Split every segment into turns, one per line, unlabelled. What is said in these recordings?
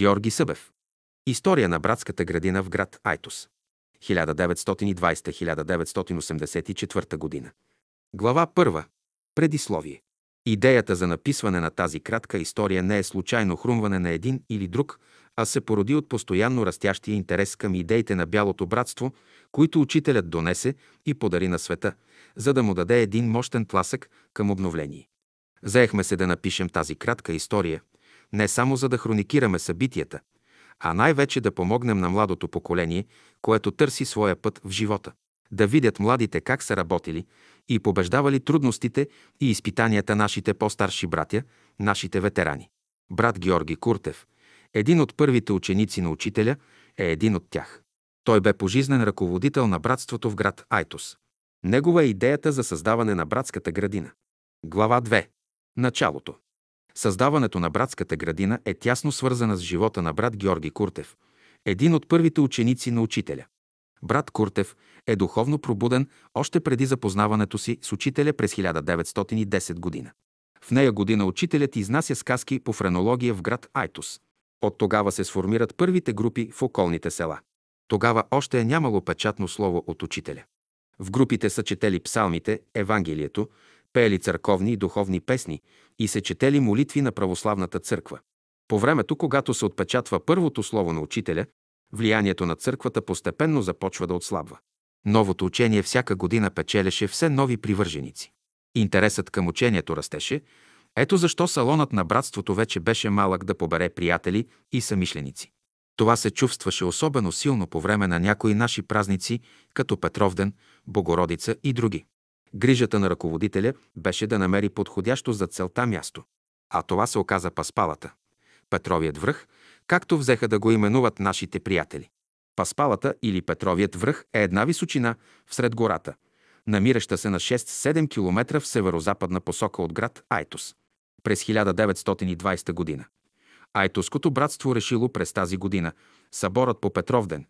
Георги Събев. История на братската градина в град Айтос. 1920-1984 година. Глава 1. Предисловие. Идеята за написване на тази кратка история не е случайно хрумване на един или друг, а се породи от постоянно растящия интерес към идеите на Бялото братство, които учителят донесе и подари на света, за да му даде един мощен тласък към обновление. Заехме се да напишем тази кратка история, не само за да хроникираме събитията, а най-вече да помогнем на младото поколение, което търси своя път в живота. Да видят младите как са работили и побеждавали трудностите и изпитанията нашите по-старши братя, нашите ветерани. Брат Георги Куртев, един от първите ученици на учителя, е един от тях. Той бе пожизнен ръководител на братството в град Айтос. Негова е идеята за създаване на братската градина. Глава 2. Началото. Създаването на братската градина е тясно свързана с живота на брат Георги Куртев, един от първите ученици на учителя. Брат Куртев е духовно пробуден още преди запознаването си с учителя през 1910 година. В нея година учителят изнася сказки по френология в град Айтос. От тогава се сформират първите групи в околните села. Тогава още е нямало печатно слово от учителя. В групите са четели псалмите, Евангелието, пеели църковни и духовни песни и се четели молитви на православната църква. По времето, когато се отпечатва първото слово на учителя, влиянието на църквата постепенно започва да отслабва. Новото учение всяка година печелеше все нови привърженици. Интересът към учението растеше, ето защо салонът на братството вече беше малък да побере приятели и самишленици. Това се чувстваше особено силно по време на някои наши празници, като Петровден, Богородица и други. Грижата на ръководителя беше да намери подходящо за целта място. А това се оказа Паспалата. Петровият връх, както взеха да го именуват нашите приятели. Паспалата или Петровият връх е една височина всред гората, намираща се на 6-7 км в северо-западна посока от град Айтос. През 1920 година. Айтоското братство решило през тази година съборът по Петровден,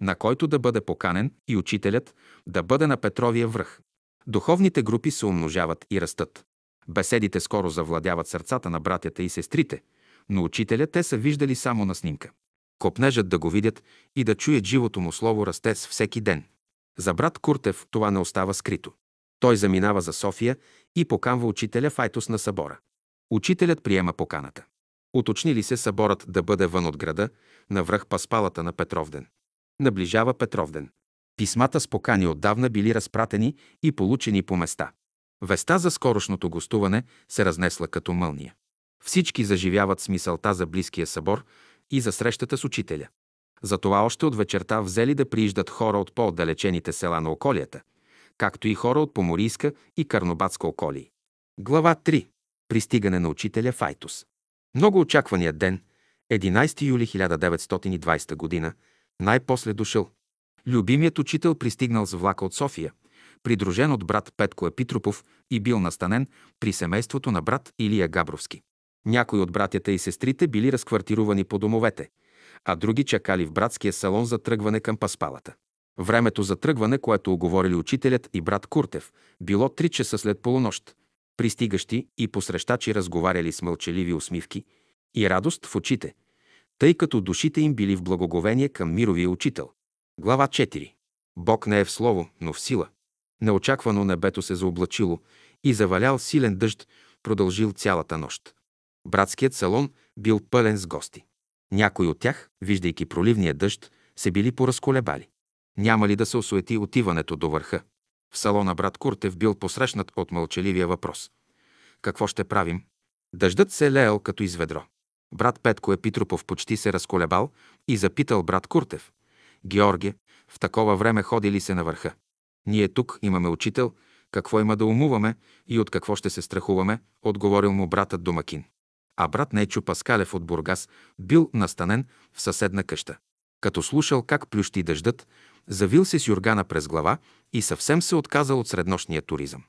на който да бъде поканен и учителят да бъде на Петровия връх. Духовните групи се умножават и растат. Беседите скоро завладяват сърцата на братята и сестрите, но учителя те са виждали само на снимка. Копнежат да го видят и да чуят живото му слово расте с всеки ден. За брат Куртев това не остава скрито. Той заминава за София и поканва учителя в на събора. Учителят приема поканата. Уточни ли се съборът да бъде вън от града, на връх Паспалата на Петровден. Наближава Петровден. Писмата с покани отдавна били разпратени и получени по места. Веста за скорошното гостуване се разнесла като мълния. Всички заживяват смисълта за близкия събор и за срещата с учителя. Затова още от вечерта взели да прииждат хора от по-отдалечените села на околията, както и хора от Поморийска и Карнобатска околии. Глава 3. Пристигане на учителя в Айтос. Много очаквания ден, 11 юли 1920 г., най-после дошъл. Любимият учител пристигнал с влака от София, придружен от брат Петко Епитропов и бил настанен при семейството на брат Илия Габровски. Някои от братята и сестрите били разквартирувани по домовете, а други чакали в братския салон за тръгване към Паспалата. Времето за тръгване, което оговорили учителят и брат Куртев, било 3 часа след полунощ. Пристигащи и посрещачи разговаряли с мълчаливи усмивки и радост в очите, тъй като душите им били в благоговение към мировия учител. Глава 4. Бог не е в слово, но в сила. Неочаквано небето се заоблачило и завалял силен дъжд, продължил цялата нощ. Братският салон бил пълен с гости. Някои от тях, виждайки проливния дъжд, се били поразколебали. Няма ли да се осуети отиването до върха? В салона брат Куртев бил посрещнат от мълчаливия въпрос. Какво ще правим? Дъждът се е леял като изведро. Брат Петко Епитропов почти се разколебал и запитал брат Куртев. Георге, в такова време ходи ли се на върха? Ние тук имаме учител, какво има да умуваме и от какво ще се страхуваме, отговорил му братът Домакин. А брат Нейчо Паскалев от Бургас бил настанен в съседна къща. Като слушал как плющи дъждът, завил се с юргана през глава и съвсем се отказал от среднощния туризъм.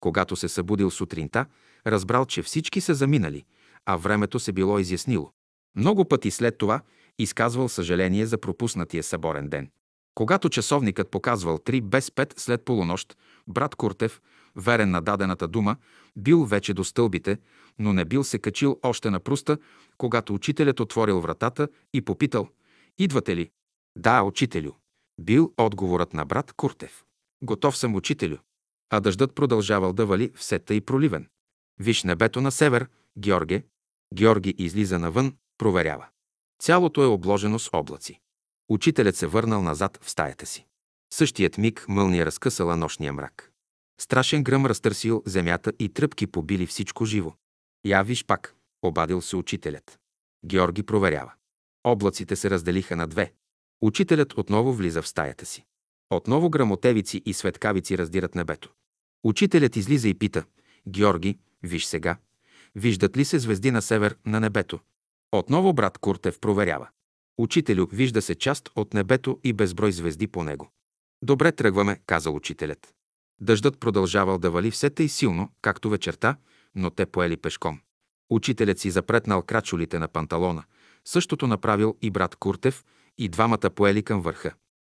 Когато се събудил сутринта, разбрал, че всички са заминали, а времето се било изяснило. Много пъти след това изказвал съжаление за пропуснатия съборен ден. Когато часовникът показвал 3 без 5 след полунощ, брат Куртев верен на дадената дума, бил вече до стълбите, но не бил се качил още на пруста, когато учителят отворил вратата и попитал «Идвате ли?» «Да, учителю», бил отговорът на брат Куртев. «Готов съм, учителю». А дъждът продължавал да вали все тъй проливен. Виж небето на север, Георге. Георги излиза навън, проверява. Цялото е обложено с облаци. Учителят се върнал назад в стаята си. Същият миг мълния разкъсала нощния мрак. Страшен гръм разтърсил земята и тръпки побили всичко живо. Я виж пак, обадил се учителят. Георги проверява. Облаците се разделиха на две. Учителят отново влиза в стаята си. Отново грамотевици и светкавици раздират небето. Учителят излиза и пита. Георги, виж сега. Виждат ли се звезди на север на небето? Отново брат Куртев проверява. Учителю, вижда се част от небето и безброй звезди по него. Добре тръгваме, каза учителят. Дъждът продължавал да вали все тъй силно, както вечерта, но те поели пешком. Учителят си запретнал крачолите на панталона. Същото направил и брат Куртев, и двамата поели към върха.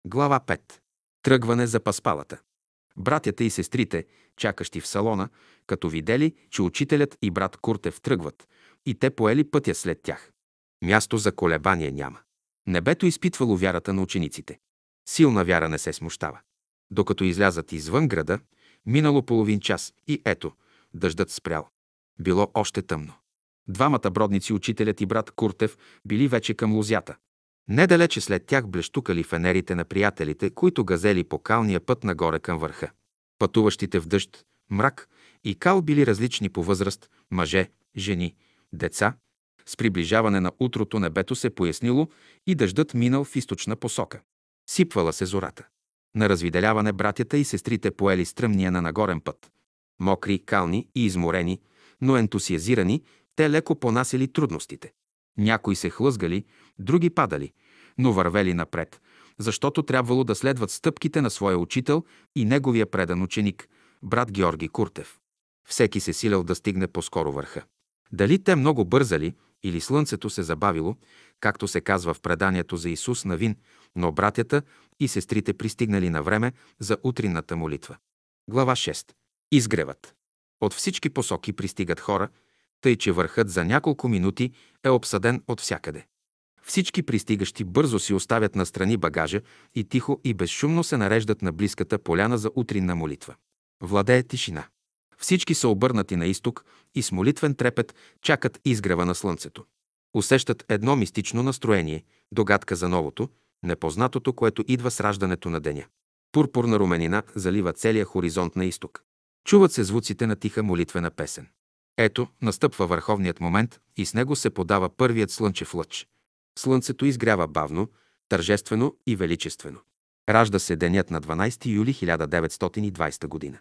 Глава 5. Тръгване за паспалата. Братята и сестрите, чакащи в салона, като видели, че учителят и брат Куртев тръгват, и те поели пътя след тях. Място за колебание няма. Небето изпитвало вярата на учениците. Силна вяра не се смущава. Докато излязат извън града, минало половин час и ето, дъждът спрял. Било още тъмно. Двамата бродници, учителят и брат Куртев, били вече към лузята. Недалече след тях блещукали фенерите на приятелите, които газели по калния път нагоре към върха. Пътуващите в дъжд, мрак и кал били различни по възраст, мъже, жени, деца. С приближаване на утрото небето се пояснило и дъждът минал в източна посока. Сипвала се зората. На развиделяване братята и сестрите поели стръмния на нагорен път. Мокри, кални и изморени, но ентусиазирани, те леко понасили трудностите. Някои се хлъзгали, други падали, но вървели напред, защото трябвало да следват стъпките на своя учител и неговия предан ученик, брат Георги Куртев. Всеки се силял да стигне по-скоро върха. Дали те много бързали или слънцето се забавило, както се казва в преданието за Исус на Вин, но братята и сестрите пристигнали на време за утринната молитва. Глава 6. Изгревът. От всички посоки пристигат хора, тъй че върхът за няколко минути е обсаден от всякъде. Всички пристигащи бързо си оставят настрани багажа и тихо и безшумно се нареждат на близката поляна за утринна молитва. Владее тишина. Всички са обърнати на изток и с молитвен трепет чакат изгрева на слънцето. Усещат едно мистично настроение, догадка за новото, непознатото, което идва с раждането на деня. Пурпурна руменина залива целия хоризонт на изток. Чуват се звуците на тиха молитвена песен. Ето, настъпва върховният момент и с него се подава първият слънчев лъч. Слънцето изгрява бавно, тържествено и величествено. Ражда се денят на 12 юли 1920 година.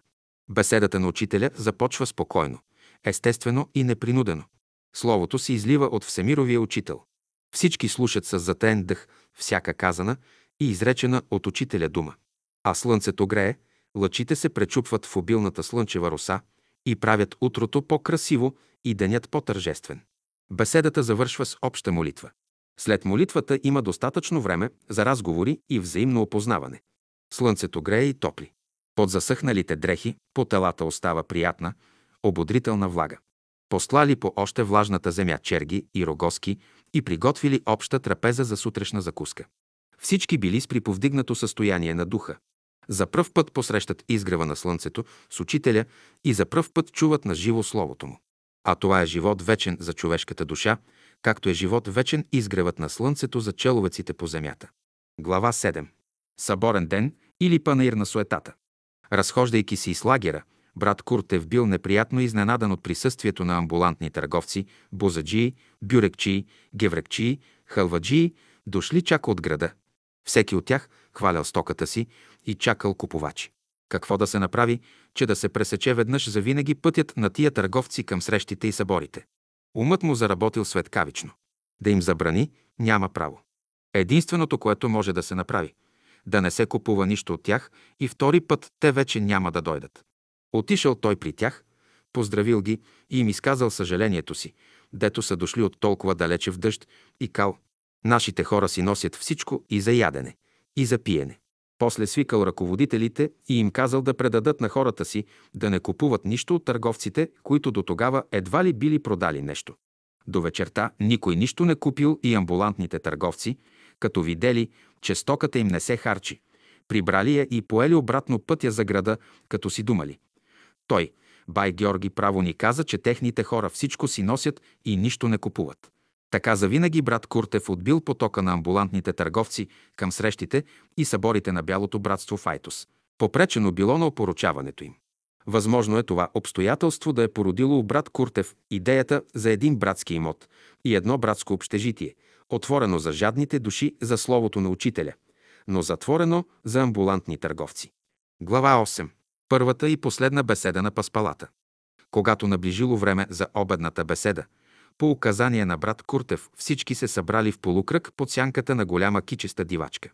Беседата на учителя започва спокойно, естествено и непринудено. Словото се излива от Всемировия учител. Всички слушат с затен дъх всяка казана и изречена от учителя дума. А слънцето грее, лъчите се пречупват в обилната слънчева роса и правят утрото по-красиво и денят по-тържествен. Беседата завършва с обща молитва. След молитвата има достатъчно време за разговори и взаимно опознаване. Слънцето грее и топли. Под засъхналите дрехи по телата остава приятна, ободрителна влага. Послали по още влажната земя черги и рогоски и приготвили обща трапеза за сутрешна закуска. Всички били с приповдигнато състояние на духа. За пръв път посрещат изгрева на слънцето с учителя и за пръв път чуват на живо словото му. А това е живот вечен за човешката душа, както е живот вечен изгревът на слънцето за человеците по земята. Глава 7. Съборен ден или панаир на суетата. Разхождайки си из лагера, брат Куртев бил неприятно изненадан от присъствието на амбулантни търговци, бозаджии, бюрекчии, геврекчии, халваджии, дошли чак от града. Всеки от тях хвалял стоката си и чакал купувачи. Какво да се направи, че да се пресече веднъж за винаги пътят на тия търговци към срещите и съборите? Умът му заработил светкавично. Да им забрани, няма право. Единственото, което може да се направи, да не се купува нищо от тях и втори път те вече няма да дойдат. Отишъл той при тях, поздравил ги и им изказал съжалението си, дето са дошли от толкова далече в дъжд и кал. Нашите хора си носят всичко и за ядене, и за пиене. После свикал ръководителите и им казал да предадат на хората си да не купуват нищо от търговците, които до тогава едва ли били продали нещо. До вечерта никой нищо не купил и амбулантните търговци, като видели, че стоката им не се харчи, прибрали я и поели обратно пътя за града, като си думали. Той, бай Георги, право ни каза, че техните хора всичко си носят и нищо не купуват. Така завинаги брат Куртев отбил потока на амбулантните търговци към срещите и съборите на Бялото братство в Айтос. Попречено било на опоручаването им. Възможно е това обстоятелство да е породило у брат Куртев идеята за един братски имот и едно братско общежитие, отворено за жадните души за словото на учителя, но затворено за амбулантни търговци. Глава 8. Първата и последна беседа на Паспалата. Когато наближило време за обедната беседа, по указание на брат Куртев всички се събрали в полукръг под сянката на голяма кичеста дивачка.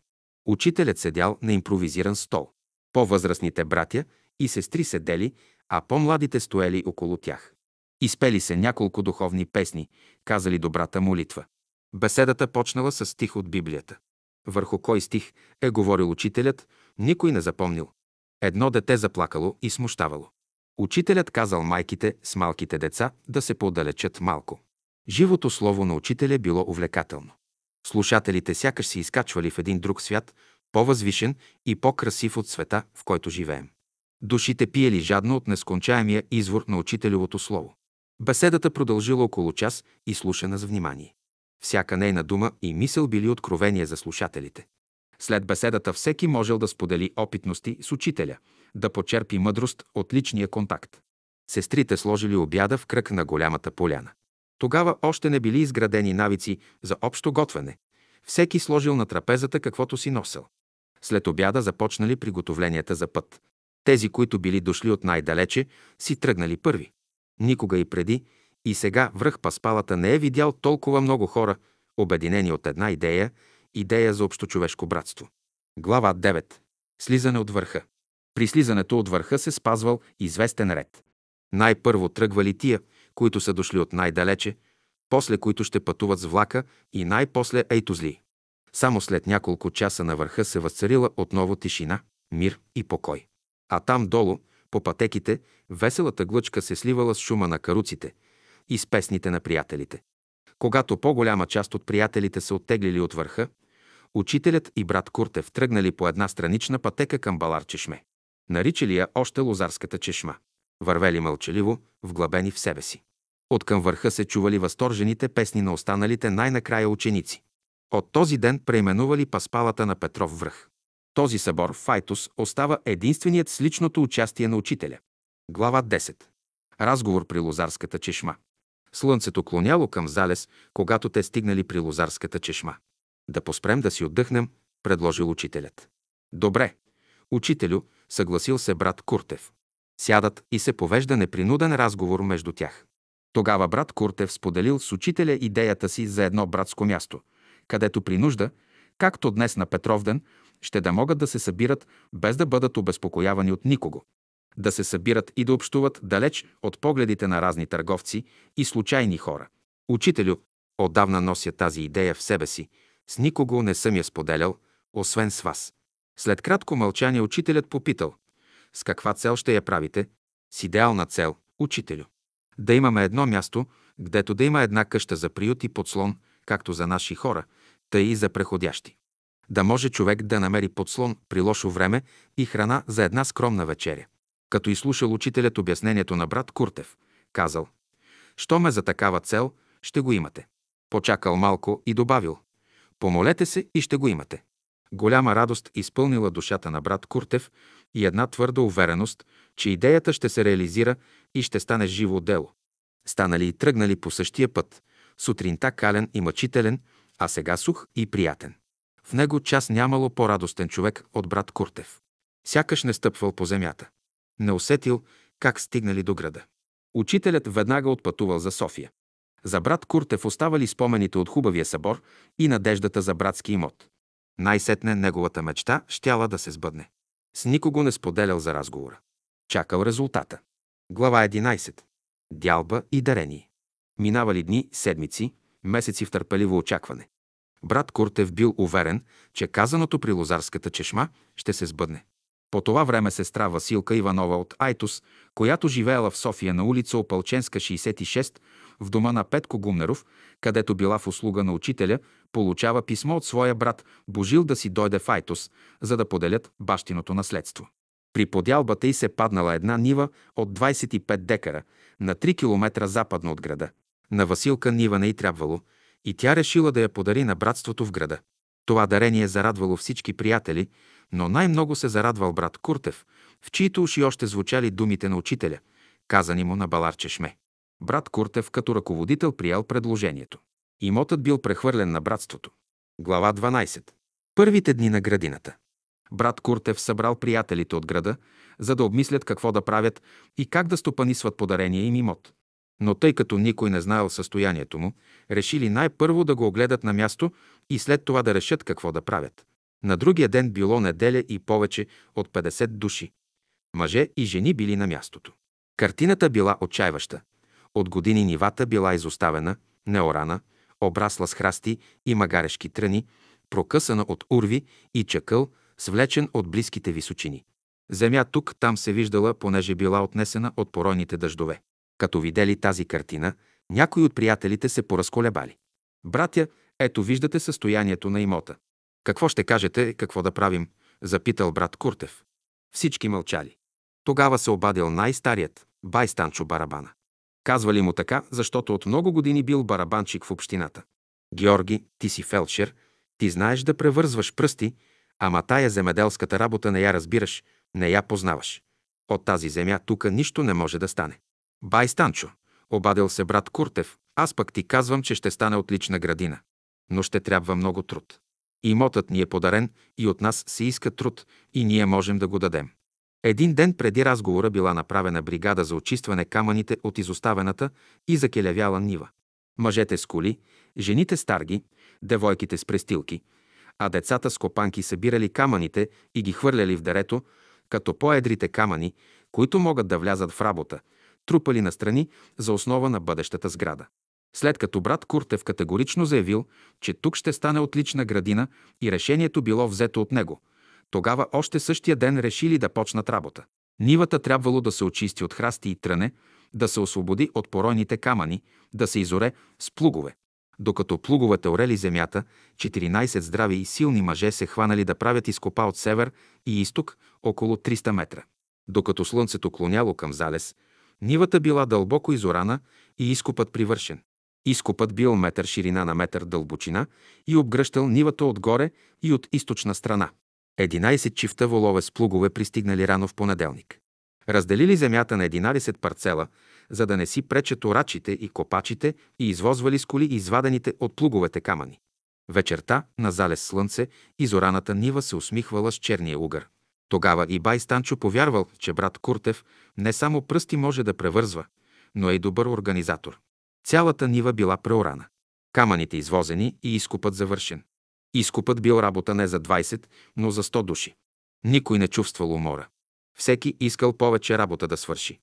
Учителят седял на импровизиран стол. По-възрастните братя и сестри седели, а по-младите стоели около тях. Изпели се няколко духовни песни, казали добрата молитва. Беседата почнала с стих от Библията. Върху кой стих е говорил учителят, никой не запомнил. Едно дете заплакало и смущавало. Учителят казал майките с малките деца да се подалечат малко. Живото слово на учителя било увлекателно. Слушателите сякаш се изкачвали в един друг свят, по-възвишен и по-красив от света, в който живеем. Душите пиели жадно от нескончаемия извор на учителевото слово. Беседата продължила около час и слушана с внимание. Всяка нейна дума и мисъл били откровения за слушателите. След беседата всеки можел да сподели опитности с учителя, да почерпи мъдрост от личния контакт. Сестрите сложили обяда в кръг на голямата поляна. Тогава още не били изградени навици за общо готвене. Всеки сложил на трапезата каквото си носел. След обяда започнали приготовленията за път. Тези, които били дошли от най-далече, си тръгнали първи. Никога и преди, и сега връх Паспалата не е видял толкова много хора, обединени от една идея – идея за общочовешко братство. Глава 9. Слизане от върха. При слизането от върха се спазвал известен ред. Най-първо тръгвали тия, които са дошли от най-далече, после които ще пътуват с влака и най-после ейтозли. Само след няколко часа на върха се възцарила отново тишина, мир и покой. А там долу, по пътеките, веселата глъчка се сливала с шума на каруците и с песните на приятелите. Когато по-голяма част от приятелите се оттеглили от върха, учителят и брат Куртев тръгнали по една странична пътека към Балар Чешме. Наричали я още Лозарската чешма. Вървели мълчаливо, вглъбени в себе си. От към върха се чували възторжените песни на останалите най-накрая ученици. От този ден преименували паспалата на Петров връх. Този събор Файтус остава единственият с личното участие на учителя. Глава 10. Разговор при Лозарската чешма. Слънцето клоняло към залез, когато те стигнали при Лозарската чешма. Да поспрем да си отдъхнем, предложил учителят. Добре. Учителю, съгласил се брат Куртев. Сядат и се повежда непринуден разговор между тях. Тогава брат Куртев споделил с учителя идеята си за едно братско място, където при нужда, както днес на Петровден, ще да могат да се събират без да бъдат обезпокоявани от никого. Да се събират и да общуват далеч от погледите на разни търговци и случайни хора. Учителю, отдавна нося тази идея в себе си, с никого не съм я споделял, освен с вас. След кратко мълчание учителят попитал, с каква цел ще я правите? С идеална цел, учителю. Да имаме едно място, гдето да има една къща за приют и подслон, както за наши хора, тъй и за преходящи. Да може човек да намери подслон при лошо време и храна за една скромна вечеря. Като изслушал учителят обяснението на брат Куртев, казал «Що ме за такава цел, ще го имате». Почакал малко и добавил «Помолете се и ще го имате». Голяма радост изпълнила душата на брат Куртев и една твърда увереност, че идеята ще се реализира и ще стане живо дело. Станали и тръгнали по същия път, сутринта кален и мъчителен, а сега сух и приятен. В него час нямало по-радостен човек от брат Куртев. Сякаш не стъпвал по земята. Не усетил как стигнали до града. Учителят веднага отпътувал за София. За брат Куртев оставали спомените от хубавия събор и надеждата за братски имот. Най-сетне неговата мечта щяла да се сбъдне. С никого не споделял за разговора. Чакал резултата. Глава 11. Дялба и дарение. Минавали дни, седмици, месеци в търпеливо очакване. Брат Куртев бил уверен, че казаното при Лозарската чешма ще се сбъдне. По това време сестра Василка Иванова от Айтос, която живеела в София на улица Опалченска 66, в дома на Петко Гумнеров, където била в услуга на учителя, получава писмо от своя брат Божил да си дойде в Айтос, за да поделят бащиното наследство. При подялбата й се паднала една нива от 25 декара на 3 км западно от града. На Василка нива не й трябвало и тя решила да я подари на братството в града. Това дарение зарадвало всички приятели, но най-много се зарадвал брат Куртев, в чието уши още звучали думите на учителя, казани му на Балар Чешме. Брат Куртев като ръководител приел предложението. Имотът бил прехвърлен на братството. Глава 12. Първите дни на градината. Брат Куртев събрал приятелите от града, за да обмислят какво да правят и как да стопанисват подарения им имот. Но тъй като никой не знаел състоянието му, решили най-първо да го огледат на място и след това да решат какво да правят. На другия ден било неделя и повече от 50 души. Мъже и жени били на мястото. Картината била отчаиваща. От години нивата била изоставена, неорана, обрасла с храсти и магарешки тръни, прокъсана от урви и чакъл, свлечен от близките височини. Земя тук там се виждала, понеже била отнесена от поройните дъждове. Като видели тази картина, някои от приятелите се поразколебали. Братя, ето виждате състоянието на имота. Какво ще кажете, какво да правим? Запитал брат Куртев. Всички мълчали. Тогава се обадил най-старият, бай Станчо Барабана. Казвали му така, защото от много години бил барабанчик в общината. Георги, ти си фелчер, ти знаеш да превързваш пръсти, ама тая земеделската работа не я разбираш, не я познаваш. От тази земя тука нищо не може да стане. Бай Станчо, обадил се брат Куртев, аз пък ти казвам, че ще стане отлична градина. Но ще трябва много труд. Имотът ни е подарен и от нас се иска труд и ние можем да го дадем. Един ден преди разговора била направена бригада за очистване камъните от изоставената и закелявяла нива. Мъжете с коли, жените с тарги, девойките с престилки, а децата с копанки събирали камъните и ги хвърляли в дерето, като по-едрите камъни, които могат да влязат в работа, трупали настрани за основа на бъдещата сграда. След като брат Куртев категорично заявил, че тук ще стане отлична градина и решението било взето от него, тогава още същия ден решили да почнат работа. Нивата трябвало да се очисти от храсти и тръне, да се освободи от поройните камъни, да се изоре с плугове. Докато плуговете орели земята, 14 здрави и силни мъже се хванали да правят изкопа от север и изток около 300 метра. Докато слънцето клоняло към залез, нивата била дълбоко изорана и изкопът привършен. Изкопът бил метър ширина на метър дълбочина и обгръщал нивата отгоре и от източна страна. 11 чифта волове с плугове пристигнали рано в понеделник. Разделили земята на 11 парцела, за да не си пречат орачите и копачите и извозвали с коли извадените от плуговете камъни. Вечерта, на залез слънце, изораната нива се усмихвала с черния угър. Тогава и бай Станчо повярвал, че брат Куртев не само пръсти може да превързва, но е и добър организатор. Цялата нива била преорана. Камъните извозени и изкупът завършен. Изкупът бил работа не за 20, но за 100 души. Никой не чувствал умора. Всеки искал повече работа да свърши.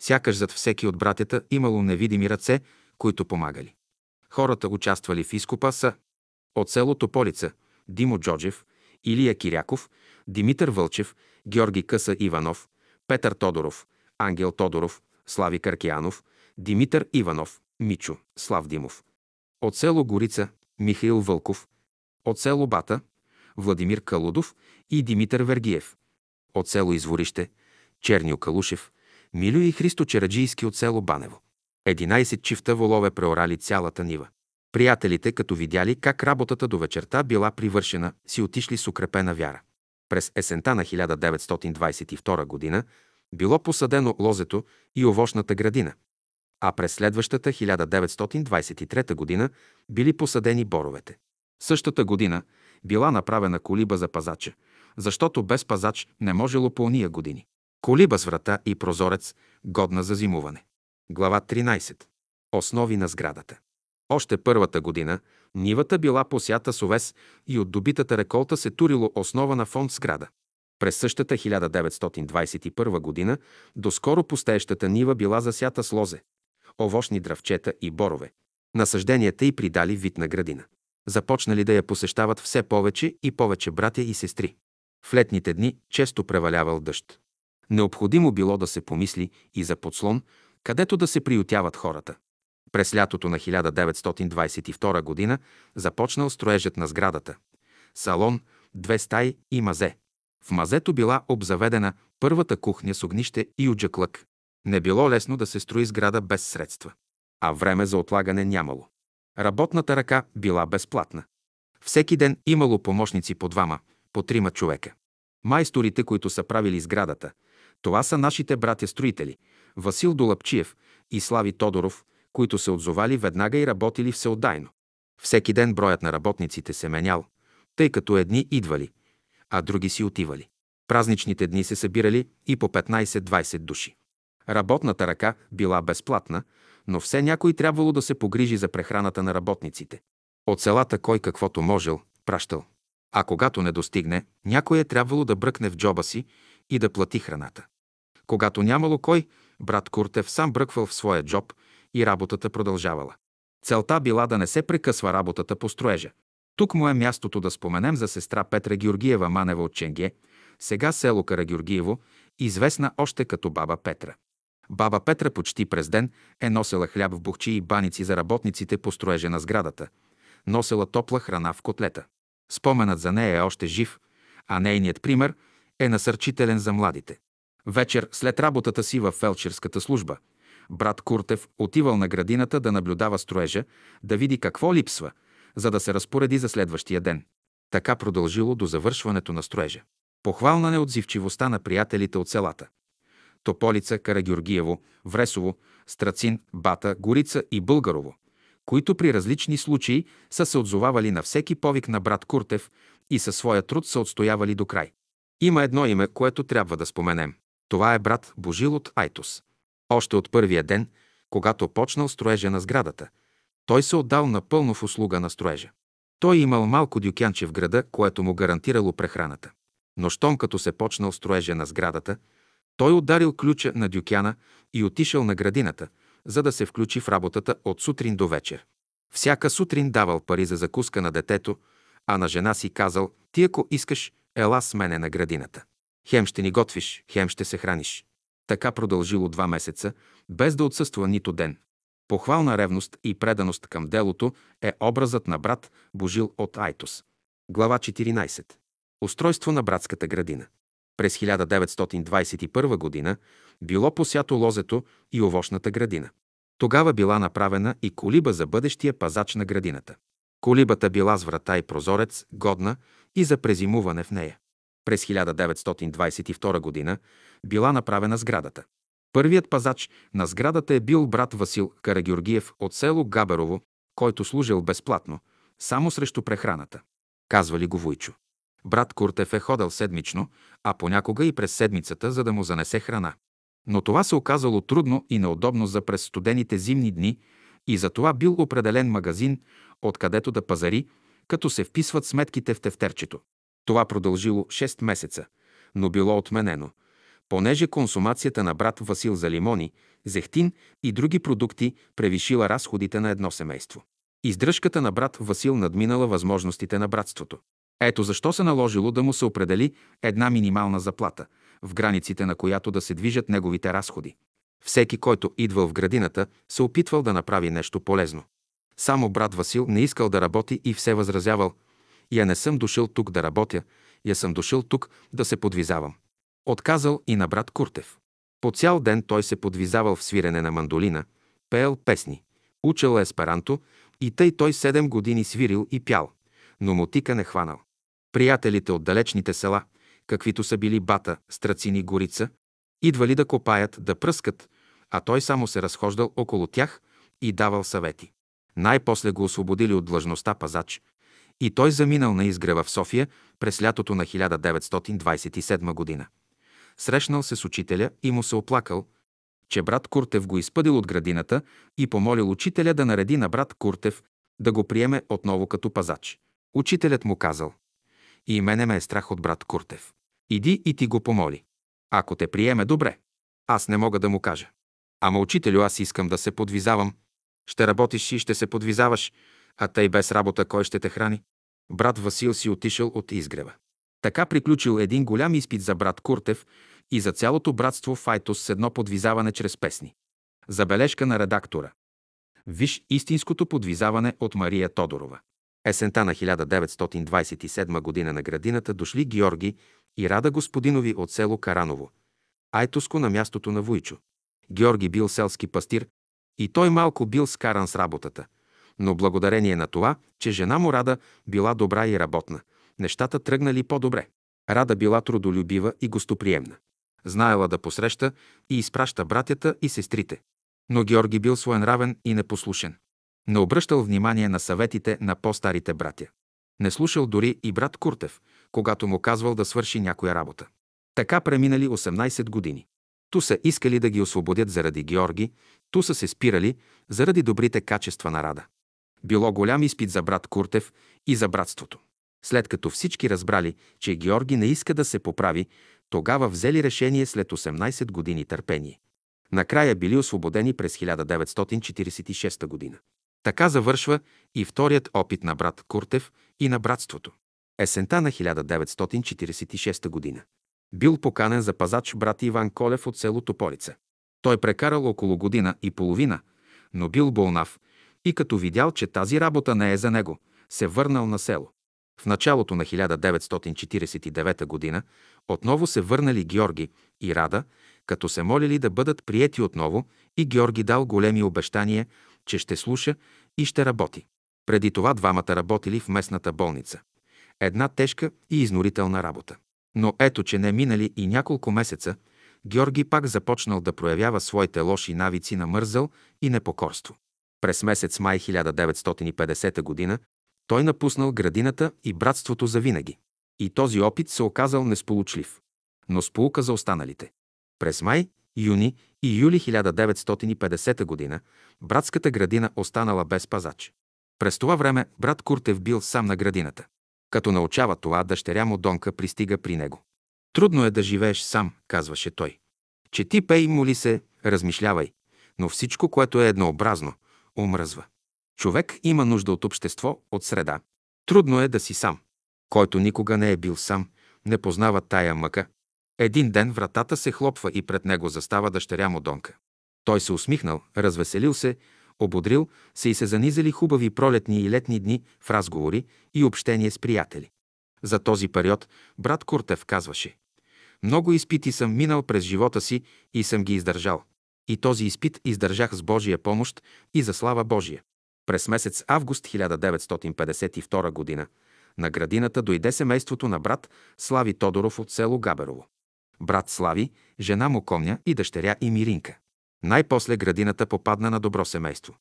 Сякаш зад всеки от братята имало невидими ръце, които помагали. Хората участвали в изкупа са от село Тополица Димо Джоджев, Илия Киряков, Димитър Вълчев, Георги Къса Иванов, Петър Тодоров, Ангел Тодоров, Слави Каркиянов, Димитър Иванов, Мичо, Слав Димов. От село Горица Михаил Вълков, от село Бата Владимир Калудов и Димитър Вергиев. От село Изворище Чернил Калушев, Милю и Христо Чераджийски от село Банево. 11 чифта волове преорали цялата нива. Приятелите, като видяли как работата до вечерта била привършена, си отишли с укрепена вяра. През есента на 1922 г. било посадено лозето и овощната градина, а през следващата 1923 г. били посадени боровете. Същата година била направена колиба за пазача, защото без пазач не можело по уния години. Колиба с врата и прозорец, годна за зимуване. Глава 13. Основи на сградата. Още първата година нивата била посята с овес и от добитата реколта се турило основа на фонд сграда. През същата 1921 година доскоро пустеещата нива била засята с лозе, овощни дръвчета и борове. Насъжденията й придали вид на градина. Започнали да я посещават все повече и повече братя и сестри. В летните дни често превалявал дъжд. Необходимо било да се помисли и за подслон, където да се приютяват хората. През лятото на 1922 г. започнал строежът на сградата. Салон, две стаи и мазе. В мазето била обзаведена първата кухня с огнище и уджаклък. Не било лесно да се строи сграда без средства. А време за отлагане нямало. Работната ръка била безплатна. Всеки ден имало помощници по двама, по трима човека. Майсторите, които са правили сградата, това са нашите братя-строители – Васил Долапчиев и Слави Тодоров, които се отзовали веднага и работили всеотдайно. Всеки ден броят на работниците се менял, тъй като едни идвали, а други си отивали. Празничните дни се събирали и по 15-20 души. Работната ръка била безплатна, но все някой трябвало да се погрижи за прехраната на работниците. От селата кой каквото можел, пращал. А когато не достигне, някой е трябвало да бръкне в джоба си и да плати храната. Когато нямало кой, брат Куртев сам бръквал в своя джоб и работата продължавала. Целта била да не се прекъсва работата по строежа. Тук му е мястото да споменем за сестра Петра Георгиева Манева от Ченге, сега село Карагеоргиево, известна още като баба Петра. Баба Петра почти през ден е носела хляб в бухчи и баници за работниците по строежа на сградата. Носела топла храна в котлета. Споменът за нея е още жив, а нейният пример е насърчителен за младите. Вечер след работата си в фелчерската служба, брат Куртев отивал на градината да наблюдава строежа, да види какво липсва, за да се разпореди за следващия ден. Така продължило до завършването на строежа. Похвална неотзивчивостта на приятелите от селата. Тополица, Карагюргиево, Вресово, Страцин, Бата, Горица и Българово, които при различни случаи са се отзовавали на всеки повик на брат Куртев и със своя труд са отстоявали до край. Има едно име, което трябва да споменем. Това е брат Божил от Айтос. Още от първия ден, когато почнал строежа на сградата, той се отдал напълно в услуга на строежа. Той имал малко дюкянче в града, което му гарантирало прехраната. Но щом като се почнал строежа на сградата, той ударил ключа на дюкяна и отишъл на градината, за да се включи в работата от сутрин до вечер. Всяка сутрин давал пари за закуска на детето, а на жена си казал, ти ако искаш, ела с мене на градината. Хем ще ни готвиш, хем ще се храниш. Така продължило два месеца, без да отсъства нито ден. Похвална ревност и преданост към делото е образът на брат Божил от Айтос. Глава 14. Устройство на братската градина. През 1921 г. било посято лозето и овощната градина. Тогава била направена и колиба за бъдещия пазач на градината. Колибата била с врата и прозорец, годна и за презимуване в нея. През 1922 г. била направена сградата. Първият пазач на сградата е бил брат Васил Карагюргиев от село Габерово, който служил безплатно, само срещу прехраната. Казвали го Войчо. Брат Куртев е ходил седмично, а понякога и през седмицата, за да му занесе храна. Но това се оказало трудно и неудобно за през студените зимни дни и за това бил определен магазин, откъдето да пазари, като се вписват сметките в тефтерчето. Това продължило 6 месеца, но било отменено, понеже консумацията на брат Васил за лимони, зехтин и други продукти превишила разходите на едно семейство. Издръжката на брат Васил надминала възможностите на братството. Ето защо се наложило да му се определи една минимална заплата, в границите на която да се движат неговите разходи. Всеки, който идвал в градината, се опитвал да направи нещо полезно. Само брат Васил не искал да работи и все възразявал – я не съм дошъл тук да работя, я съм дошъл тук да се подвизавам. Отказал и на брат Куртев. По цял ден той се подвизавал в свирене на мандолина, пеел песни, учил есперанто и тъй той седем години свирил и пял, но мотика не хванал. Приятелите от далечните села, каквито са били Бата, Страцини, Горица, идвали да копаят, да пръскат, а той само се разхождал около тях и давал съвети. Най-после го освободили от длъжността пазач и той заминал на изгрева в София през лятото на 1927 година. Срещнал се с учителя и му се оплакал, че брат Куртев го изпъдил от градината и помолил учителя да нареди на брат Куртев да го приеме отново като пазач. Учителят му казал, и мене ме е страх от брат Куртев. Иди и ти го помоли. Ако те приеме, добре. Аз не мога да му кажа. Ама, учителю, аз искам да се подвизавам. Ще работиш и ще се подвизаваш, А тъй без работа кой ще те храни? Брат Васил си отишъл от изгрева. Така приключил един голям изпит за брат Куртев и за цялото братство Файтос с едно подвизаване чрез песни. Забележка на редактора. Виж истинското подвизаване от Мария Тодорова. Есента на 1927 година на градината дошли Георги и Рада Господинови от село Караново, Айтоско на мястото на Войчо. Георги бил селски пастир и той малко бил скаран с работата. Но благодарение на това, че жена му Рада била добра и работна, нещата тръгнали по-добре. Рада била трудолюбива и гостоприемна. Знаела да посреща и изпраща братята и сестрите. Но Георги бил своенравен и непослушен. Не обръщал внимание на съветите на по-старите братя. Не слушал дори и брат Куртев, когато му казвал да свърши някоя работа. Така преминали 18 години. Ту са искали да ги освободят заради Георги, ту са се спирали заради добрите качества на Рада. Било голям изпит за брат Куртев и за братството. След като всички разбрали, че Георги не иска да се поправи, тогава взели решение след 18 години търпение. Накрая били освободени през 1946 година. Така завършва и вторият опит на брат Куртев и на братството. Есента на 1946 година. Бил поканен за пазач брат Иван Колев от село Тополица. Той прекарал около година и половина, но бил болнав и като видял, че тази работа не е за него, се върнал на село. В началото на 1949 година отново се върнали Георги и Рада, като се молили да бъдат приети отново и Георги дал големи обещания, че ще слуша и ще работи. Преди това двамата работили в местната болница. Една тежка и изнорителна работа. Но ето, че не минали и няколко месеца, Георги пак започнал да проявява своите лоши навици на мързъл и непокорство. През месец май 1950 г. той напуснал градината и братството за винаги. И този опит се оказал несполучлив, но сполука за останалите. През май, юни и юли 1950 г. братската градина останала без пазач. През това време брат Куртев бил сам на градината. Като научава това, дъщеря му Донка пристига при него. Трудно е да живееш сам, казваше той. Че ти пей, моли се, размишлявай, но всичко, което е еднообразно, омръзва. Човек има нужда от общество, от среда. Трудно е да си сам. Който никога не е бил сам, не познава тая мъка. Един ден вратата се хлопва и пред него застава дъщеря му Донка. Той се усмихнал, развеселил се, ободрил се и се занизали хубави пролетни и летни дни в разговори и общение с приятели. За този период брат Куртев казваше «Много изпити съм минал през живота си и съм ги издържал. И този изпит издържах с Божия помощ и за слава Божия. През месец август 1952 г. на градината дойде семейството на брат Слави Тодоров от село Габерово. Брат Слави, жена му Комня и дъщеря и Миринка. Най-после градината попадна на добро семейство.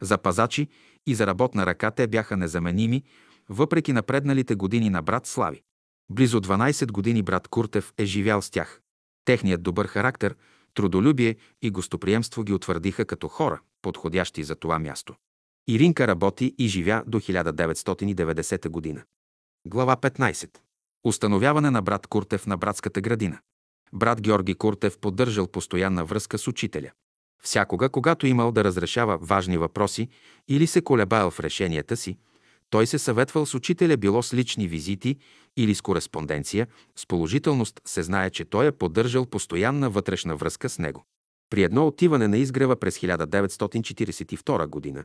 За пазачи и за работна ръка те бяха незаменими, въпреки напредналите години на брат Слави. Близо 12 години брат Куртев е живял с тях. Техният добър характер, трудолюбие и гостоприемство ги утвърдиха като хора, подходящи за това място. Иринка работи и живя до 1990 година. Глава 15. Установяване на брат Куртев на братската градина. Брат Георги Куртев поддържал постоянна връзка с учителя. Всякога, когато имал да разрешава важни въпроси или се колебаял в решенията си, той се съветвал с учителя било с лични визити или с кореспонденция, с положителност се знае, че той е поддържал постоянна вътрешна връзка с него. При едно отиване на изгрева през 1942 година,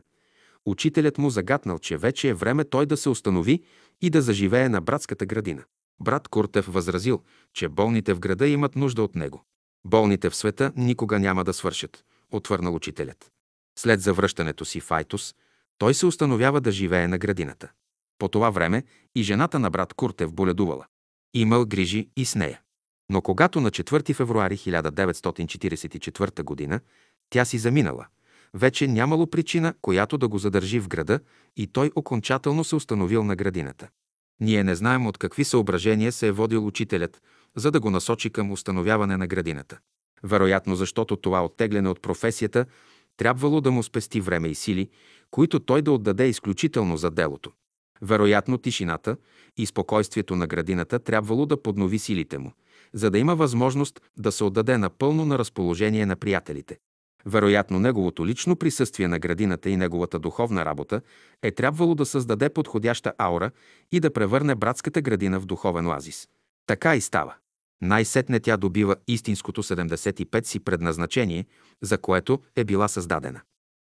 учителят му загатнал, че вече е време той да се установи и да заживее на братската градина. Брат Куртев възразил, че болните в града имат нужда от него. Болните в света никога няма да свършат, отвърнал учителят. След завръщането си в Айтос, той се установява да живее на градината. По това време и жената на брат Куртев боледувала. Имал грижи и с нея. Но когато на 4 февруари 1944 г. тя си заминала, вече нямало причина, която да го задържи в града и той окончателно се установил на градината. Ние не знаем от какви съображения се е водил учителят, за да го насочи към установяване на градината. Вероятно, защото това оттегляне от професията трябвало да му спести време и сили, които той да отдаде изключително за делото. Вероятно, тишината и спокойствието на градината трябвало да поднови силите му, за да има възможност да се отдаде напълно на разположение на приятелите. Вероятно, неговото лично присъствие на градината и неговата духовна работа е трябвало да създаде подходяща аура и да превърне братската градина в духовен оазис. Така и става. Най-сетне тя добива истинското 75 си предназначение, за което е била създадена.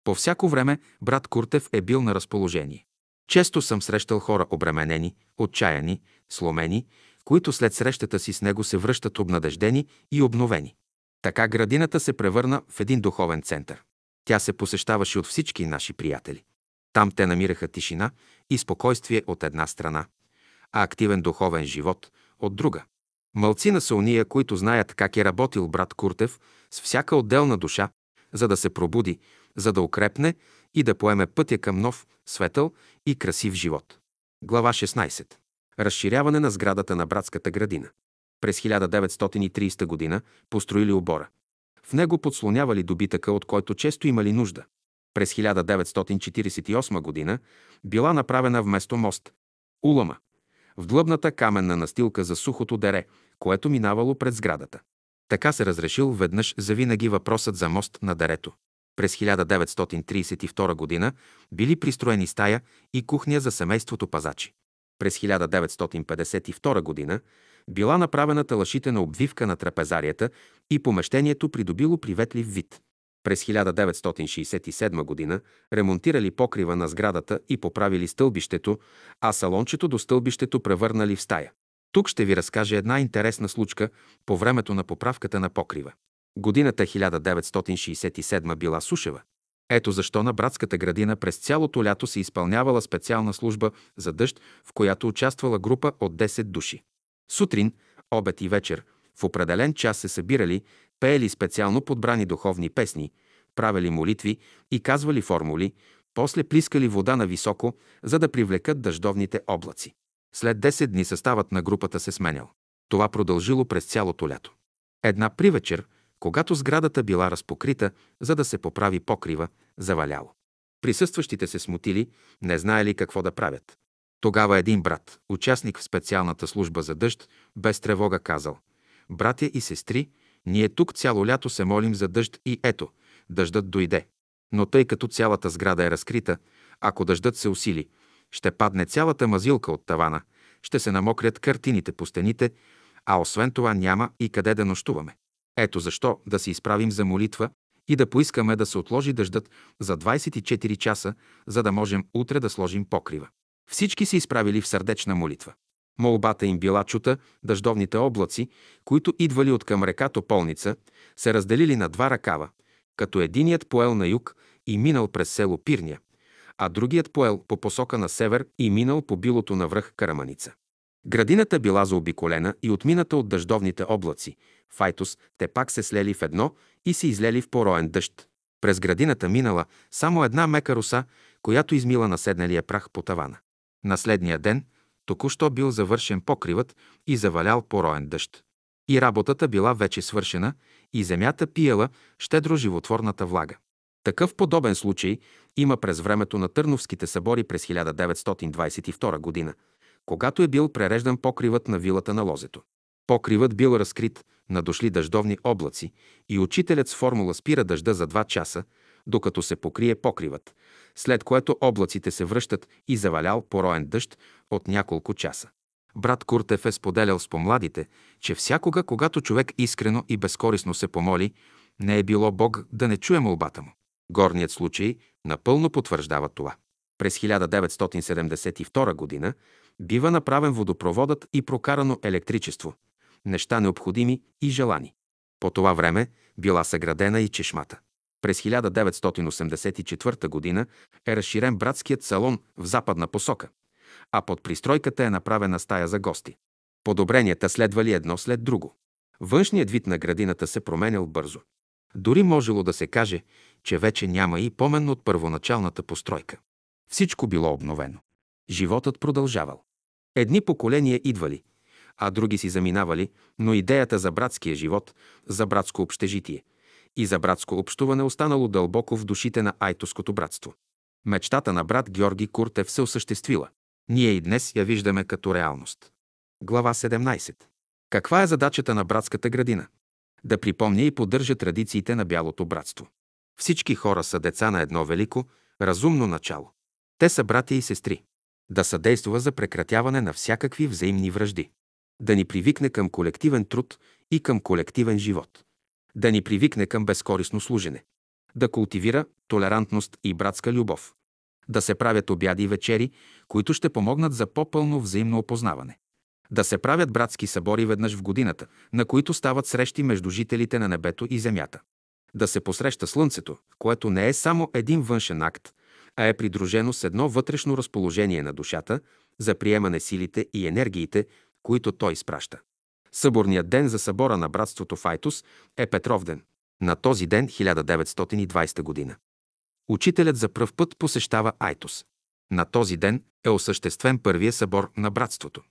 По всяко време брат Куртев е бил на разположение. Често съм срещал хора обременени, отчаяни, сломени, които след срещата си с него се връщат обнадеждени и обновени. Така градината се превърна в един духовен център. Тя се посещаваше от всички наши приятели. Там те намираха тишина и спокойствие от една страна, а активен духовен живот от друга. Мълцина са уния, които знаят как е работил брат Куртев с всяка отделна душа, за да се пробуди, за да укрепне и да поеме пътя към нов, светъл и красив живот. Глава 16. Разширяване на сградата на братската градина. През 1930 г. построили обора. В него подслонявали добитъка, от който често имали нужда. През 1948 г. била направена вместо мост улама в длъбната каменна настилка за сухото дере, което минавало пред сградата. Така се разрешил веднъж завинаги въпросът за мост на дерето. През 1932 г. били пристроени стая и кухня за семейството пазачи. През 1952 г. била направена талашитена обвивка на трапезарията и помещението придобило приветлив вид. През 1967 г. ремонтирали покрива на сградата и поправили стълбището, а салончето до стълбището превърнали в стая. Тук ще ви разкажа една интересна случка по времето на поправката на покрива. Годината 1967 била сушева. Ето защо на братската градина през цялото лято се изпълнявала специална служба за дъжд, в която участвала група от 10 души. Сутрин, обед и вечер в определен час се събирали, пеели специално подбрани духовни песни, правили молитви и казвали формули, после плискали вода на високо, за да привлекат дъждовните облаци. След 10 дни съставът на групата се сменял. Това продължило през цялото лято. Една привечер, когато сградата била разпокрита, за да се поправи покрива, заваляло. Присъстващите се смутили, не знаели какво да правят. Тогава един брат, участник в специалната служба за дъжд, без тревога казал «Братя и сестри, ние тук цяло лято се молим за дъжд и ето, дъждът дойде. Но тъй като цялата сграда е разкрита, ако дъждът се усили, ще падне цялата мазилка от тавана, ще се намокрят картините по стените, а освен това няма и къде да нощуваме. Ето защо да се изправим за молитва и да поискаме да се отложи дъждът за 24 часа, за да можем утре да сложим покрива. Всички се изправили в сърдечна молитва. Молбата им била чута, дъждовните облаци, които идвали от към река Тополница, се разделили на два ръкава, като единият поел на юг и минал през село Пирня, а другият поел по посока на север и минал по билото на връх Караманица. Градината била заобиколена и отмината от дъждовните облаци. Файтус, те пак се слели в едно и се излели в пороен дъжд. През градината минала само една мека роса, която измила наседналия прах по тавана. На следния ден току-що бил завършен покривът и завалял пороен дъжд. И работата била вече свършена и земята пиела щедро животворната влага. Такъв подобен случай има през времето на Търновските събори през 1922 година, когато е бил пререждан покривът на вилата на лозето. Покривът бил разкрит на дошли дъждовни облаци и учителят с формула спира дъжда за 2 часа, докато се покрие покривът, след което облаците се връщат и завалял пороен дъжд от няколко часа. Брат Куртев е споделял с помладите, че всякога, когато човек искрено и безкорисно се помоли, не е било Бог да не чуе молбата му. Горният случай напълно потвърждава това. През 1972 г. бива направен водопроводът и прокарано електричество. Неща необходими и желани. По това време била съградена и чешмата. През 1984 г. е разширен братският салон в западна посока, а под пристройката е направена стая за гости. Подобренията следвали едно след друго. Външният вид на градината се променял бързо. Дори можело да се каже, че вече няма и помен от първоначалната постройка. Всичко било обновено. Животът продължавал. Едни поколения идвали, а други си заминавали, но идеята за братския живот, за братско общежитие и за братско общуване останало дълбоко в душите на Айтоското братство. Мечтата на брат Георги Куртев се осъществила. Ние и днес я виждаме като реалност. Глава 17. Каква е задачата на братската градина? Да припомня и поддържа традициите на Бялото братство. Всички хора са деца на едно велико, разумно начало. Те са братя и сестри. Да съдейства за прекратяване на всякакви взаимни връжди. Да ни привикне към колективен труд и към колективен живот. Да ни привикне към безкорисно служене. Да култивира толерантност и братска любов. Да се правят обяди и вечери, които ще помогнат за по-пълно взаимно опознаване. Да се правят братски събори веднъж в годината, на които стават срещи между жителите на небето и земята. Да се посреща Слънцето, което не е само един външен акт, а е придружено с едно вътрешно разположение на душата за приемане силите и енергиите, които той изпраща. Съборният ден за събора на братството в Айтос е Петров ден. На този ден, 1920 година. Учителят за пръв път посещава Айтос. На този ден е осъществен първия събор на братството.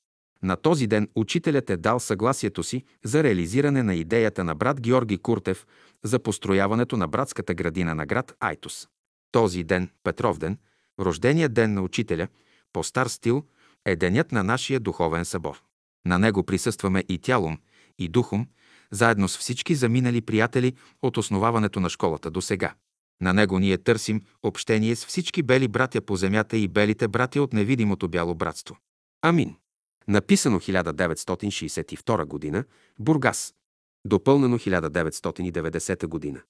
На този ден учителят е дал съгласието си за реализиране на идеята на брат Георги Куртев за построяването на братската градина на град Айтос. Този ден, Петров ден, рождения ден на учителя, по стар стил, е денят на нашия духовен събор. На него присъстваме и тялом, и духом, заедно с всички заминали приятели от основаването на школата до сега. На него ние търсим общение с всички бели братя по земята и белите братя от невидимото бяло братство. Амин. Написано 1962 г. Бургас. Допълнено 1990 г.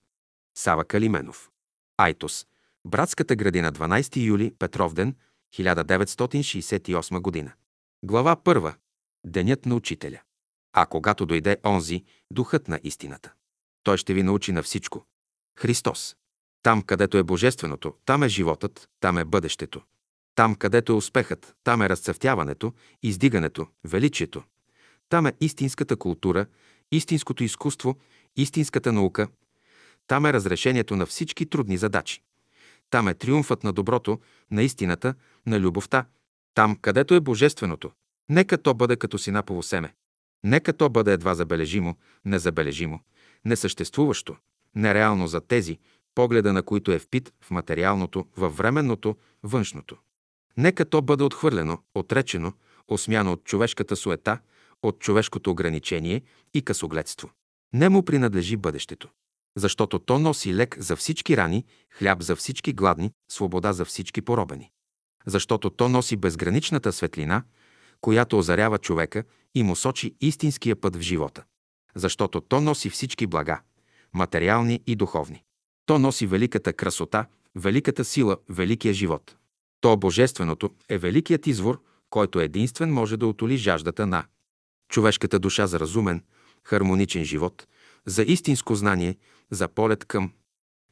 Сава Калименов. Айтос. Братската градина 12 юли Петровден 1968 г. Глава 1. Денят на учителя. А когато дойде онзи, духът на истината. Той ще ви научи на всичко. Христос. Там, където е божественото, там е животът, там е бъдещето. Там, където е успехът, там е разцъфтяването, издигането, величието. Там е истинската култура, истинското изкуство, истинската наука. Там е разрешението на всички трудни задачи. Там е триумфът на доброто, на истината, на любовта. Там, където е божественото, нека то бъде като синапово семе. Нека то бъде едва забележимо, незабележимо, несъществуващо, нереално за тези, погледа на които е впит в материалното, във временното, външното. Нека то бъде отхвърлено, отречено, осмяно от човешката суета, от човешкото ограничение и късогледство. Не му принадлежи бъдещето. Защото то носи лек за всички рани, хляб за всички гладни, свобода за всички поробени. Защото то носи безграничната светлина, която озарява човека и му сочи истинския път в живота. Защото то носи всички блага, материални и духовни. То носи великата красота, великата сила, великия живот. То Божественото е великият извор, който единствен може да отоли жаждата на човешката душа за разумен, хармоничен живот, за истинско знание, за полет към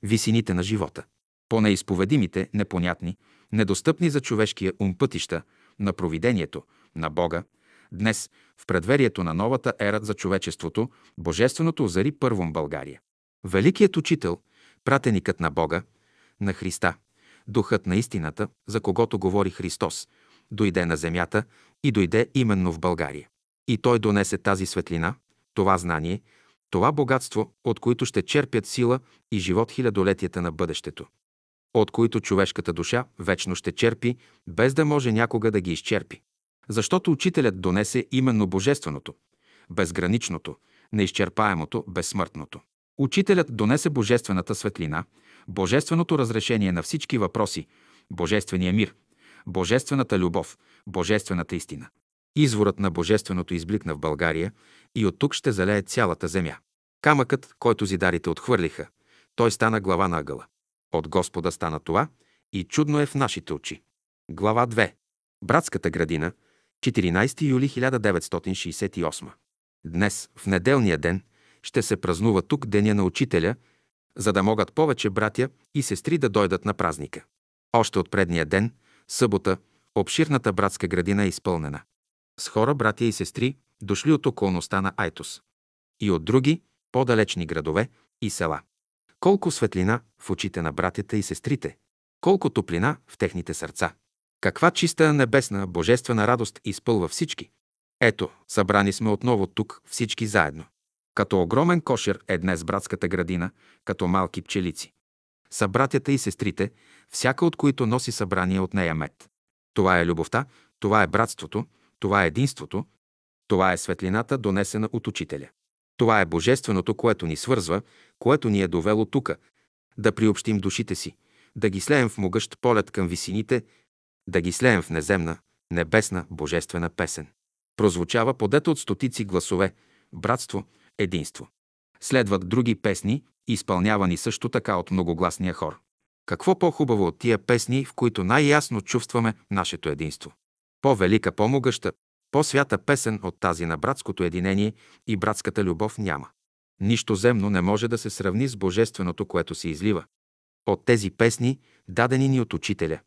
висините на живота. По неизповедимите, непонятни, недостъпни за човешкия ум пътища на провидението, на Бога, днес, в предверието на новата ера за човечеството, Божественото озари първом България. Великият учител, пратеникът на Бога, на Христа, духът на истината, за когото говори Христос, дойде на земята и дойде именно в България. И той донесе тази светлина, това знание, това богатство, от които ще черпят сила и живот хилядолетията на бъдещето, от които човешката душа вечно ще черпи, без да може някога да ги изчерпи. Защото учителят донесе именно божественото, безграничното, неизчерпаемото, безсмъртното. Учителят донесе божествената светлина, божественото разрешение на всички въпроси, божествения мир, божествената любов, божествената истина. Изворът на божественото избликна в България и от тук ще залее цялата земя. Камъкът, който зидарите отхвърлиха, той стана глава на ъгъла. От Господа стана това и чудно е в нашите очи. Глава 2. Братската градина, 14 юли 1968. Днес, в неделния ден, ще се празнува тук Деня на Учителя, за да могат повече братя и сестри да дойдат на празника. Още от предния ден, събота, обширната братска градина е изпълнена. С хора, братя и сестри, дошли от околността на Айтос. И от други, по-далечни градове и села. Колко светлина в очите на братята и сестрите, колко топлина в техните сърца. Каква чиста небесна, божествена радост изпълва всички. Ето, събрани сме отново тук, всички заедно. Като огромен кошер е днес братската градина, като малки пчелици. Са братята и сестрите, всяка от които носи събрание от нея мед. Това е любовта, това е братството, това е единството, това е светлината, донесена от Учителя. Това е Божественото, което ни свързва, което ни е довело тука, да приобщим душите си, да ги слеем в могъщ полет към висините, да ги слеем в неземна, небесна, божествена песен. Прозвучава подета от стотици гласове, братство, единство. Следват други песни, изпълнявани също така от многогласния хор. Какво по-хубаво от тия песни, в които най-ясно чувстваме нашето единство? По-велика, по-могъща, по-свята песен от тази на братското единение и братската любов няма. Нищо земно не може да се сравни с божественото, което се излива. От тези песни, дадени ни от учителя,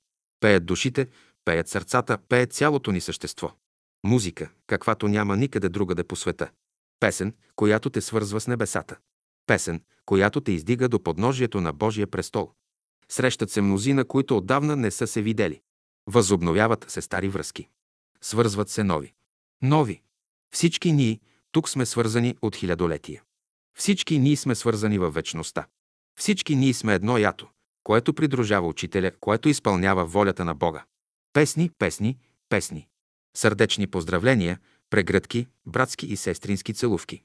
пеят душите, пеят сърцата, пеят цялото ни същество. Музика, каквато няма никъде другаде по света. Песен, която те свързва с небесата. Песен, която те издига до подножието на Божия престол. Срещат се мнозина, които отдавна не са се видели. Възобновяват се стари връзки. Свързват се нови. Нови. Всички ние тук сме свързани от хилядолетия. Всички ние сме свързани във вечността. Всички ние сме едно ято, което придружава учителя, което изпълнява волята на Бога. Песни, песни, песни. Сърдечни поздравления, прегръдки, братски и сестрински целувки.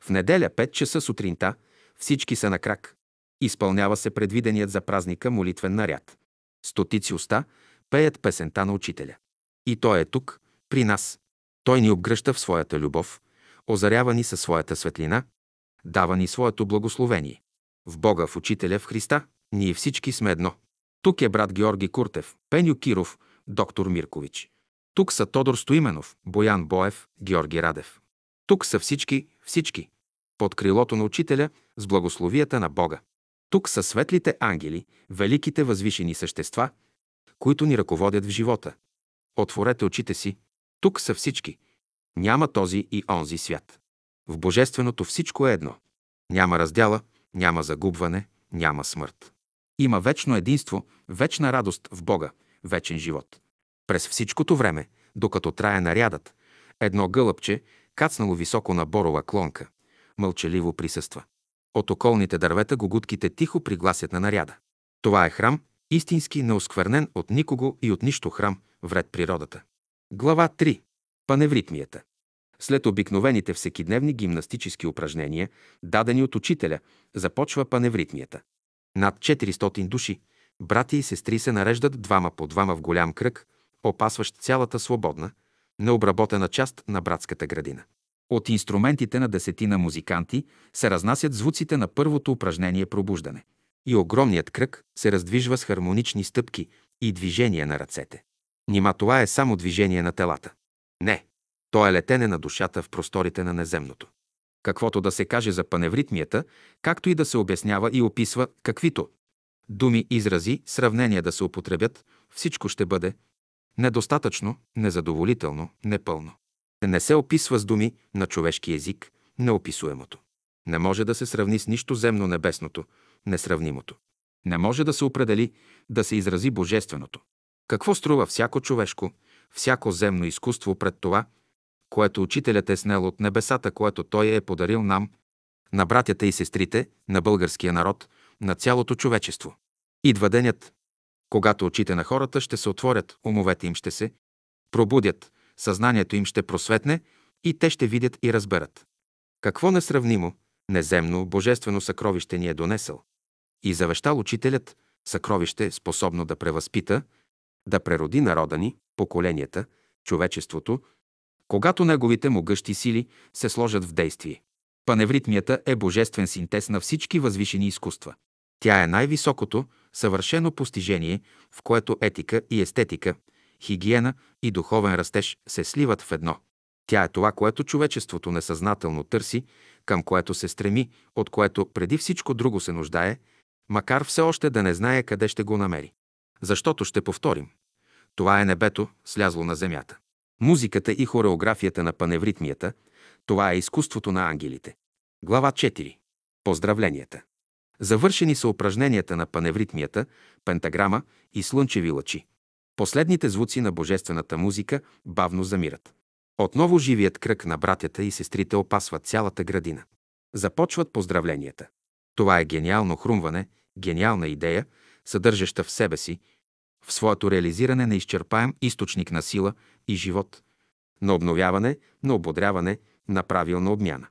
В неделя 5 часа сутринта всички са на крак. Изпълнява се предвиденият за празника молитвен наряд. Стотици уста пеят песента на учителя. И той е тук, при нас. Той ни обгръща в своята любов, озарява ни със своята светлина, дава ни своето благословение. В Бога, в Учителя, в Христа, ние всички сме едно. Тук е брат Георги Куртев, Пеню Киров, доктор Миркович. Тук са Тодор Стоименов, Боян Боев, Георги Радев. Тук са всички, всички. Под крилото на Учителя, с благословията на Бога. Тук са светлите ангели, великите възвишени същества, които ни ръководят в живота. Отворете очите си. Тук са всички. Няма този и онзи свят. В Божественото всичко е едно. Няма раздяла, няма загубване, няма смърт. Има вечно единство, вечна радост в Бога, вечен живот. През всичкото време, докато трае нарядът, едно гълъбче, кацнало високо на борова клонка, мълчаливо присъства. От околните дървета гогутките тихо пригласят на наряда. Това е храм, истински неосквернен от никого и от нищо храм, вред природата. Глава 3. Паневритмията. След обикновените всекидневни гимнастически упражнения, дадени от учителя, започва паневритмията. Над 400 души, брати и сестри се нареждат двама по двама в голям кръг, опасващ цялата свободна, необработена част на братската градина. От инструментите на десетина музиканти се разнасят звуците на първото упражнение пробуждане. И огромният кръг се раздвижва с хармонични стъпки и движения на ръцете. Нима това е само движение на телата. Не. То е летене на душата в просторите на неземното. Каквото да се каже за паневритмията, както и да се обяснява и описва каквито думи, изрази, сравнения да се употребят, всичко ще бъде недостатъчно, незадоволително, непълно. Не се описва с думи на човешки език неописуемото. Не може да се сравни с нищо земно небесното, несравнимото. Не може да се определи, да се изрази божественото. Какво струва всяко човешко, всяко земно изкуство пред това, което учителят е снел от небесата, което той е подарил нам, на братята и сестрите, на българския народ, на цялото човечество. Идва денят, когато очите на хората ще се отворят, умовете им ще се пробудят, съзнанието им ще просветне и те ще видят и разберат. Какво несравнимо, неземно, божествено съкровище ни е донесъл. И завещал учителят съкровище, способно да превъзпита, да прероди народа ни, поколенията, човечеството, когато неговите могъщи сили се сложат в действие. Паневритмията е божествен синтез на всички възвишени изкуства. Тя е най-високото, съвършено постижение, в което етика и естетика, хигиена и духовен растеж се сливат в едно. Тя е това, което човечеството несъзнателно търси, към което се стреми, от което преди всичко друго се нуждае, макар все още да не знае къде ще го намери. Защото ще повторим. Това е небето, слязло на земята. Музиката и хореографията на паневритмията – това е изкуството на ангелите. Глава 4. Поздравленията. Завършени са упражненията на паневритмията, пентаграма и слънчеви лъчи. Последните звуци на божествената музика бавно замират. Отново живият кръг на братята и сестрите опасва цялата градина. Започват поздравленията. Това е гениално хрумване, гениална идея, съдържаща в себе си, в своето реализиране на изчерпаем източник на сила и живот, на обновяване, на ободряване, на правилна обмяна.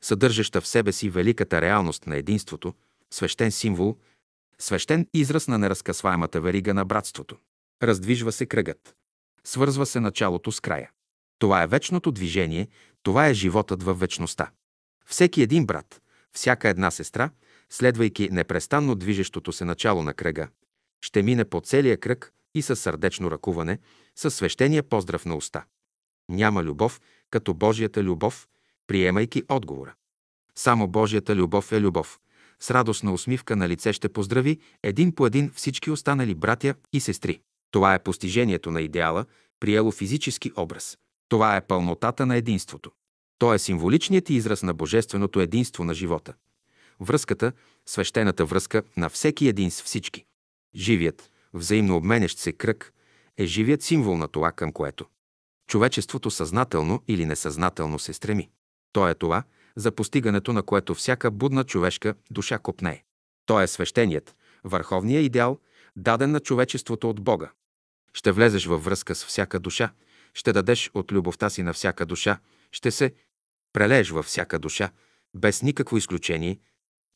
Съдържаща в себе си великата реалност на единството, свещен символ, Свещен израз на неразкъсваемата верига на братството. Раздвижва се кръгът. Свързва се началото с края. Това е вечното движение, това е животът във вечността. Всеки един брат, всяка една сестра, следвайки непрестанно движещото се начало на кръга, ще мине по целия кръг и със сърдечно ръкуване, със свещения поздрав на уста. Няма любов, като Божията любов, приемайки отговора. Само Божията любов е любов. С радостна усмивка на лице ще поздрави един по един всички останали братя и сестри. Това е постижението на идеала, приело физически образ. Това е пълнотата на единството. То е символичният израз на божественото единство на живота. Връзката, свещената връзка на всеки един с всички. Живият, взаимно обменящ се кръг е живият символ на това, към което човечеството съзнателно или несъзнателно се стреми. То е това, за постигането на което всяка будна човешка душа копнее. То е свещеният, върховният идеал, даден на човечеството от Бога. Ще влезеш във връзка с всяка душа, ще дадеш от любовта си на всяка душа, ще се прелееш във всяка душа, без никакво изключение,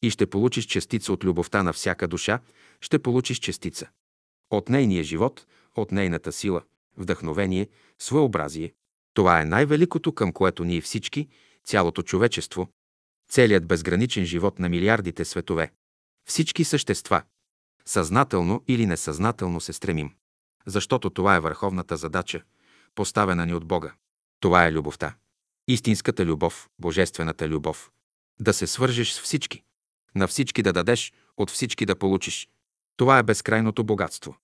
и ще получиш частица от любовта на всяка душа, ще получиш частица. От нейния живот, от нейната сила, вдъхновение, своеобразие. Това е най-великото, към което ние всички, цялото човечество, целият безграничен живот на милиардите светове, всички същества, съзнателно или несъзнателно се стремим. Защото това е върховната задача, поставена ни от Бога. Това е любовта. Истинската любов, божествената любов. Да се свържеш с всички. На всички да дадеш, от всички да получиш. Това е безкрайното богатство.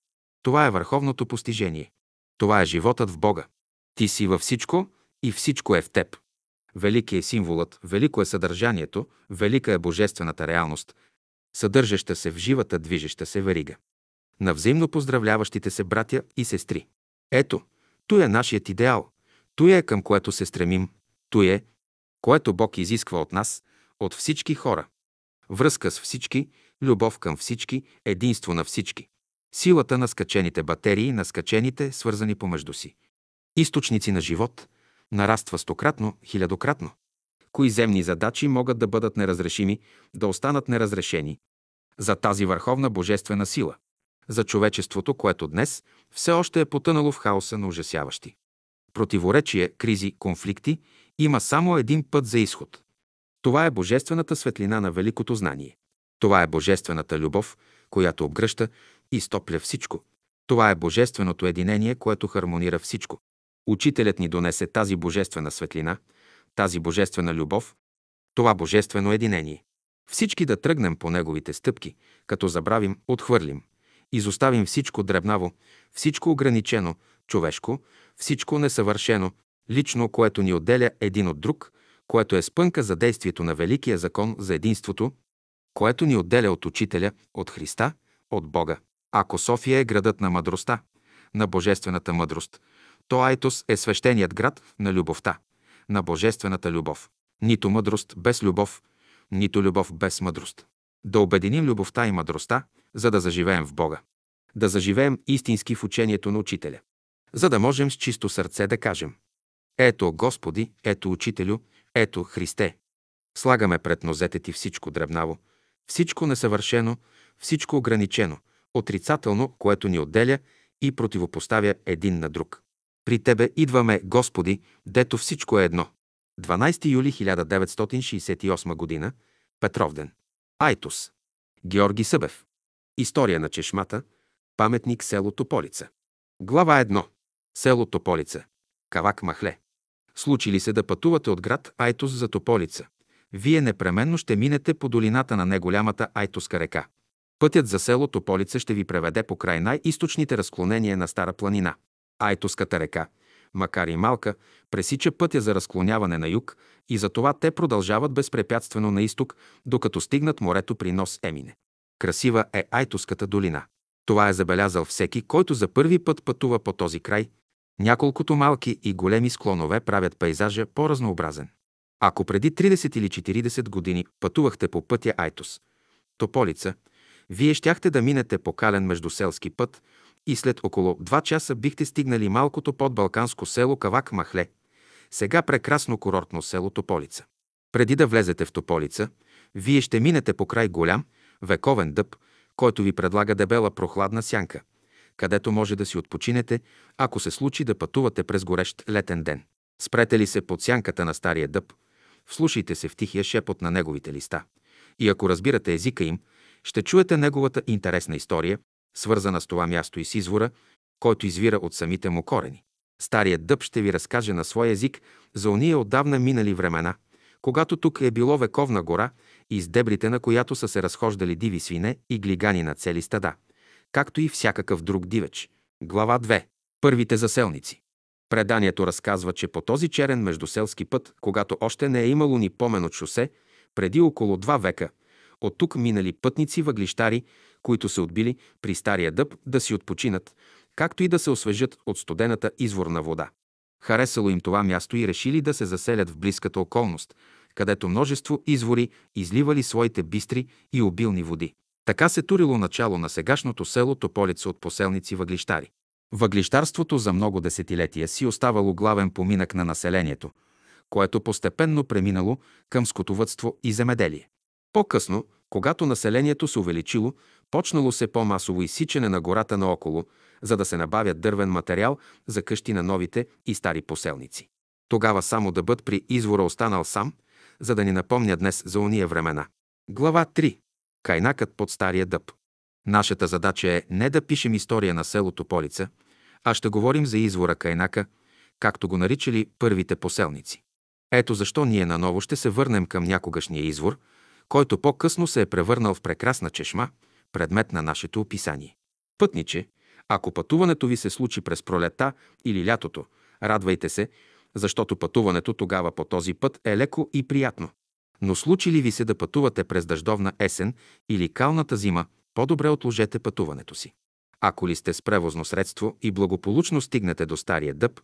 Това е върховното постижение. Това е животът в Бога. Ти си във всичко и всичко е в теб. Велики е символът, велико е съдържанието, велика е божествената реалност, съдържаща се в живата, движеща се верига. На взаимно поздравляващите се братя и сестри. Ето, той е нашият идеал, той е към което се стремим, той е, което Бог изисква от нас, от всички хора. Връзка с всички, любов към всички, единство на всички. Силата на скачените батерии, на скачените, свързани помежду си. Източници на живот, нараства стократно, хилядократно. Кои земни задачи могат да бъдат неразрешими, да останат неразрешени? За тази върховна божествена сила. За човечеството, което днес все още е потънало в хаоса на ужасяващи. Противоречия, кризи, конфликти има само един път за изход. Това е божествената светлина на великото знание. Това е божествената любов, която обгръща и стопля всичко. Това е божественото единение, което хармонира всичко. Учителят ни донесе тази божествена светлина, тази божествена любов, това божествено единение. Всички да тръгнем по неговите стъпки, като забравим, отхвърлим. Изоставим всичко дребнаво, всичко ограничено, човешко, всичко несъвършено, лично, което ни отделя един от друг, което е спънка за действието на Великия закон за единството, което ни отделя от Учителя, от Христа, от Бога. Ако София е градът на мъдростта, на божествената мъдрост, то Айтос е свещеният град на любовта, на божествената любов. Нито мъдрост без любов, нито любов без мъдрост. Да обединим любовта и мъдростта, за да заживеем в Бога. Да заживеем истински в учението на Учителя. За да можем с чисто сърце да кажем Ето Господи, ето Учителю, ето Христе. Слагаме пред нозете ти всичко дребнаво, всичко несъвършено, всичко ограничено, отрицателно, което ни отделя и противопоставя един на друг. При Тебе идваме, Господи, дето всичко е едно. 12 юли 1968 г. Петровден. Айтос. Георги Събев. История на чешмата. Паметник село Тополица. Глава 1. Село Тополица. Кавак Махле. Случи ли се да пътувате от град Айтос за Тополица? Вие непременно ще минете по долината на неголямата Айтоска река. Пътят за село Тополица ще ви преведе по край най-източните разклонения на Стара планина. Айтоската река, макар и малка, пресича пътя за разклоняване на юг и затова те продължават безпрепятствено на изток, докато стигнат морето при нос Емине. Красива е Айтоската долина. Това е забелязал всеки, който за първи път пътува по този край. Няколкото малки и големи склонове правят пейзажа по-разнообразен. Ако преди 30 или 40 години пътувахте по пътя Айтос, Тополица, вие щяхте да минете по кален междуселски път и след около 2 часа бихте стигнали малкото подбалканско село Кавак Махле, сега прекрасно курортно село Тополица. Преди да влезете в Тополица, вие ще минете по край голям, вековен дъб, който ви предлага дебела прохладна сянка, където може да си отпочинете, ако се случи да пътувате през горещ летен ден. Спрете ли се под сянката на стария дъб, вслушайте се в тихия шепот на неговите листа. И ако разбирате езика им, ще чуете неговата интересна история, свързана с това място и с извора, който извира от самите му корени. Старият дъб ще ви разкаже на свой език за ония отдавна минали времена, когато тук е било вековна гора, из дебрите на която са се разхождали диви свине и глигани на цели стада, както и всякакъв друг дивеч. Глава 2. Първите заселници. Преданието разказва, че по този черен междуселски път, когато още не е имало ни помен от шосе, преди около два века, от тук минали пътници въглищари, които се отбили при Стария дъб да си отпочинат, както и да се освежат от студената изворна вода. Харесало им това място и решили да се заселят в близката околност, където множество извори изливали своите бистри и обилни води. Така се турило начало на сегашното село Тополица от поселници въглищари. Въглищарството за много десетилетия си оставало главен поминък на населението, което постепенно преминало към скотовътство и земеделие. По-късно, когато населението се увеличило, почнало се по-масово изсичане на гората наоколо, за да се набавят дървен материал за къщи на новите и стари поселници. Тогава само да бъд при извора останал сам, за да ни напомня днес за уния времена. Глава 3. Кайнакът под стария дъб. Нашата задача е не да пишем история на селото Полица, а ще говорим за извора Кайнака, както го наричали първите поселници. Ето защо ние наново ще се върнем към някогашния извор, който по-късно се е превърнал в прекрасна чешма, предмет на нашето описание. Пътниче, ако пътуването ви се случи през пролета или лятото, радвайте се, защото пътуването тогава по този път е леко и приятно. Но случи ли ви се да пътувате през дъждовна есен или калната зима, по-добре отложете пътуването си. Ако ли сте с превозно средство и благополучно стигнете до стария дъб,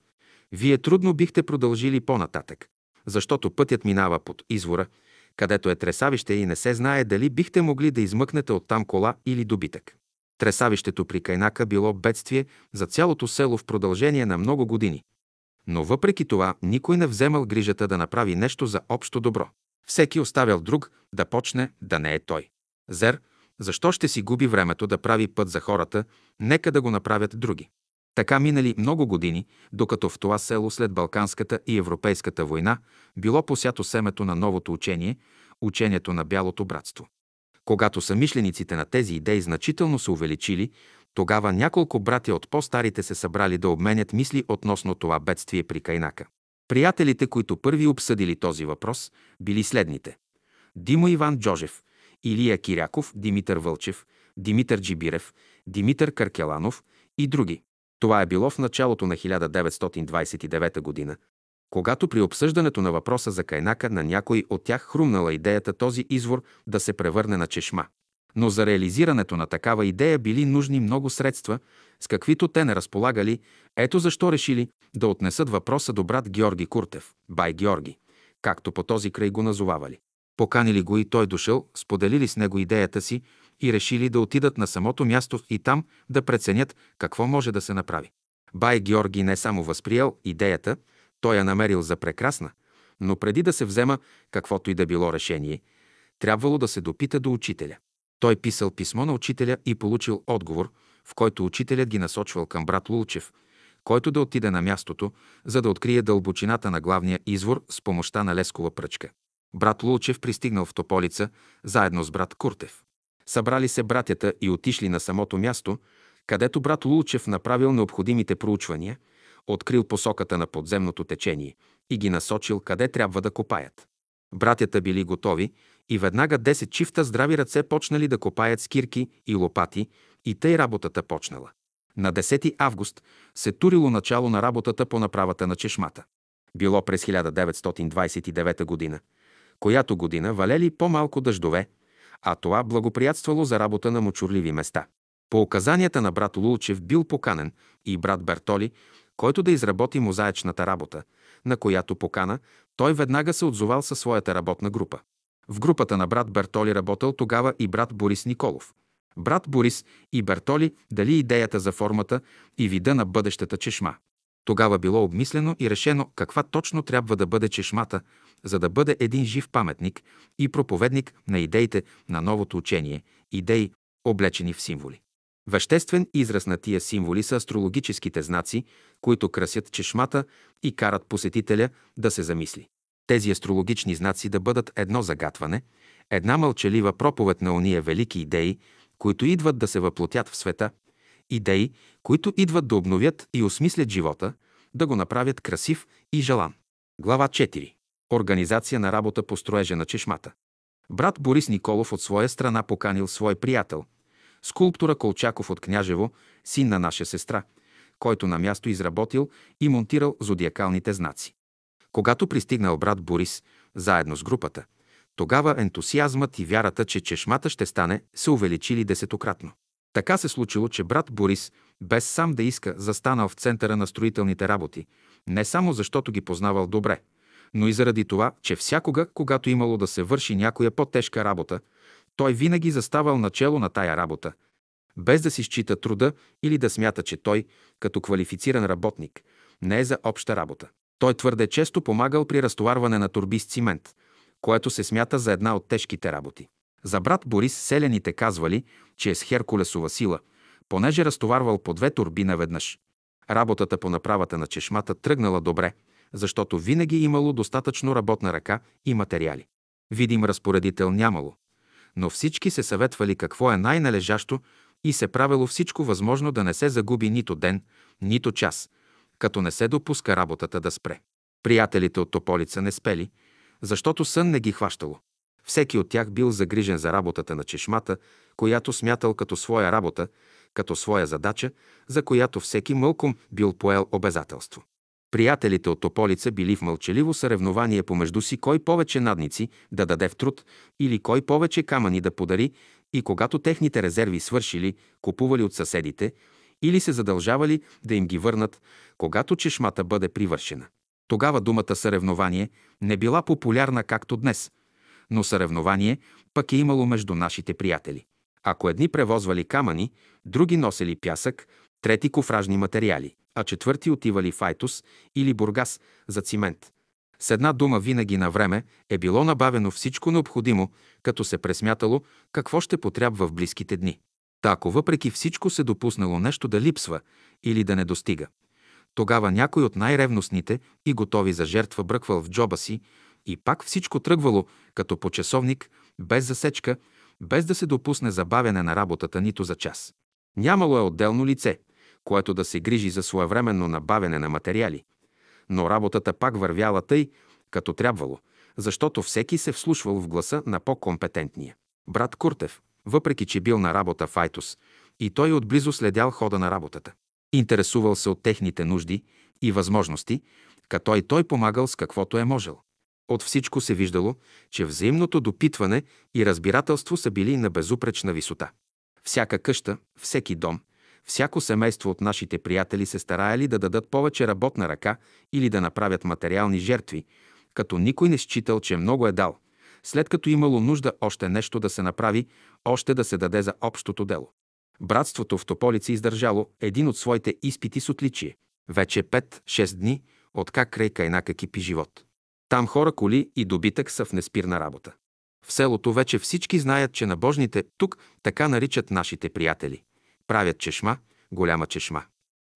вие трудно бихте продължили по-нататък, защото пътят минава под извора, където е тресавище и не се знае дали бихте могли да измъкнете оттам кола или добитък. Тресавището при Кайнака било бедствие за цялото село в продължение на много години. Но въпреки това никой не вземал грижата да направи нещо за общо добро. Всеки оставял друг да почне да не е той. Зер, защо ще си губи времето да прави път за хората, нека да го направят други. Така минали много години, докато в това село след Балканската и Европейската война било посято семето на новото учение, учението на Бялото братство. Когато самишлениците на тези идеи значително се увеличили, тогава няколко братя от по-старите се събрали да обменят мисли относно това бедствие при Кайнака. Приятелите, които първи обсъдили този въпрос, били следните. Димо Иван Джожев, Илия Киряков, Димитър Вълчев, Димитър Джибирев, Димитър Каркеланов и други. Това е било в началото на 1929 година, когато при обсъждането на въпроса за кайнака на някой от тях хрумнала идеята този извор да се превърне на чешма. Но за реализирането на такава идея били нужни много средства, с каквито те не разполагали, ето защо решили да отнесат въпроса до брат Георги Куртев, бай Георги, както по този край го назовавали. Поканили го и той дошъл, споделили с него идеята си и решили да отидат на самото място и там да преценят какво може да се направи. Бай Георги не само възприел идеята, той я намерил за прекрасна, но преди да се взема каквото и да било решение, трябвало да се допита до учителя. Той писал писмо на учителя и получил отговор, в който учителят ги насочвал към брат Лулчев, който да отиде на мястото, за да открие дълбочината на главния извор с помощта на лескова пръчка. Брат Лулчев пристигнал в Тополица заедно с брат Куртев. Събрали се братята и отишли на самото място, където брат Лулчев направил необходимите проучвания, открил посоката на подземното течение и ги насочил къде трябва да копаят. Братята били готови и веднага 10 чифта здрави ръце почнали да копаят с кирки и лопати и тъй работата почнала. На 10 август се турило начало на работата по направата на чешмата. Било през 1929 година, която година валели по-малко дъждове, а това благоприятствало за работа на мочурливи места. По указанията на брат Лулчев бил поканен и брат Бертоли, който да изработи мозаечната работа, на която покана той веднага се отзовал със своята работна група. В групата на брат Бертоли работил тогава и брат Борис Николов. Брат Борис и Бертоли дали идеята за формата и вида на бъдещата чешма. Тогава било обмислено и решено каква точно трябва да бъде чешмата, за да бъде един жив паметник и проповедник на идеите на новото учение, идеи, облечени в символи. Веществен израз на тия символи са астрологическите знаци, които красят чешмата и карат посетителя да се замисли. Тези астрологични знаци да бъдат едно загатване, една мълчалива проповед на ония велики идеи, които идват да се въплотят в света, идеи, които идват да обновят и осмислят живота, да го направят красив и желан. Глава 4. Организация на работа по строежа на чешмата. Брат Борис Николов от своя страна поканил свой приятел, скулптора Колчаков от Княжево, син на наша сестра, който на място изработил и монтирал зодиакалните знаци. Когато пристигнал брат Борис, заедно с групата, тогава ентусиазмът и вярата, че чешмата ще стане, се увеличили десетократно. Така се случило, че брат Борис, без сам да иска, застанал в центъра на строителните работи, не само защото ги познавал добре, но и заради това, че всякога, когато имало да се върши някоя по-тежка работа, той винаги заставал начало на тая работа, без да си счита труда или да смята, че той, като квалифициран работник, не е за обща работа. Той твърде често помагал при разтоварване на турби с цимент, което се смята за една от тежките работи. За брат Борис селените казвали, че е с Херкулесова сила, понеже разтоварвал по две турби наведнъж. Работата по направата на чешмата тръгнала добре, защото винаги имало достатъчно работна ръка и материали. Видим разпоредител нямало, но всички се съветвали какво е най-належащо и се правило всичко възможно да не се загуби нито ден, нито час, като не се допуска работата да спре. Приятелите от Тополица не спели, защото сън не ги хващало. Всеки от тях бил загрижен за работата на чешмата, която смятал като своя работа, като своя задача, за която всеки мълком бил поел обязателство. Приятелите от Тополица били в мълчаливо съревнование помежду си кой повече надници да даде в труд или кой повече камъни да подари и когато техните резерви свършили, купували от съседите или се задължавали да им ги върнат, когато чешмата бъде привършена. Тогава думата съревнование не била популярна както днес, но съревнование пък е имало между нашите приятели. Ако едни превозвали камъни, други носели пясък, трети кофражни материали, а четвърти отивали в Айтос или Бургас за цимент. С една дума винаги на време е било набавено всичко необходимо, като се пресмятало какво ще потрябва в близките дни. Та ако въпреки всичко се допуснало нещо да липсва или да не достига, тогава някой от най-ревностните и готови за жертва бръквал в джоба си и пак всичко тръгвало като по часовник, без засечка, без да се допусне забавяне на работата нито за час. Нямало е отделно лице, което да се грижи за своевременно набавяне на материали. Но работата пак вървяла тъй, като трябвало, защото всеки се вслушвал в гласа на по-компетентния. Брат Куртев, въпреки че бил на работа в Айтос, и той отблизо следял хода на работата. Интересувал се от техните нужди и възможности, като и той помагал с каквото е можел. От всичко се виждало, че взаимното допитване и разбирателство са били на безупречна висота. Всяка къща, всеки дом, всяко семейство от нашите приятели се стараяли да дадат повече работна ръка или да направят материални жертви, като никой не считал, че много е дал, след като имало нужда още нещо да се направи, още да се даде за общото дело. Братството в Тополица издържало един от своите изпити с отличие. Вече 5-6 дни, от как край кайнака кипи живот. Там хора, коли и добитък са в неспирна работа. В селото вече всички знаят, че набожните тук така наричат нашите приятели. Правят чешма, голяма чешма.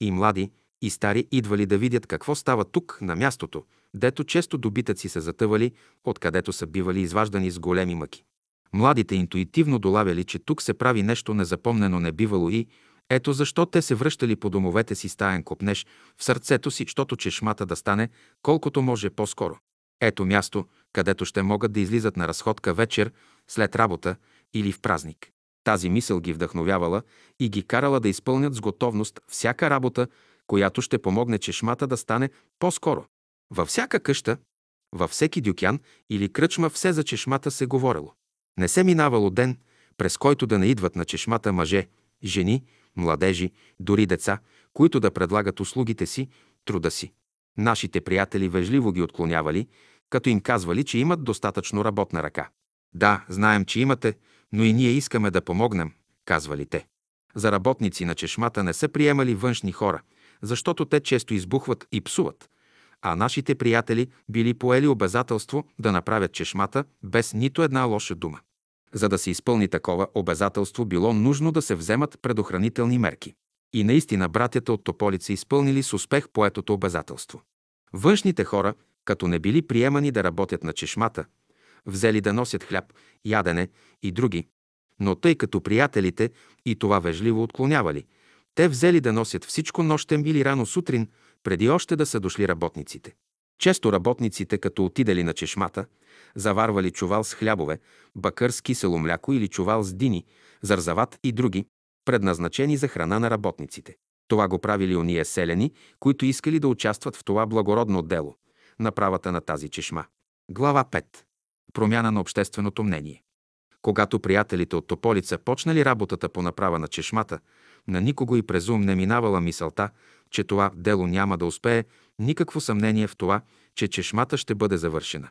И млади, и стари идвали да видят какво става тук, на мястото, дето често добитъци са затъвали, откъдето са бивали изваждани с големи мъки. Младите интуитивно долавяли, че тук се прави нещо незапомнено не бивало и ето защо те се връщали по домовете си с таен копнеж в сърцето си, щото чешмата да стане колкото може по-скоро. Ето място, където ще могат да излизат на разходка вечер, след работа или в празник. Тази мисъл ги вдъхновявала и ги карала да изпълнят с готовност всяка работа, която ще помогне чешмата да стане по-скоро. Във всяка къща, във всеки дюкян или кръчма все за чешмата се говорело. Не се минавало ден, през който да не идват на чешмата мъже, жени, младежи, дори деца, които да предлагат услугите си, труда си. Нашите приятели вежливо ги отклонявали, като им казвали, че имат достатъчно работна ръка. Да, знаем, че имате, но и ние искаме да помогнем, казвали те. За работници на чешмата не са приемали външни хора, защото те често избухват и псуват, а нашите приятели били поели обязателство да направят чешмата без нито една лоша дума. За да се изпълни такова обязателство, било нужно да се вземат предохранителни мерки. И наистина братята от Тополица изпълнили с успех поетото обязателство. Външните хора, като не били приемани да работят на чешмата, взели да носят хляб, ядене и други, но тъй като приятелите и това вежливо отклонявали, те взели да носят всичко нощем или рано сутрин, преди още да са дошли работниците. Често работниците, като отидели на чешмата, заварвали чувал с хлябове, бакър с кисело мляко или чувал с дини, зарзават и други, предназначени за храна на работниците. Това го правили уния селени, които искали да участват в това благородно дело, направата на тази чешма. Глава 5. Промяна на общественото мнение. Когато приятелите от Тополица почнали работата по направа на чешмата, на никого и презум не минавала мисълта, че това дело няма да успее, никакво съмнение в това, че чешмата ще бъде завършена.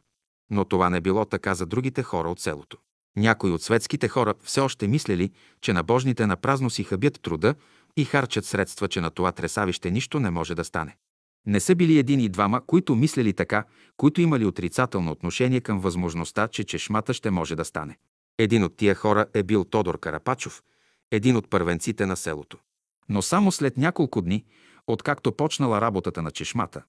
Но това не било така за другите хора от селото. Някои от светските хора все още мислели, че набожните на празно си хабят труда и харчат средства, че на това тресавище нищо не може да стане. Не са били един и двама, които мислели така, които имали отрицателно отношение към възможността, че чешмата ще може да стане. Един от тия хора е бил Тодор Карапачов, един от първенците на селото. Но само след няколко дни, откакто почнала работата на чешмата,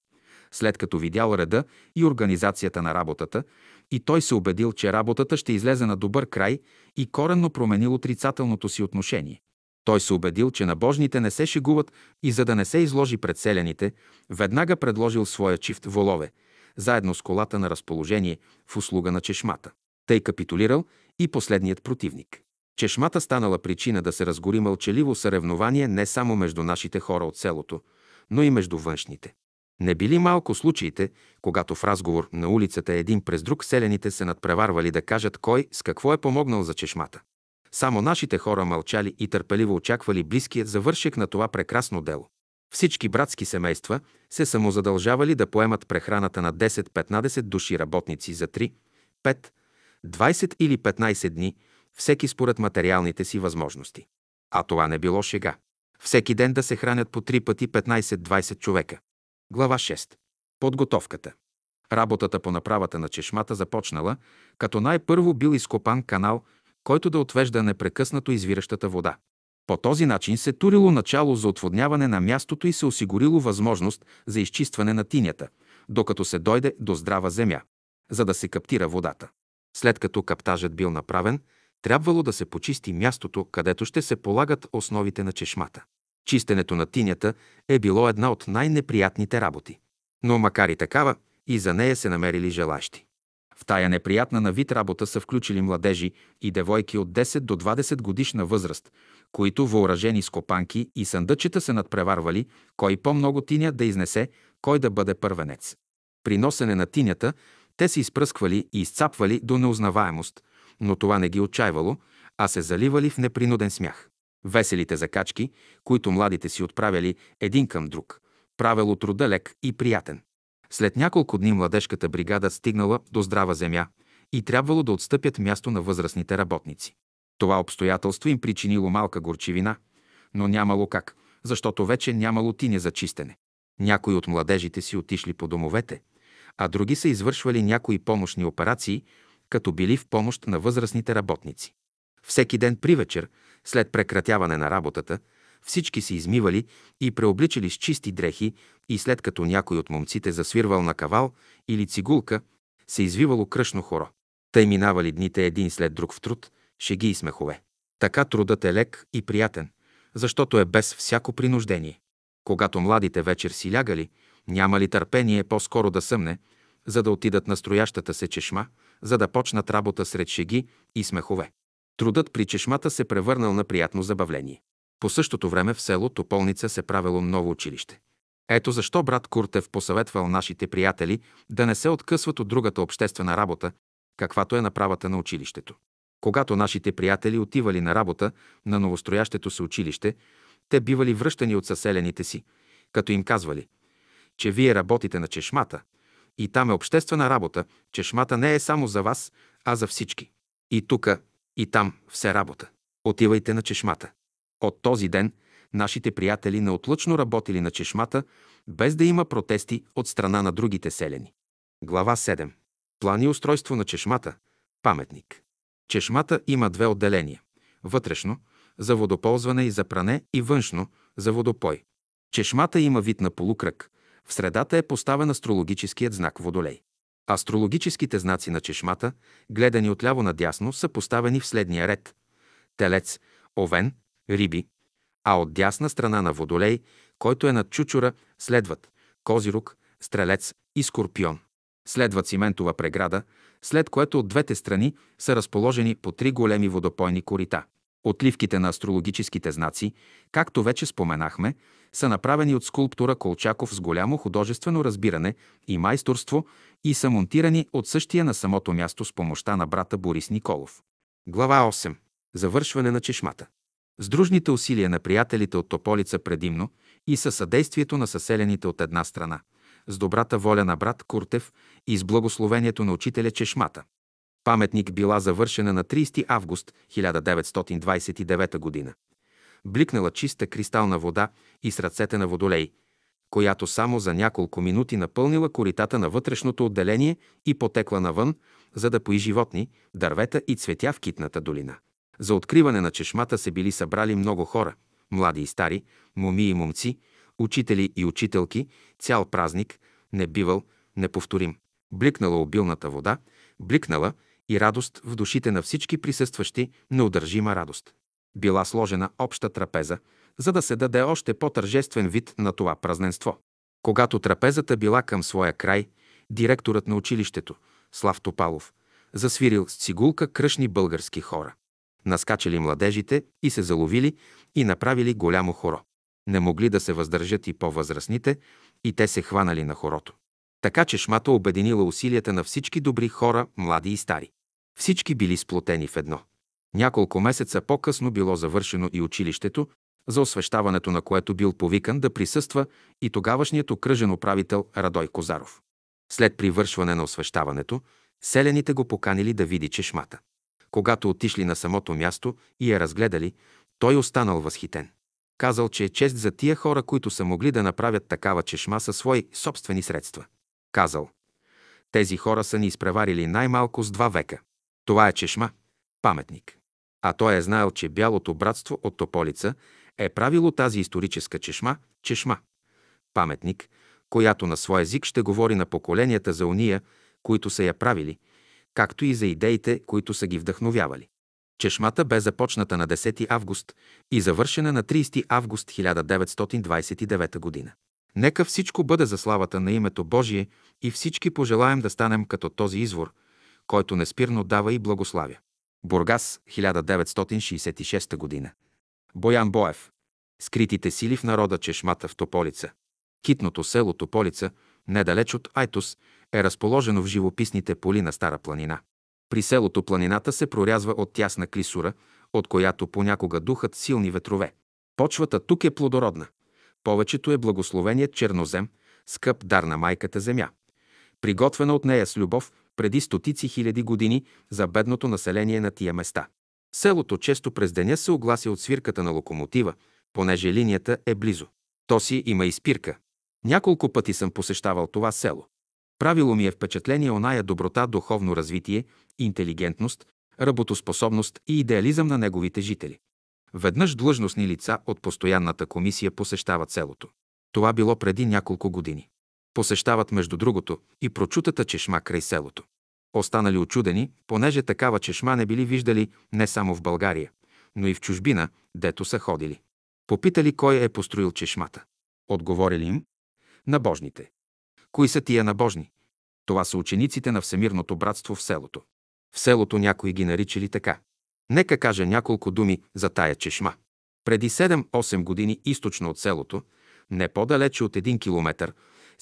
след като видял реда и организацията на работата, и той се убедил, че работата ще излезе на добър край и коренно променил отрицателното си отношение. Той се убедил, че набожните не се шегуват и за да не се изложи пред селяните, веднага предложил своя чифт волове, заедно с колата на разположение в услуга на чешмата. Тъй капитулирал и последният противник. Чешмата станала причина да се разгори мълчаливо съревнование не само между нашите хора от селото, но и между външните. Не били малко случаите, когато в разговор на улицата един през друг селените се надпреварвали да кажат кой с какво е помогнал за чешмата. Само нашите хора мълчали и търпеливо очаквали близкият завършек на това прекрасно дело. Всички братски семейства се самозадължавали да поемат прехраната на 10-15 души работници за 3, 5, 20 или 15 дни, всеки според материалните си възможности. А това не било шега. Всеки ден да се хранят по три пъти 15-20 човека. Глава 6. Подготовката. Работата по направата на чешмата започнала, като най-първо бил изкопан канал, който да отвежда непрекъснато извиращата вода. По този начин се турило начало за отводняване на мястото и се осигурило възможност за изчистване на тинята, докато се дойде до здрава земя, за да се каптира водата. След като каптажът бил направен, трябвало да се почисти мястото, където ще се полагат основите на чешмата. Чистенето на тинята е било една от най-неприятните работи. Но макар и такава, и за нея се намерили желащи. В тая неприятна на вид работа са включили младежи и девойки от 10 до 20 годишна възраст, които въоръжени с копанки и съндъчета се надпреварвали, кой по-много тиня да изнесе, кой да бъде първенец. При носене на тинята те се изпръсквали и изцапвали до неузнаваемост, но това не ги отчаивало, а се заливали в непринуден смях. Веселите закачки, които младите си отправяли един към друг, правило труда лек и приятен. След няколко дни младежката бригада стигнала до здрава земя и трябвало да отстъпят място на възрастните работници. Това обстоятелство им причинило малка горчивина, но нямало как, защото вече нямало тиня за чистене. Някои от младежите си отишли по домовете, а други са извършвали някои помощни операции, като били в помощ на възрастните работници. Всеки ден при вечер, след прекратяване на работата, всички се измивали и преобличали с чисти дрехи и след като някой от момците засвирвал на кавал или цигулка, се извивало кръшно хоро. Тъй минавали дните един след друг в труд, шеги и смехове. Така трудът е лек и приятен, защото е без всяко принуждение. Когато младите вечер си лягали, няма ли търпение по-скоро да съмне, за да отидат на строящата се чешма, за да почнат работа сред шеги и смехове. Трудът при чешмата се превърнал на приятно забавление. По същото време в село Тополница се правило ново училище. Ето защо брат Куртев посъветвал нашите приятели да не се откъсват от другата обществена работа, каквато е направата на училището. Когато нашите приятели отивали на работа на новостроящето се училище, те бивали връщани от съселените си, като им казвали, че вие работите на чешмата и там е обществена работа, чешмата не е само за вас, а за всички. И тука, и там все работа. Отивайте на чешмата. От този ден нашите приятели неотлъчно работили на чешмата, без да има протести от страна на другите селени. Глава 7. План и устройство на чешмата. Паметник. Чешмата има две отделения – вътрешно – за водоползване и за пране и външно – за водопой. Чешмата има вид на полукръг. В средата е поставен астрологическият знак Водолей. Астрологическите знаци на чешмата, гледани отляво надясно, са поставени в следния ред. Телец, овен, риби, а от дясна страна на Водолей, който е над чучура, следват Козирук, Стрелец и Скорпион. Следва циментова преграда, след което от двете страни са разположени по три големи водопойни корита. Отливките на астрологическите знаци, както вече споменахме, са направени от скулптура Колчаков с голямо художествено разбиране и майсторство и са монтирани от същия на самото място с помощта на брата Борис Николов. Глава 8. Завършване на чешмата. С дружните усилия на приятелите от Тополица предимно и със съдействието на съселените от една страна, с добрата воля на брат Куртев и с благословението на учителя Чешмата. Паметник била завършена на 30 август 1929 г. Бликнала чиста кристална вода и с ръцете на водолей, която само за няколко минути напълнила коритата на вътрешното отделение и потекла навън, за да пои животни, дървета и цветя в китната долина. За откриване на чешмата се били събрали много хора, млади и стари, моми и момци, учители и учителки, цял празник, небивал, неповторим. Бликнала обилната вода, бликнала и радост в душите на всички присъстващи, неудържима радост. Била сложена обща трапеза, за да се даде още по-тържествен вид на това празненство. Когато трапезата била към своя край, директорът на училището, Слав Топалов, засвирил с цигулка кръшни български хора. Наскачали младежите и се заловили и направили голямо хоро. Не могли да се въздържат и по-възрастните, и те се хванали на хорото. Така че шмата обединила усилията на всички добри хора, млади и стари. Всички били сплотени в едно. Няколко месеца по-късно било завършено и училището, за освещаването на което бил повикан да присъства и тогавашният окръжен управител Радой Козаров. След привършване на освещаването, селените го поканили да види чешмата. Когато отишли на самото място и я разгледали, той останал възхитен. Казал, че е чест за тия хора, които са могли да направят такава чешма със свои собствени средства. Казал, тези хора са ни изпреварили най-малко с два века. Това е чешма, паметник. А той е знаел, че Бялото братство от Тополица е правило тази историческа чешма, чешма, паметник, която на свой език ще говори на поколенията за уния, които са я правили, както и за идеите, които са ги вдъхновявали. Чешмата бе започната на 10 август и завършена на 30 август 1929 г. Нека всичко бъде за славата на името Божие и всички пожелаем да станем като този извор, който неспирно дава и благославя. Бургас, 1966 г. Боян Боев. Скритите сили в народа Чешмата в Тополица. Китното село Тополица, недалеч от Айтос, е разположено в живописните поли на Стара планина. При селото планината се прорязва от тясна клисура, от която понякога духат силни ветрове. Почвата тук е плодородна. Повечето е благословеният чернозем, скъп дар на майката земя. Приготвена от нея с любов преди стотици хиляди години за бедното население на тия места. Селото често през деня се оглася от свирката на локомотива, понеже линията е близо. То си има и спирка. Няколко пъти съм посещавал това село. Правило ми е впечатление оная доброта, духовно развитие, интелигентност, работоспособност и идеализъм на неговите жители. Веднъж длъжностни лица от постоянната комисия посещават селото. Това било преди няколко години. Посещават, между другото, и прочутата чешма край селото. Останали очудени, понеже такава чешма не били виждали не само в България, но и в чужбина, дето са ходили. Попитали кой е построил чешмата. Отговорили им – набожните. Кои са тия набожни? Това са учениците на Всемирното братство в селото. В селото някои ги наричали така. Нека кажа няколко думи за тая чешма. Преди 7-8 години източно от селото, не по-далече от един километър,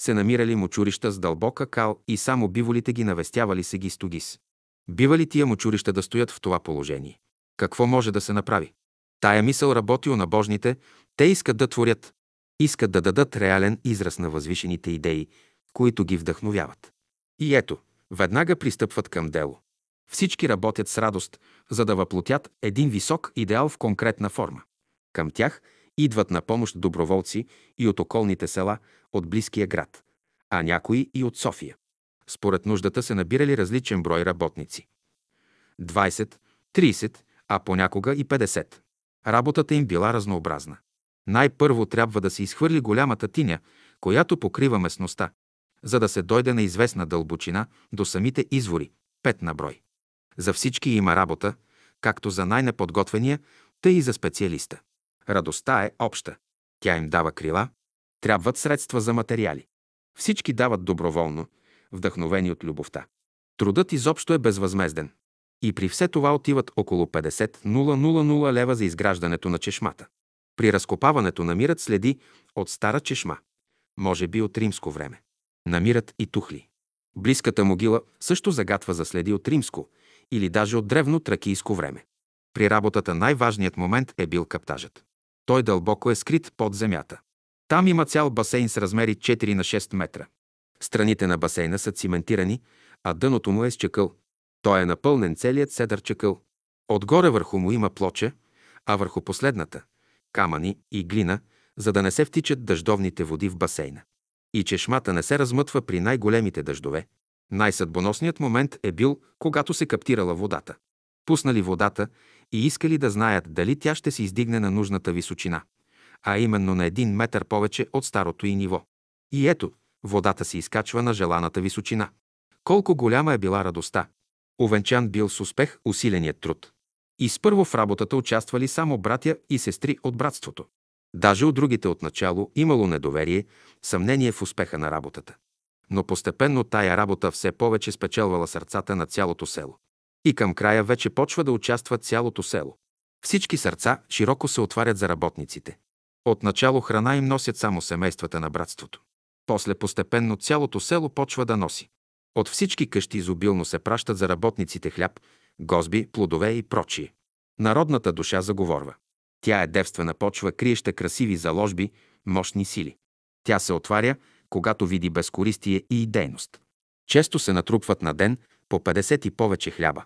се намирали мочурища с дълбока кал и само биволите ги навестявали се ги стогис. Бивали тия мочурища да стоят в това положение? Какво може да се направи? Тая мисъл работи у набожните, те искат да творят, искат да дадат реален израз на възвишените идеи, които ги вдъхновяват. И ето, веднага пристъпват към дело. Всички работят с радост, за да въплотят един висок идеал в конкретна форма. Към тях идват на помощ доброволци и от околните села, от близкия град, а някои и от София. Според нуждата се набирали различен брой работници. 20, 30, а понякога и 50. Работата им била разнообразна. Най-първо трябва да се изхвърли голямата тиня, която покрива местността, за да се дойде на известна дълбочина до самите извори, пет на брой. За всички има работа, както за най-неподготвения, тъй и за специалиста. Радостта е обща. Тя им дава крила, трябват средства за материали. Всички дават доброволно, вдъхновени от любовта. Трудът изобщо е безвъзмезден. И при все това отиват около 50 000 лева за изграждането на чешмата. При разкопаването намират следи от стара чешма, може би от римско време. Намират и тухли. Близката могила също загатва за следи от римско или даже от древно тракийско време. При работата най-важният момент е бил каптажът. Той дълбоко е скрит под земята. Там има цял басейн с размери 4 на 6 метра. Страните на басейна са циментирани, а дъното му е с чакъл. Той е напълнен целият седър чакъл. Отгоре върху му има плоча, а върху последната – камъни и глина, за да не се втичат дъждовните води в басейна. И чешмата не се размътва при най-големите дъждове. Най-съдбоносният момент е бил, когато се каптирала водата. Пуснали водата и искали да знаят дали тя ще се издигне на нужната височина, а именно на един метър повече от старото и ниво. И ето, водата се изкачва на желаната височина. Колко голяма е била радостта! Овенчан бил с успех усиленият труд. И спърво в работата участвали само братя и сестри от братството. Даже от другите отначало имало недоверие, съмнение в успеха на работата. Но постепенно тая работа все повече спечелвала сърцата на цялото село. И към края вече почва да участва цялото село. Всички сърца широко се отварят за работниците. Отначало храна им носят само семействата на братството. После постепенно цялото село почва да носи. От всички къщи изобилно се пращат за работниците хляб, гозби, плодове и прочие. Народната душа заговорва. Тя е девствена почва, криеща красиви заложби, мощни сили. Тя се отваря, когато види безкористие и идейност. Често се натрупват на ден по 50 и повече хляба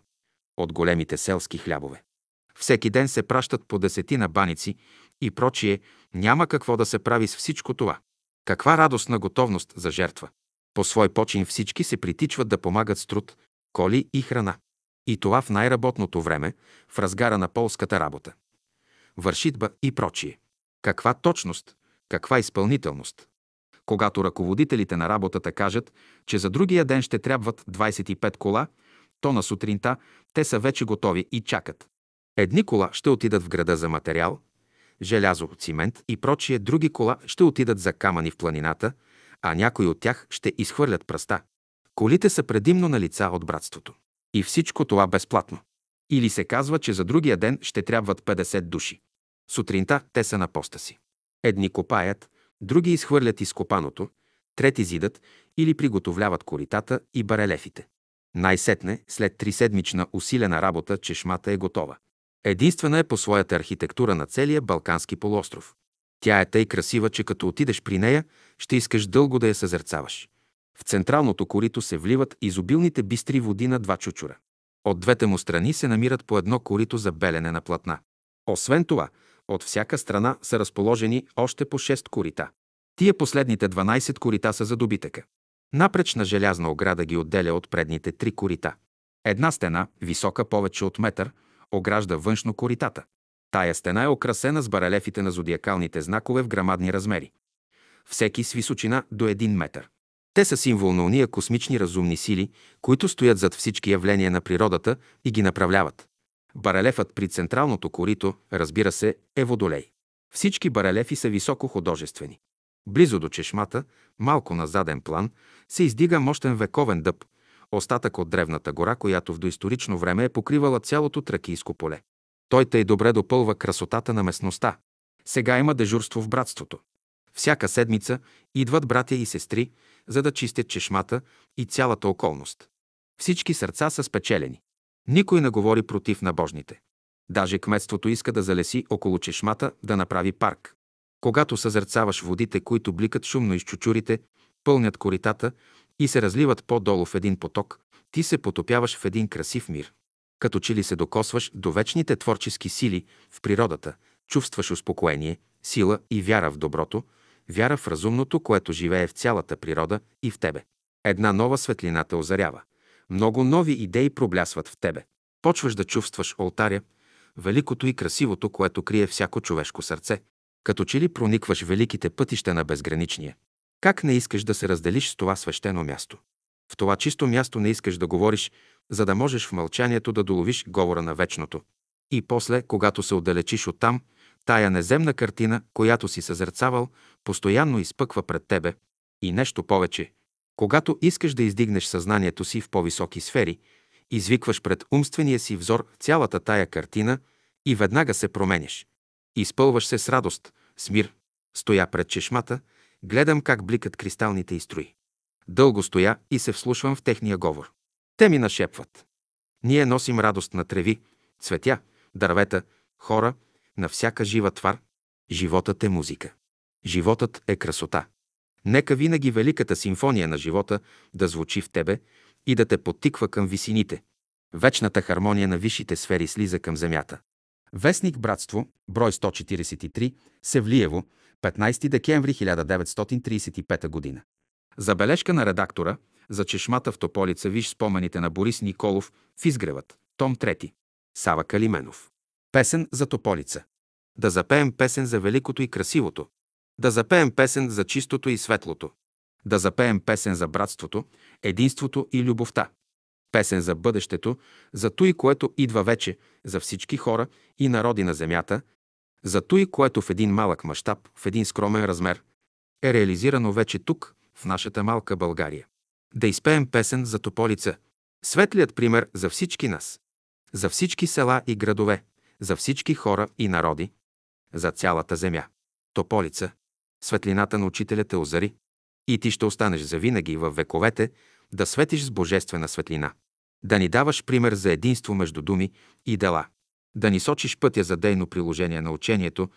от големите селски хлябове. Всеки ден се пращат по десетина баници и прочие, няма какво да се прави с всичко това. Каква радостна готовност за жертва! По свой почин всички се притичват да помагат с труд, коли и храна. И това в най-работното време, в разгара на полската работа. Вършитба и прочие. Каква точност, каква изпълнителност! Когато ръководителите на работата кажат, че за другия ден ще трябват 25 кола, то на сутринта те са вече готови и чакат. Едни кола ще отидат в града за материал, желязо, цимент и прочие, други кола ще отидат за камъни в планината, а някои от тях ще изхвърлят пръста. Колите са предимно на лица от братството. И всичко това безплатно. Или се казва, че за другия ден ще трябват 50 души. Сутринта те са на поста си. Едни копаят, други изхвърлят изкопаното, трети зидат или приготовляват коритата и барелефите. Най-сетне, след триседмична усилена работа, чешмата е готова. Единствена е по своята архитектура на целия Балкански полуостров. Тя е тъй красива, че като отидеш при нея, ще искаш дълго да я съзерцаваш. В централното корито се вливат изобилните бистри води на два чучура. От двете му страни се намират по едно корито за белене на платна. Освен това, от всяка страна са разположени още по 6 корита. Тия последните 12 корита са за добитъка. Напречна желязна ограда ги отделя от предните три корита. Една стена, висока повече от метър, огражда външно коритата. Тая стена е украсена с барелефите на зодиакалните знакове в грамадни размери. Всеки с височина до 1 метър. Те са символ на уния космични разумни сили, които стоят зад всички явления на природата и ги направляват. Барелефът при централното корито, разбира се, е водолей. Всички барелефи са високо художествени. Близо до чешмата, малко на заден план, се издига мощен вековен дъб, остатък от древната гора, която в доисторично време е покривала цялото тракийско поле. Той тъй добре допълва красотата на местността. Сега има дежурство в братството. Всяка седмица идват братя и сестри, за да чистят чешмата и цялата околност. Всички сърца са спечелени. Никой не говори против набожните. Даже кметството иска да залеси около чешмата, да направи парк. Когато съзерцаваш водите, които бликат шумно из чучурите, пълнят коритата и се разливат по-долу в един поток, ти се потопяваш в един красив мир. Като че ли се докосваш до вечните творчески сили в природата, чувстваш успокоение, сила и вяра в доброто, вяра в разумното, което живее в цялата природа и в тебе. Една нова светлина те озарява. Много нови идеи проблясват в тебе. Почваш да чувстваш олтаря, великото и красивото, което крие всяко човешко сърце. Като че ли проникваш великите пътища на безграничния. Как не искаш да се разделиш с това свещено място? В това чисто място не искаш да говориш, за да можеш в мълчанието да доловиш говора на вечното. И после, когато се отдалечиш оттам, тая неземна картина, която си съзерцавал, постоянно изпъква пред тебе. И нещо повече. Когато искаш да издигнеш съзнанието си в по-високи сфери, извикваш пред умствения си взор цялата тая картина и веднага се променяш. Изпълваш се с радост, с мир. Стоя пред чешмата, гледам как бликат кристалните изстрои. Дълго стоя и се вслушвам в техния говор. Те ми нашепват. Ние носим радост на треви, цветя, дървета, хора, на всяка жива твар. Животът е музика. Животът е красота. Нека винаги великата симфония на живота да звучи в тебе и да те подтиква към висините. Вечната хармония на висшите сфери слиза към земята. Вестник Братство, брой 143, Севлиево, 15 декември 1935 г. Забележка на редактора за чешмата в Тополица виж спомените на Борис Николов в изгревът, том 3. Сава Калименов. Песен за Тополица. Да запеем песен за великото и красивото. Да запеем песен за чистото и светлото. Да запеем песен за братството, единството и любовта. Песен за бъдещето, за той, което идва вече, за всички хора и народи на земята, за той, което в един малък мащаб, в един скромен размер, е реализирано вече тук, в нашата малка България. Да изпеем песен за Тополица, светлият пример за всички нас, за всички села и градове, за всички хора и народи, за цялата земя. Тополица, светлината на учителя те озари и ти ще останеш завинаги в вековете да светиш с божествена светлина. Да ни даваш пример за единство между думи и дела. Да ни сочиш пътя за дейно приложение на учението,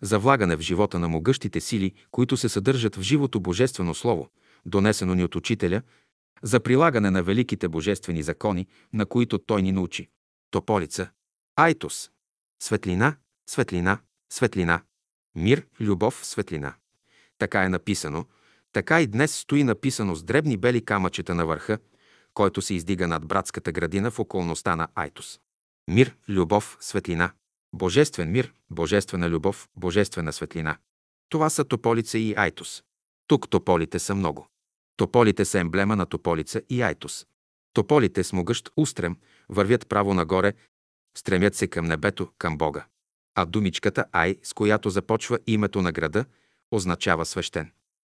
за влагане в живота на могъщите сили, които се съдържат в живото божествено слово, донесено ни от учителя, за прилагане на великите божествени закони, на които той ни научи. Тополица. Айтос. Светлина, светлина, светлина. Мир, любов, светлина. Така е написано, така и днес стои написано с дребни бели камъчета на върха, който се издига над братската градина в околността на Айтос. Мир, любов, светлина. Божествен мир, божествена любов, божествена светлина. Това са Тополица и Айтос. Тук тополите са много. Тополите са емблема на Тополица и Айтос. Тополите с могъщ устрем вървят право нагоре, стремят се към небето, към Бога. А думичката Ай, с която започва името на града, означава свещен.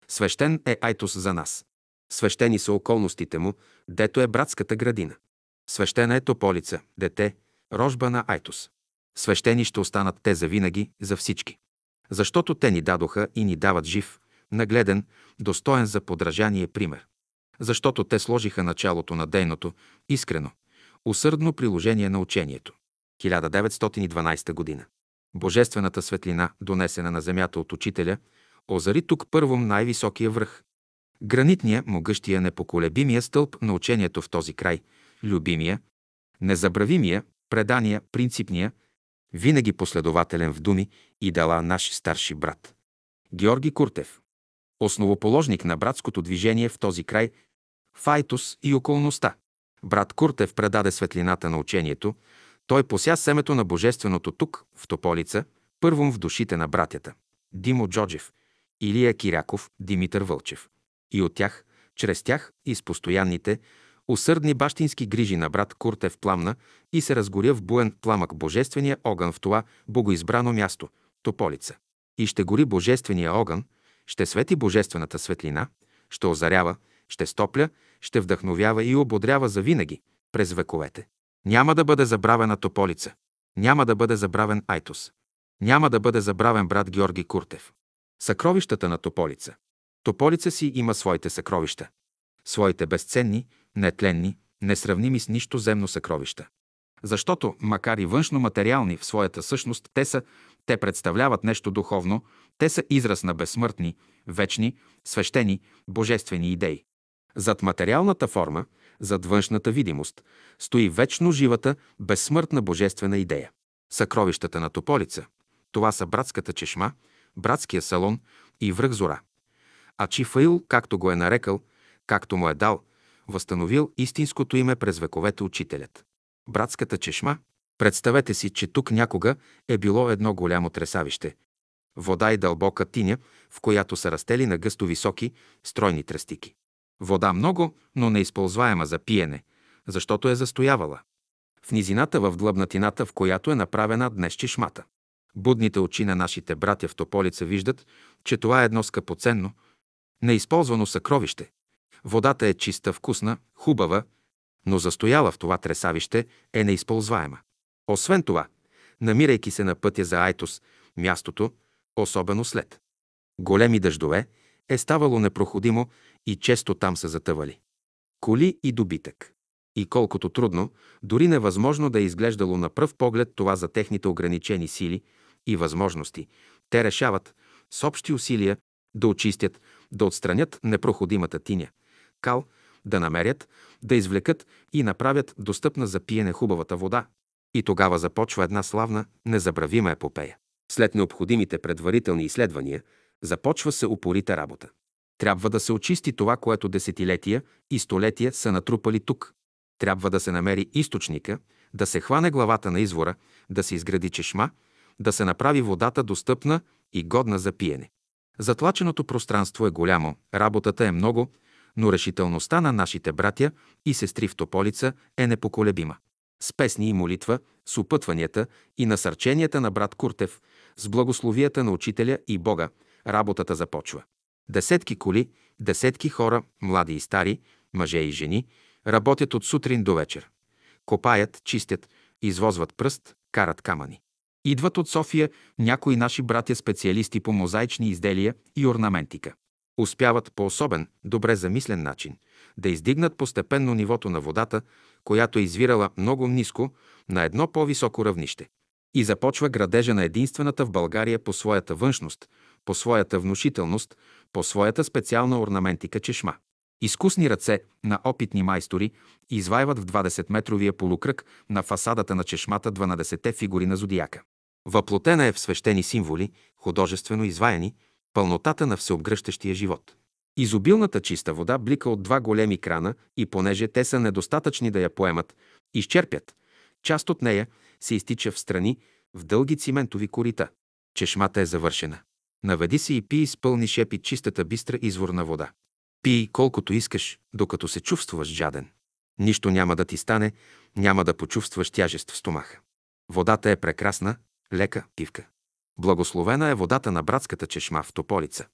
Свещен е Айтос за нас. Свещени са околностите му, дето е братската градина. Свещена е Тополица, дете, рожба на Айтос. Свещени ще останат те за винаги, за всички. Защото те ни дадоха и ни дават жив, нагледен, достоен за подражание пример. Защото те сложиха началото на дейното, искрено, усърдно приложение на учението. 1912 година. Божествената светлина, донесена на земята от учителя, озари тук първом най-високия връх. Гранитния, могъщия, непоколебимия стълб на учението в този край, любимия, незабравимия, предания, принципния, винаги последователен в думи и дала наш старши брат. Георги Куртев. Основоположник на братското движение в този край, Файтус и околността. Брат Куртев предаде светлината на учението, той пося семето на Божественото тук, в Тополица, първом в душите на братята. Димо Джоджев, Илия Киряков, Димитър Вълчев. И от тях, чрез тях и с постоянните, усърдни бащински грижи на брат Куртев пламна и се разгоря в буен пламък божествения огън в това богоизбрано място – Тополица. И ще гори божествения огън, ще свети божествената светлина, ще озарява, ще стопля, ще вдъхновява и ободрява завинаги, през вековете. Няма да бъде забравена Тополица. Няма да бъде забравен Айтос. Няма да бъде забравен брат Георги Куртев. Съкровищата на Тополица. Тополица си има своите съкровища. Своите безценни, нетленни, несравними с нищо земно съкровища. Защото, макар и външно материални в своята същност, те са, те представляват нещо духовно, те са израз на безсмъртни, вечни, свещени, божествени идеи. Зад материалната форма, зад външната видимост, стои вечно живата, безсмъртна божествена идея. Съкровищата на Тополица. Това са братската чешма, братския салон и връх зора. А Чифаил, както го е нарекал, както му е дал, възстановил истинското име през вековете учителят. Братската чешма. Представете си, че тук някога е било едно голямо тресавище. Вода и дълбока тиня, в която са растели на гъсто високи, стройни тръстики. Вода много, но неизползваема за пиене, защото е застоявала. В низината в длъбнатината, в която е направена днес чешмата. Будните очи на нашите братя в Тополица виждат, че това е едно скъпоценно, неизползвано съкровище. Водата е чиста, вкусна, хубава, но застояла в това тресавище е неизползваема. Освен това, намирайки се на пътя за Айтос, мястото, особено след големи дъждове, е ставало непроходимо и често там са затъвали. Коли и добитък. И колкото трудно, дори невъзможно да е изглеждало на пръв поглед това за техните ограничени сили и възможности, те решават с общи усилия да очистят, да отстранят непроходимата тиня, кал, да намерят, да извлекат и направят достъпна за пиене хубавата вода. И тогава започва една славна, незабравима епопея. След необходимите предварителни изследвания, започва се упорита работа. Трябва да се очисти това, което десетилетия и столетия са натрупали тук. Трябва да се намери източника, да се хване главата на извора, да се изгради чешма, да се направи водата достъпна и годна за пиене. Затлаченото пространство е голямо, работата е много, но решителността на нашите братя и сестри в Тополица е непоколебима. С песни и молитва, с опътванията и насърченията на брат Куртев, с благословията на учителя и Бога, работата започва. Десетки коли, десетки хора, млади и стари, мъже и жени, работят от сутрин до вечер. Копаят, чистят, извозват пръст, карат камъни. Идват от София някои наши братя специалисти по мозаични изделия и орнаментика. Успяват по особен, добре замислен начин да издигнат постепенно нивото на водата, която е извирала много ниско, на едно по-високо равнище. И започва градежа на единствената в България по своята външност, по своята внушителност, по своята специална орнаментика чешма. Изкусни ръце на опитни майстори извайват в 20-метровия полукръг на фасадата на чешмата 12-те фигури на зодиака. Въплотена е в свещени символи, художествено изваяни, пълнотата на всеобгръщащия живот. Изобилната чиста вода блика от два големи крана и понеже те са недостатъчни да я поемат, изчерпят, част от нея се изтича в страни, в дълги циментови корита. Чешмата е завършена. Наведи се и пий с пълни шепи чистата бистра изворна вода. Пий колкото искаш, докато се чувстваш жаден. Нищо няма да ти стане, няма да почувстваш тяжест в стомаха. Водата е прекрасна, лека пивка. Благословена е водата на братската чешма в Тополица.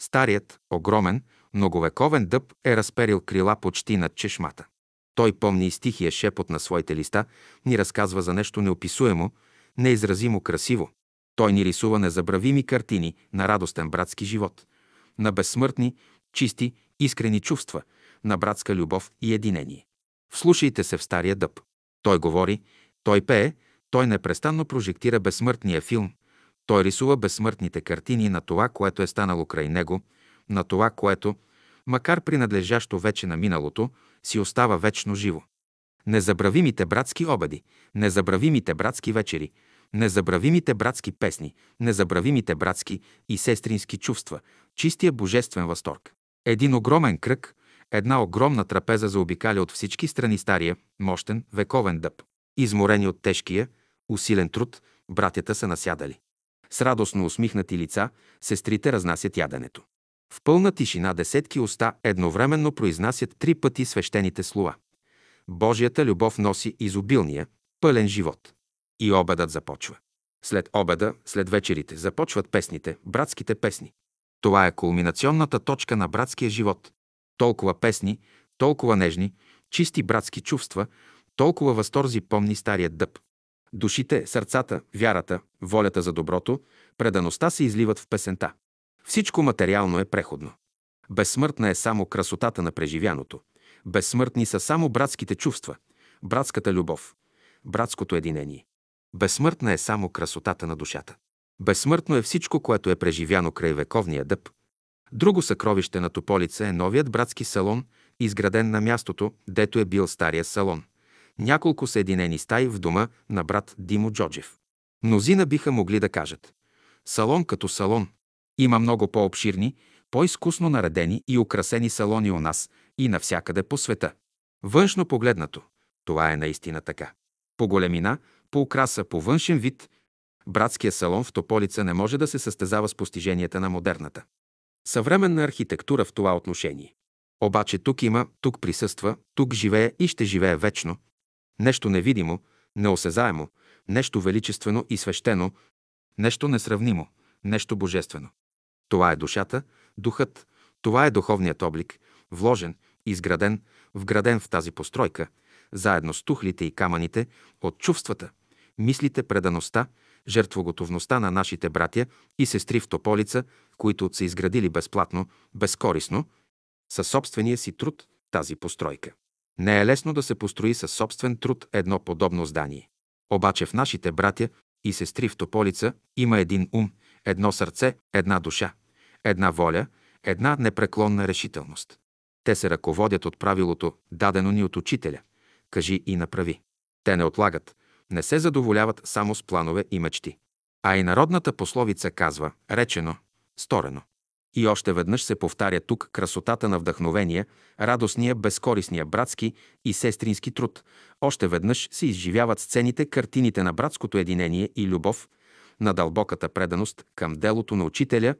Старият, огромен, многовековен дъб е разперил крила почти над чешмата. Той помни и стихия шепот на своите листа, ни разказва за нещо неописуемо, неизразимо красиво. Той ни рисува незабравими картини на радостен братски живот, на безсмъртни, чисти, искрени чувства, на братска любов и единение. Вслушайте се в стария дъб. Той говори, той пее, той непрестанно прожектира безсмъртния филм, той рисува безсмъртните картини на това, което е станало край него, на това, което, макар принадлежащо вече на миналото, си остава вечно живо. Незабравимите братски обеди, незабравимите братски вечери, незабравимите братски песни, незабравимите братски и сестрински чувства, чистия божествен възторг. Един огромен кръг, една огромна трапеза заобикаля от всички страни стария, мощен, вековен дъб. Изморени от тежкия, усилен труд, братята са насядали. С радостно усмихнати лица сестрите разнасят яденето. В пълна тишина десетки уста едновременно произнасят три пъти свещените слова. Божията любов носи изобилния, пълен живот. И обедът започва. След обеда, след вечерите, започват песните, братските песни. Това е кулминационната точка на братския живот. Толкова песни, толкова нежни, чисти братски чувства, толкова възторзи помни старият дъб. Душите, сърцата, вярата, волята за доброто, предаността се изливат в песента. Всичко материално е преходно. Безсмъртна е само красотата на преживяното. Безсмъртни са само братските чувства, братската любов, братското единение. Безсмъртна е само красотата на душата. Безсмъртно е всичко, което е преживяно край вековния дъб. Друго съкровище на Тополица е новият братски салон, изграден на мястото, дето е бил стария салон – няколко съединени стаи в дома на брат Димо Джоджев. Мнозина биха могли да кажат салон като салон. Има много по-обширни, по-изкусно наредени и украсени салони у нас и навсякъде по света. Външно погледнато, това е наистина така. По големина, по украса, по външен вид, братския салон в Тополица не може да се състезава с постиженията на модерната. Съвременна архитектура в това отношение. Обаче тук има, тук присъства, тук живее и ще живее вечно. Нещо невидимо, неосезаемо, нещо величествено и свещено, нещо несравнимо, нещо божествено. Това е душата, духът, това е духовният облик, вложен, изграден, вграден в тази постройка, заедно с тухлите и камъните, от чувствата, мислите, предаността, жертвоготовността на нашите братя и сестри в Тополица, които са изградили безплатно, безкорисно, със собствения си труд тази постройка. Не е лесно да се построи със собствен труд едно подобно здание. Обаче в нашите братя и сестри в Тополица има един ум, едно сърце, една душа, една воля, една непреклонна решителност. Те се ръководят от правилото, дадено ни от учителя. Кажи и направи. Те не отлагат, не се задоволяват само с планове и мечти. А и народната пословица казва речено, сторено. И още веднъж се повтаря тук красотата на вдъхновения, радостния, безкорисния братски и сестрински труд. Още веднъж се изживяват сцените, картините на братското единение и любов, на дълбоката преданост към делото на учителя,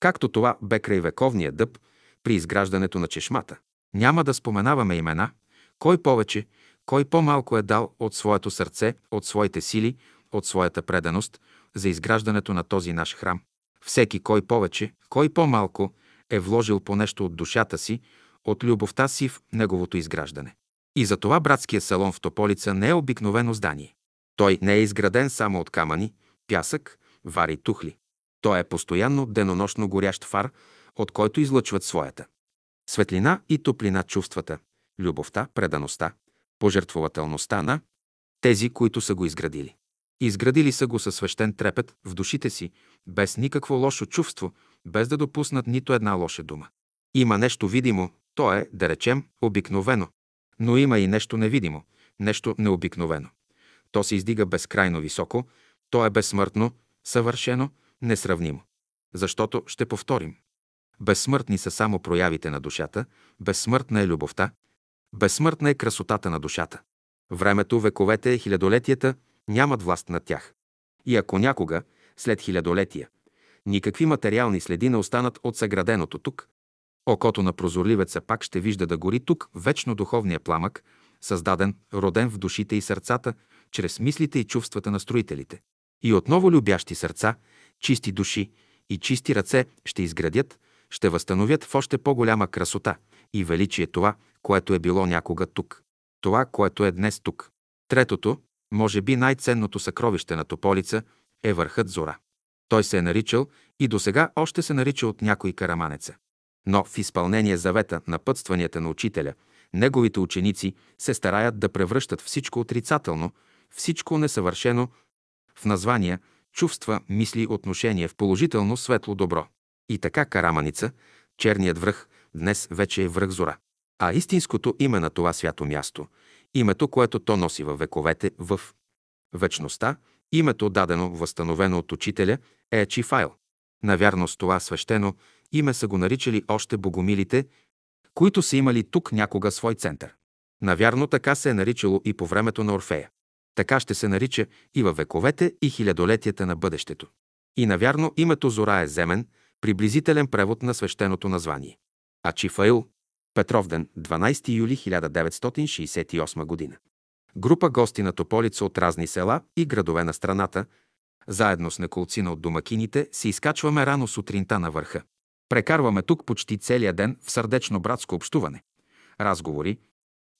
както това бе край вековния дъб при изграждането на чешмата. Няма да споменаваме имена, кой повече, кой по-малко е дал от своето сърце, от своите сили, от своята преданост за изграждането на този наш храм. Всеки, кой повече, кой по-малко, е вложил по нещо от душата си, от любовта си в неговото изграждане. И за това братския салон в Тополица не е обикновено здание. Той не е изграден само от камъни, пясък, вари тухли. Той е постоянно денонощно горящ фар, от който излъчват своята. Светлина и топлина чувствата, любовта, предаността, пожертвователността на тези, които са го изградили. Изградили са го със свещен трепет в душите си, без никакво лошо чувство, без да допуснат нито една лоша дума. Има нещо видимо, то е, да речем, обикновено. Но има и нещо невидимо, нещо необикновено. То се издига безкрайно високо, то е безсмъртно, съвършено, несравнимо. Защото, ще повторим, безсмъртни са само проявите на душата, безсмъртна е любовта, безсмъртна е красотата на душата. Времето, вековете, хилядолетията – нямат власт над тях. И ако някога, след хилядолетия, никакви материални следи не останат от съграденото тук, окото на прозорливеца пак ще вижда да гори тук вечно духовния пламък, създаден, роден в душите и сърцата, чрез мислите и чувствата на строителите. И отново любящи сърца, чисти души и чисти ръце ще изградят, ще възстановят в още по-голяма красота и величие това, което е било някога тук. Това, което е днес тук. Третото, може би най-ценното съкровище на Тополица е върхът Зора. Той се е наричал и до сега още се нарича от някои караманеца. Но в изпълнение завета на пътстванията на учителя, неговите ученици се стараят да превръщат всичко отрицателно, всичко несъвършено в названия, чувства, мисли, отношения в положително светло добро. И така Караманица, черният връх, днес вече е връх Зора. А истинското име на това свято място – името, което то носи във вековете, в вечността, името, дадено, възстановено от учителя, е Чифайл. Навярно с това свещено име са го наричали още богомилите, които са имали тук някога свой център. Навярно така се е наричало и по времето на Орфея. Така ще се нарича и във вековете и хилядолетията на бъдещето. И навярно името Зора е земен, приблизителен превод на свещеното название. А Чифаил Петровден, 12 юли 1968 г. Група гости на Тополица от разни села и градове на страната, заедно с неколцина от домакините, се изкачваме рано сутринта на върха. Прекарваме тук почти целия ден в сърдечно братско общуване. Разговори,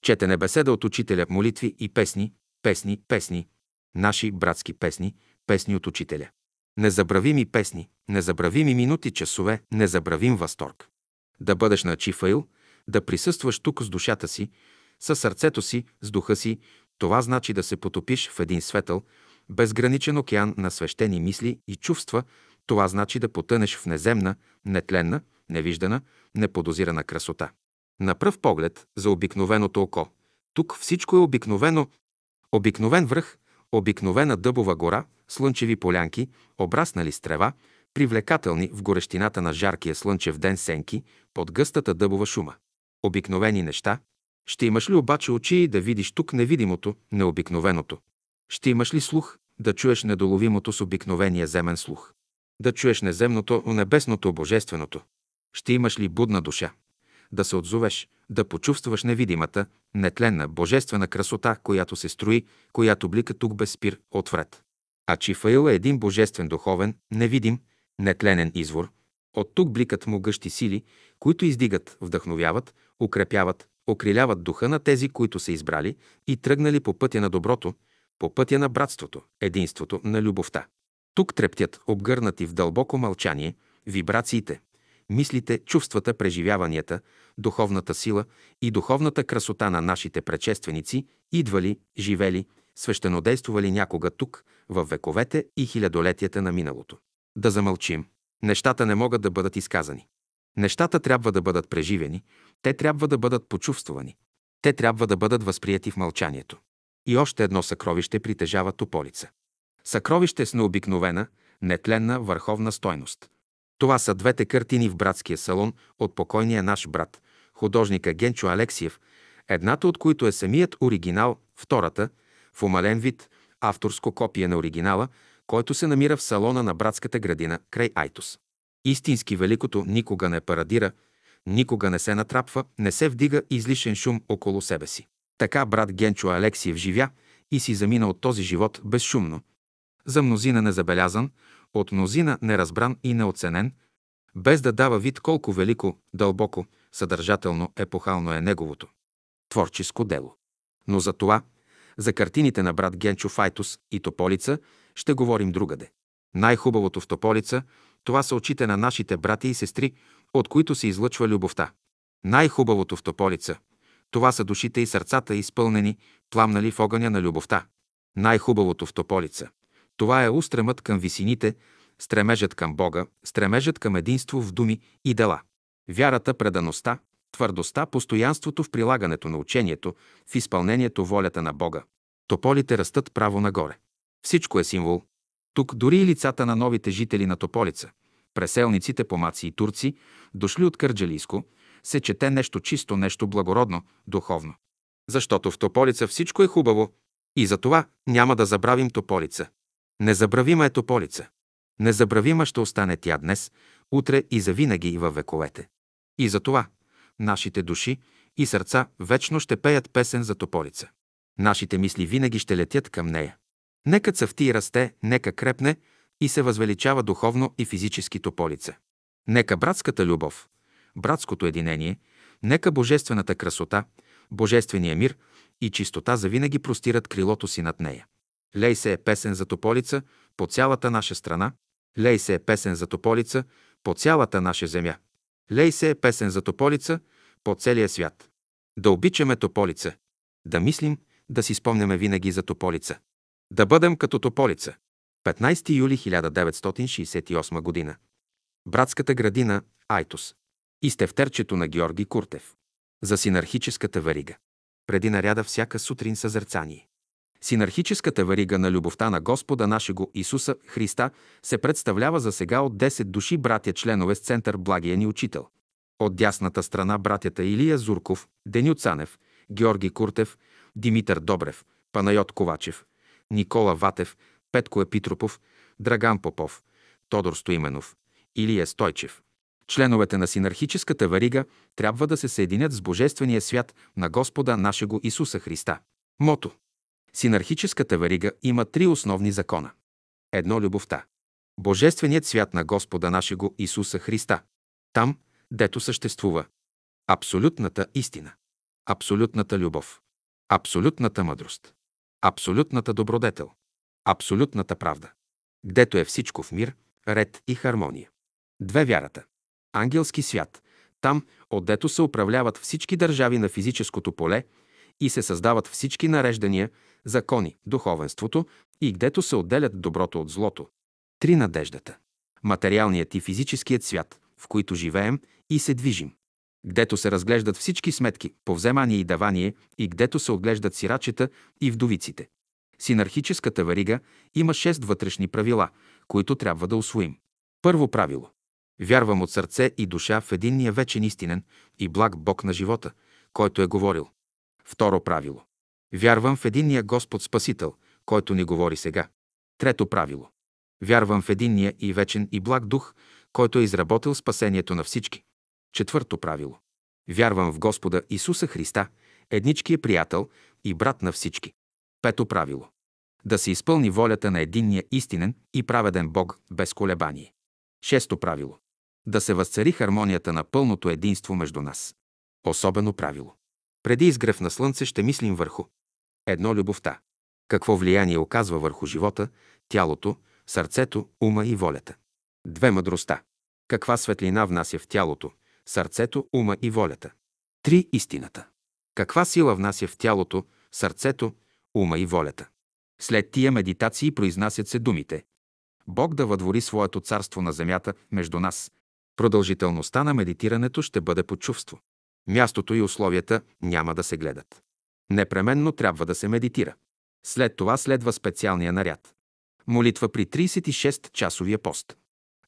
четене беседа от учителя, молитви и песни, песни, песни, наши братски песни, песни от учителя. Незабравими песни, незабравими минути, часове, незабравим възторг. Да бъдеш на Чифаил – да присъстваш тук с душата си, със сърцето си, с духа си, това значи да се потопиш в един светъл, безграничен океан на свещени мисли и чувства, това значи да потънеш в неземна, нетленна, невиждана, неподозирана красота. На пръв поглед, за обикновеното око, тук всичко е обикновено, обикновен връх, обикновена дъбова гора, слънчеви полянки, обраснали с трева, привлекателни в горещината на жаркия слънчев ден сенки под гъстата дъбова шума обикновени неща, ще имаш ли обаче очи да видиш тук невидимото, необикновеното? Ще имаш ли слух да чуеш недоловимото с обикновения земен слух? Да чуеш неземното, небесното, божественото? Ще имаш ли будна душа? Да се отзовеш, да почувстваш невидимата, нетленна, божествена красота, която се строи, която блика тук без спир от вред. А Чифаил е един божествен духовен, невидим, нетленен извор. От тук бликат му гъщи сили, които издигат, вдъхновяват, укрепяват, окриляват духа на тези, които са избрали и тръгнали по пътя на доброто, по пътя на братството, единството, на любовта. Тук трептят, обгърнати в дълбоко мълчание, вибрациите, мислите, чувствата, преживяванията, духовната сила и духовната красота на нашите предшественици, идвали, живели, свещенодействували някога тук, в вековете и хилядолетията на миналото. Да замълчим. Нещата не могат да бъдат изказани. Нещата трябва да бъдат преживени, те трябва да бъдат почувствани. Те трябва да бъдат възприяти в мълчанието. И още едно съкровище притежава Тополица. Съкровище с необикновена, нетленна върховна стойност. Това са двете картини в братския салон от покойния наш брат, художника Генчо Алексиев, едната от които е самият оригинал, втората, в умален вид, авторско копие на оригинала, който се намира в салона на братската градина край Айтос. Истински великото никога не парадира, никога не се натрапва, не се вдига излишен шум около себе си. Така брат Генчо Алексиев живя и си замина от този живот безшумно. За мнозина незабелязан, от мнозина неразбран и неоценен, без да дава вид колко велико, дълбоко, съдържателно, епохално е неговото творческо дело. Но за това, за картините на брат Генчо Файтус и Тополица, ще говорим другаде. Най-хубавото в Тополица, това са очите на нашите брати и сестри, от които се излъчва любовта. Най-хубавото в Тополица, това са душите и сърцата, изпълнени, пламнали в огъня на любовта. Най-хубавото в Тополица, това е устремът към висините, стремежът към Бога, стремежът към единство в думи и дела. Вярата, предаността, твърдостта, постоянството в прилагането на учението, в изпълнението волята на Бога. Тополите растат право нагоре. Всичко е символ. Тук дори и лицата на новите жители на Тополица, преселниците, помаци и турци, дошли от Кърджалийско, се чете нещо чисто, нещо благородно, духовно. Защото в Тополица всичко е хубаво и за това няма да забравим Тополица. Незабравима е Тополица. Незабравима ще остане тя днес, утре и завинаги и във вековете. И за това нашите души и сърца вечно ще пеят песен за Тополица. Нашите мисли винаги ще летят към нея. Нека цъфти и расте, нека крепне и се възвеличава духовно и физически Тополица. Нека братската любов, братското единение, нека божествената красота, божествения мир и чистота завинаги простират крилото си над нея. Лей се е песен за Тополица по цялата наша страна, лей се е песен за Тополица по цялата наша земя. Лей се е песен за Тополица по целия свят. Да обичаме Тополица, да мислим, да си спомняме винаги за Тополица. Да бъдем като Тополица. 15 юли 1968 година. Братската градина Айтос. И стефтерчето на Георги Куртев. За синархическата варига. Преди наряда всяка сутрин съзерцание. Синархическата варига на любовта на Господа нашего Исуса Христа се представлява за сега от 10 души братя членове с център Благия ни учител. От дясната страна братята Илия Зурков, Деню Цанев, Георги Куртев, Димитър Добрев, Панайот Ковачев, Никола Ватев, Петко Епитропов, Драган Попов, Тодор Стоименов, Илия Стойчев. Членовете на синархическата варига трябва да се съединят с Божествения свят на Господа нашего Исуса Христа. Мото Синархическата варига има три основни закона. Едно – любовта. Божественият свят на Господа нашего Исуса Христа. Там, дето съществува абсолютната истина, абсолютната любов, абсолютната мъдрост, абсолютната добродетел, абсолютната правда. Гдето е всичко в мир, ред и хармония. Две вярата. Ангелски свят. Там, отдето се управляват всички държави на физическото поле и се създават всички нареждания, закони, духовенството и гдето се отделят доброто от злото. Три надеждата. Материалният и физическият свят, в които живеем и се движим. Гдето се разглеждат всички сметки по вземание и давание и гдето се отглеждат сирачета и вдовиците. Синархическата варига има шест вътрешни правила, които трябва да освоим. Първо правило. Вярвам от сърце и душа в единния вечен истинен и благ Бог на живота, който е говорил. Второ правило. Вярвам в единния Господ Спасител, който ни говори сега. Трето правило. Вярвам в единния и вечен и благ дух, който е изработил спасението на всички. Четвърто правило. Вярвам в Господа Исуса Христа, едничкия приятел и брат на всички. Пето правило. Да се изпълни волята на единния истинен и праведен Бог без колебание. Шесто правило. Да се възцари хармонията на пълното единство между нас. Особено правило. Преди изгрев на слънце ще мислим върху едно любовта. Какво влияние оказва върху живота, тялото, сърцето, ума и волята. Две мъдростта. Каква светлина внася в тялото, сърцето, ума и волята. Три истината. Каква сила внася в тялото, сърцето, ума и волята. След тия медитации произнасят се думите. Бог да въдвори своето царство на земята между нас. Продължителността на медитирането ще бъде по чувство. Мястото и условията няма да се гледат. Непременно трябва да се медитира. След това следва специалния наряд. Молитва при 36-часовия пост.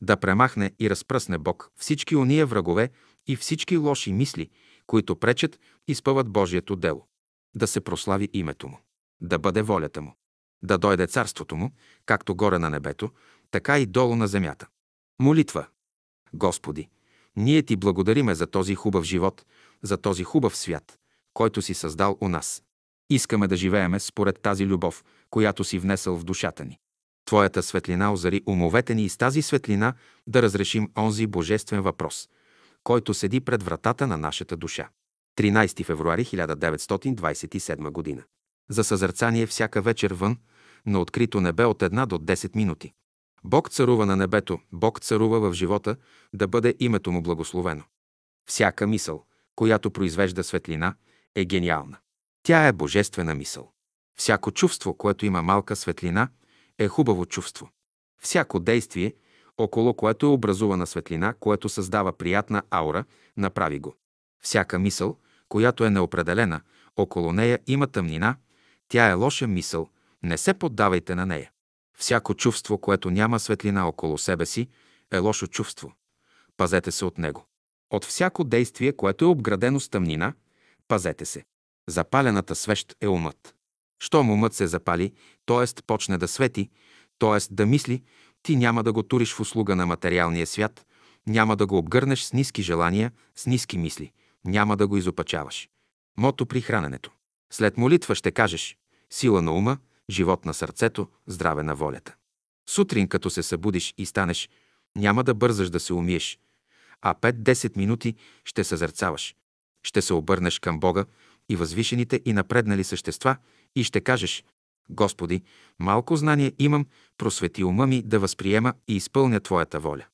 Да премахне и разпръсне Бог всички уния врагове и всички лоши мисли, които пречат и спъват Божието дело. Да се прослави името Му. Да бъде волята Му. Да дойде царството Му, както горе на небето, така и долу на земята. Молитва. Господи, ние Ти благодариме за този хубав живот, за този хубав свят, който си създал у нас. Искаме да живееме според тази любов, която си внесъл в душата ни. Твоята светлина озари умовете ни и с тази светлина да разрешим онзи божествен въпрос, който седи пред вратата на нашата душа. 13 февруари 1927 година. За съзерцание всяка вечер вън, на открито небе от една до 10 минути. Бог царува на небето, Бог царува в живота, да бъде името му благословено. Всяка мисъл, която произвежда светлина, е гениална. Тя е божествена мисъл. Всяко чувство, което има малка светлина, е хубаво чувство. Всяко действие, около което е образувана светлина, което създава приятна аура, направи го. Всяка мисъл, която е неопределена, около нея има тъмнина, тя е лоша мисъл, не се поддавайте на нея. Всяко чувство, което няма светлина около себе си, е лошо чувство. Пазете се от него. От всяко действие, което е обградено с тъмнина, пазете се. Запалената свещ е умът. Щом умът се запали, т.е. почне да свети, т.е. да мисли, ти няма да го туриш в услуга на материалния свят, няма да го обгърнеш с ниски желания, с ниски мисли, няма да го изопачаваш. Мото при храненето. След молитва ще кажеш сила на ума, живот на сърцето, здраве на волята. Сутрин, като се събудиш и станеш, няма да бързаш да се умиеш, а 5-10 минути ще съзерцаваш. Ще се обърнеш към Бога и възвишените и напреднали същества и ще кажеш Господи, малко знание имам, просвети ума ми да възприема и изпълня Твоята воля.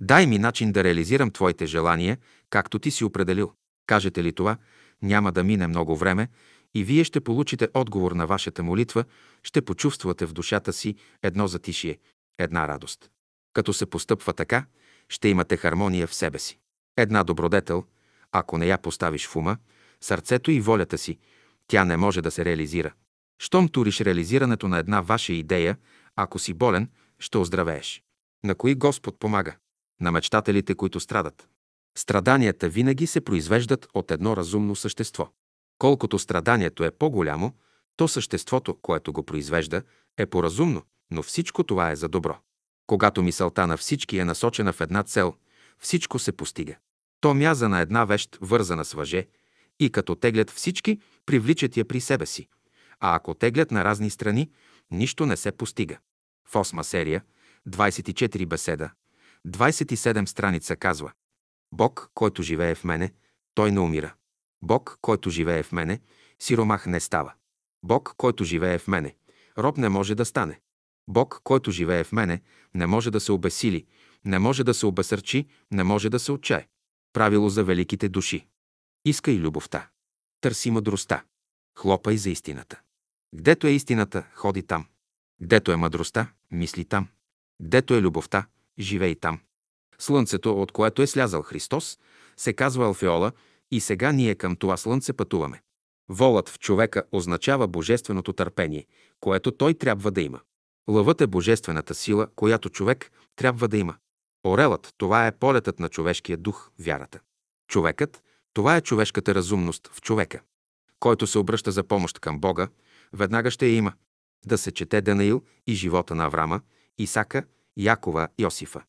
Дай ми начин да реализирам Твоите желания, както Ти си определил. Кажете ли това, няма да мине много време и вие ще получите отговор на вашата молитва, ще почувствате в душата си едно затишие, една радост. Като се постъпва така, ще имате хармония в себе си. Една добродетел, ако не я поставиш в ума, сърцето и волята си, тя не може да се реализира. Щом туриш реализирането на една ваша идея, ако си болен, ще оздравееш. На кои Господ помага? На мечтателите, които страдат. Страданията винаги се произвеждат от едно разумно същество. Колкото страданието е по-голямо, то съществото, което го произвежда, е поразумно, но всичко това е за добро. Когато мисълта на всички е насочена в една цел, всичко се постига. То мяза на една вещ, вързана с въже, и като теглят всички, привличат я при себе си. А ако теглят на разни страни, нищо не се постига. В осма серия, 24 беседа, 27 страница казва Бог, който живее в мене, той не умира. Бог, който живее в мене, сиромах не става. Бог, който живее в мене, роб не може да стане. Бог, който живее в мене, не може да се обесили, не може да се обесърчи, не може да се отчае. Правило за великите души. Искай любовта. Търси мъдростта. Хлопай за истината. Гдето е истината, ходи там. Гдето е мъдростта, мисли там. Гдето е любовта, живей там. Слънцето, от което е слязал Христос, се казва Алфеола и сега ние към това слънце пътуваме. Волът в човека означава божественото търпение, което той трябва да има. Лъвът е божествената сила, която човек трябва да има. Орелът – това е полетът на човешкия дух, вярата. Човекът – това е човешката разумност в човека. Който се обръща за помощ към Бога, веднага ще я има. да се чете Данаил и живота на Аврама, Исака, Якова, Йосифа.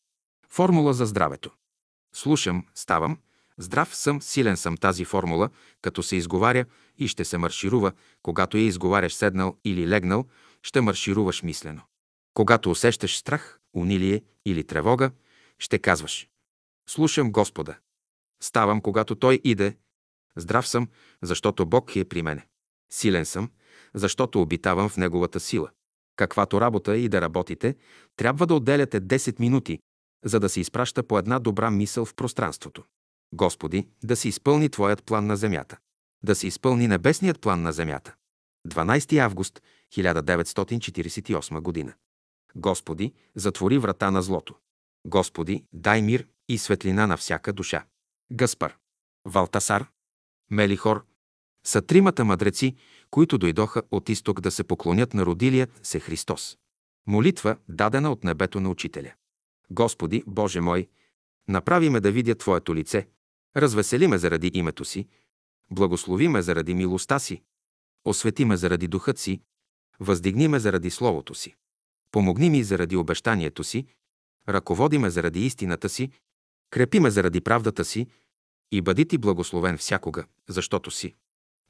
Формула за здравето. Слушам, ставам, здрав съм, силен съм тази формула, като се изговаря и ще се марширува, когато я изговаряш седнал или легнал, ще маршируваш мислено. Когато усещаш страх, унилие или тревога, ще казваш Слушам Господа. Ставам, когато Той иде. Здрав съм, защото Бог е при мене. Силен съм, защото обитавам в Неговата сила. Каквато работа и да работите, трябва да отделяте 10 минути, за да се изпраща по една добра мисъл в пространството. Господи, да се изпълни Твоят план на земята. Да се изпълни небесният план на земята. 12 август 1948 година. Господи, затвори врата на злото. Господи, дай мир и светлина на всяка душа. Гаспар, Валтасар, Мелихор са тримата мъдреци, които дойдоха от изток да се поклонят на родилия се Христос. Молитва, дадена от небето на Учителя. Господи, Боже мой, направи ме да видя Твоето лице, развесели ме заради името си, благослови ме заради милостта си, освети ме заради духът си, въздигни ме заради Словото си. Помогни ми заради обещанието си, ръководи ме заради истината си, крепи ме заради правдата си. И бъди ти благословен всякога, защото си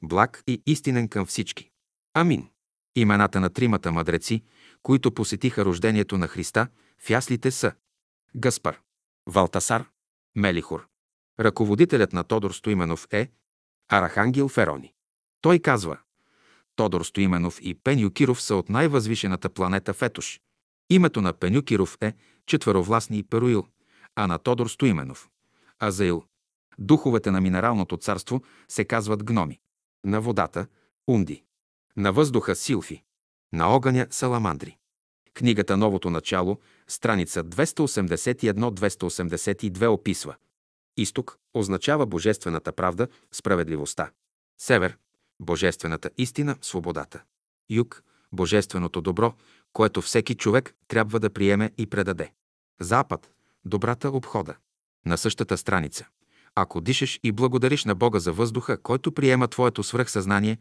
благ и истинен към всички. Амин. Имената на тримата мъдреци, които посетиха рождението на Христа, в яслите са Гаспар, Валтасар, Мелихор. Ръководителят на Тодор Стоименов е Арахангел Ферони. Той казва, Тодор Стоименов и Пеню Киров са от най-възвишената планета Фетош. Името на Пеню Киров е Четвъровластни Перуил, а на Тодор Стоименов – Азаил. Духовете на минералното царство се казват гноми. На водата – унди. На въздуха – силфи. На огъня – саламандри. Книгата Новото начало, страница 281-282 описва. Изток означава божествената правда, справедливостта. Север – божествената истина, свободата. Юг – божественото добро, което всеки човек трябва да приеме и предаде. Запад – добрата обхода. На същата страница. Ако дишаш и благодариш на Бога за въздуха, който приема твоето свръхсъзнание,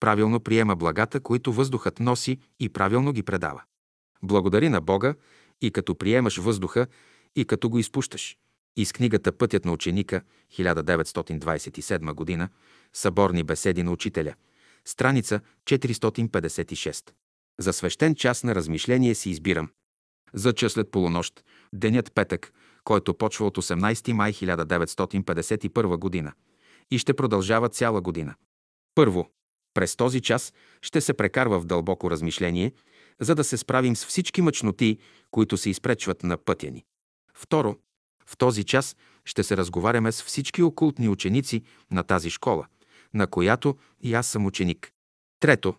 правилно приема благата, които въздухът носи и правилно ги предава. Благодари на Бога и като приемаш въздуха, и като го изпущаш. Из книгата Пътят на ученика, 1927 година, Съборни беседи на учителя, страница 456. За свещен час на размишление си избирам. За час след полунощ, денят петък, който почва от 18 май 1951 година и ще продължава цяла година. Първо, през този час ще се прекарва в дълбоко размишление, за да се справим с всички мъчноти, които се изпречват на пътя ни. Второ, в този час ще се разговаряме с всички окултни ученици на тази школа, на която и аз съм ученик. Трето,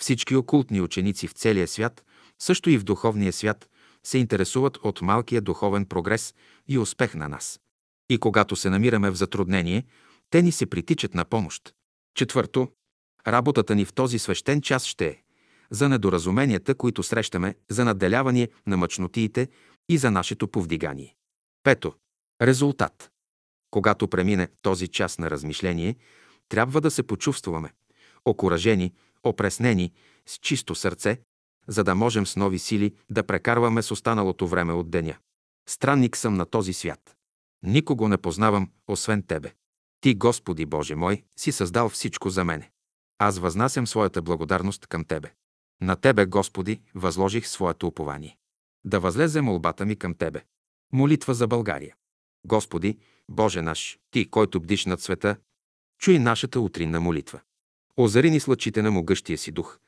всички окултни ученици в целия свят, също и в духовния свят, се интересуват от малкия духовен прогрес и успех на нас. И когато се намираме в затруднение, те ни се притичат на помощ. Четвърто, работата ни в този свещен час ще е за недоразуменията, които срещаме, за надделяване на мъчнотиите и за нашето повдигание. Пето. Резултат. Когато премине този час на размишление, трябва да се почувстваме окоръжени, опреснени, с чисто сърце, за да можем с нови сили да прекарваме с останалото време от деня. Странник съм на този свят. Никого не познавам, освен Тебе. Ти, Господи Боже мой, си създал всичко за мене. Аз възнасям своята благодарност към Тебе. На Тебе, Господи, възложих своето упование. Да възлезе молбата ми към Тебе. Молитва за България. Господи, Боже наш, Ти, който бдиш над света, чуй нашата утринна молитва. Озари ни с лъчите на могъщия си дух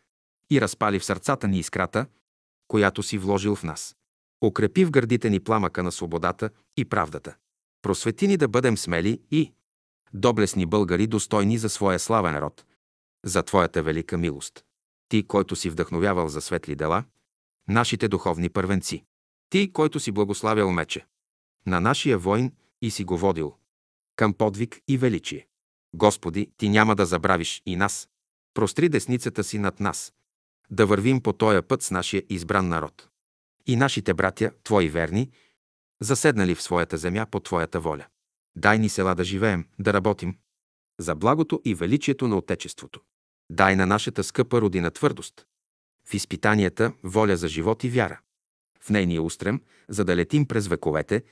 и разпали в сърцата ни искрата, която си вложил в нас. Укрепи в гърдите ни пламъка на свободата и правдата. Просвети ни да бъдем смели и доблесни българи, достойни за своя славен род, за Твоята велика милост. Ти, който си вдъхновявал за светли дела, нашите духовни първенци. Ти, който си благославял мече, на нашия войн и си го водил към подвиг и величие. Господи, Ти няма да забравиш и нас. Простри десницата си над нас, да вървим по този път с нашия избран народ. И нашите братя, Твои верни, заседнали в своята земя по Твоята воля. Дай ни села да живеем, да работим, за благото и величието на Отечеството. Дай на нашата скъпа родина твърдост, в изпитанията воля за живот и вяра. В нейния устрем, за да летим през вековете,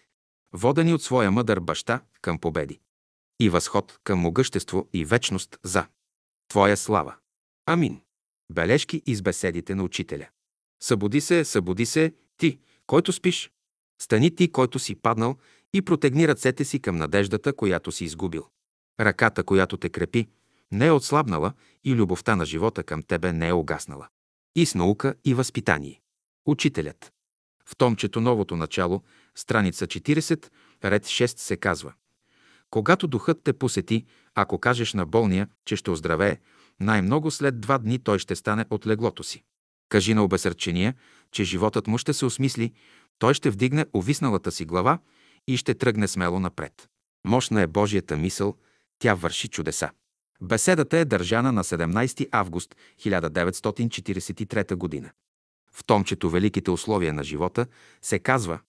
водени от своя мъдър баща към победи. И възход към могъщество и вечност за Твоя слава. Амин. Бележки из беседите на учителя. Събуди се, събуди се, ти, който спиш. Стани ти, който си паднал, и протегни ръцете си към надеждата, която си изгубил. Ръката, която те крепи, не е отслабнала и любовта на живота към тебе не е угаснала. И с наука и възпитание. Учителят. В томчето Новото начало, страница 40, ред 6 се казва Когато духът те посети, ако кажеш на болния, че ще оздравее, най-много след два дни той ще стане от леглото си. Кажи на обесърчения, че животът му ще се осмисли, той ще вдигне овисналата си глава и ще тръгне смело напред. Мощна е Божията мисъл, тя върши чудеса. Беседата е държана на 17 август 1943 г. В томчето Великите условия на живота се казва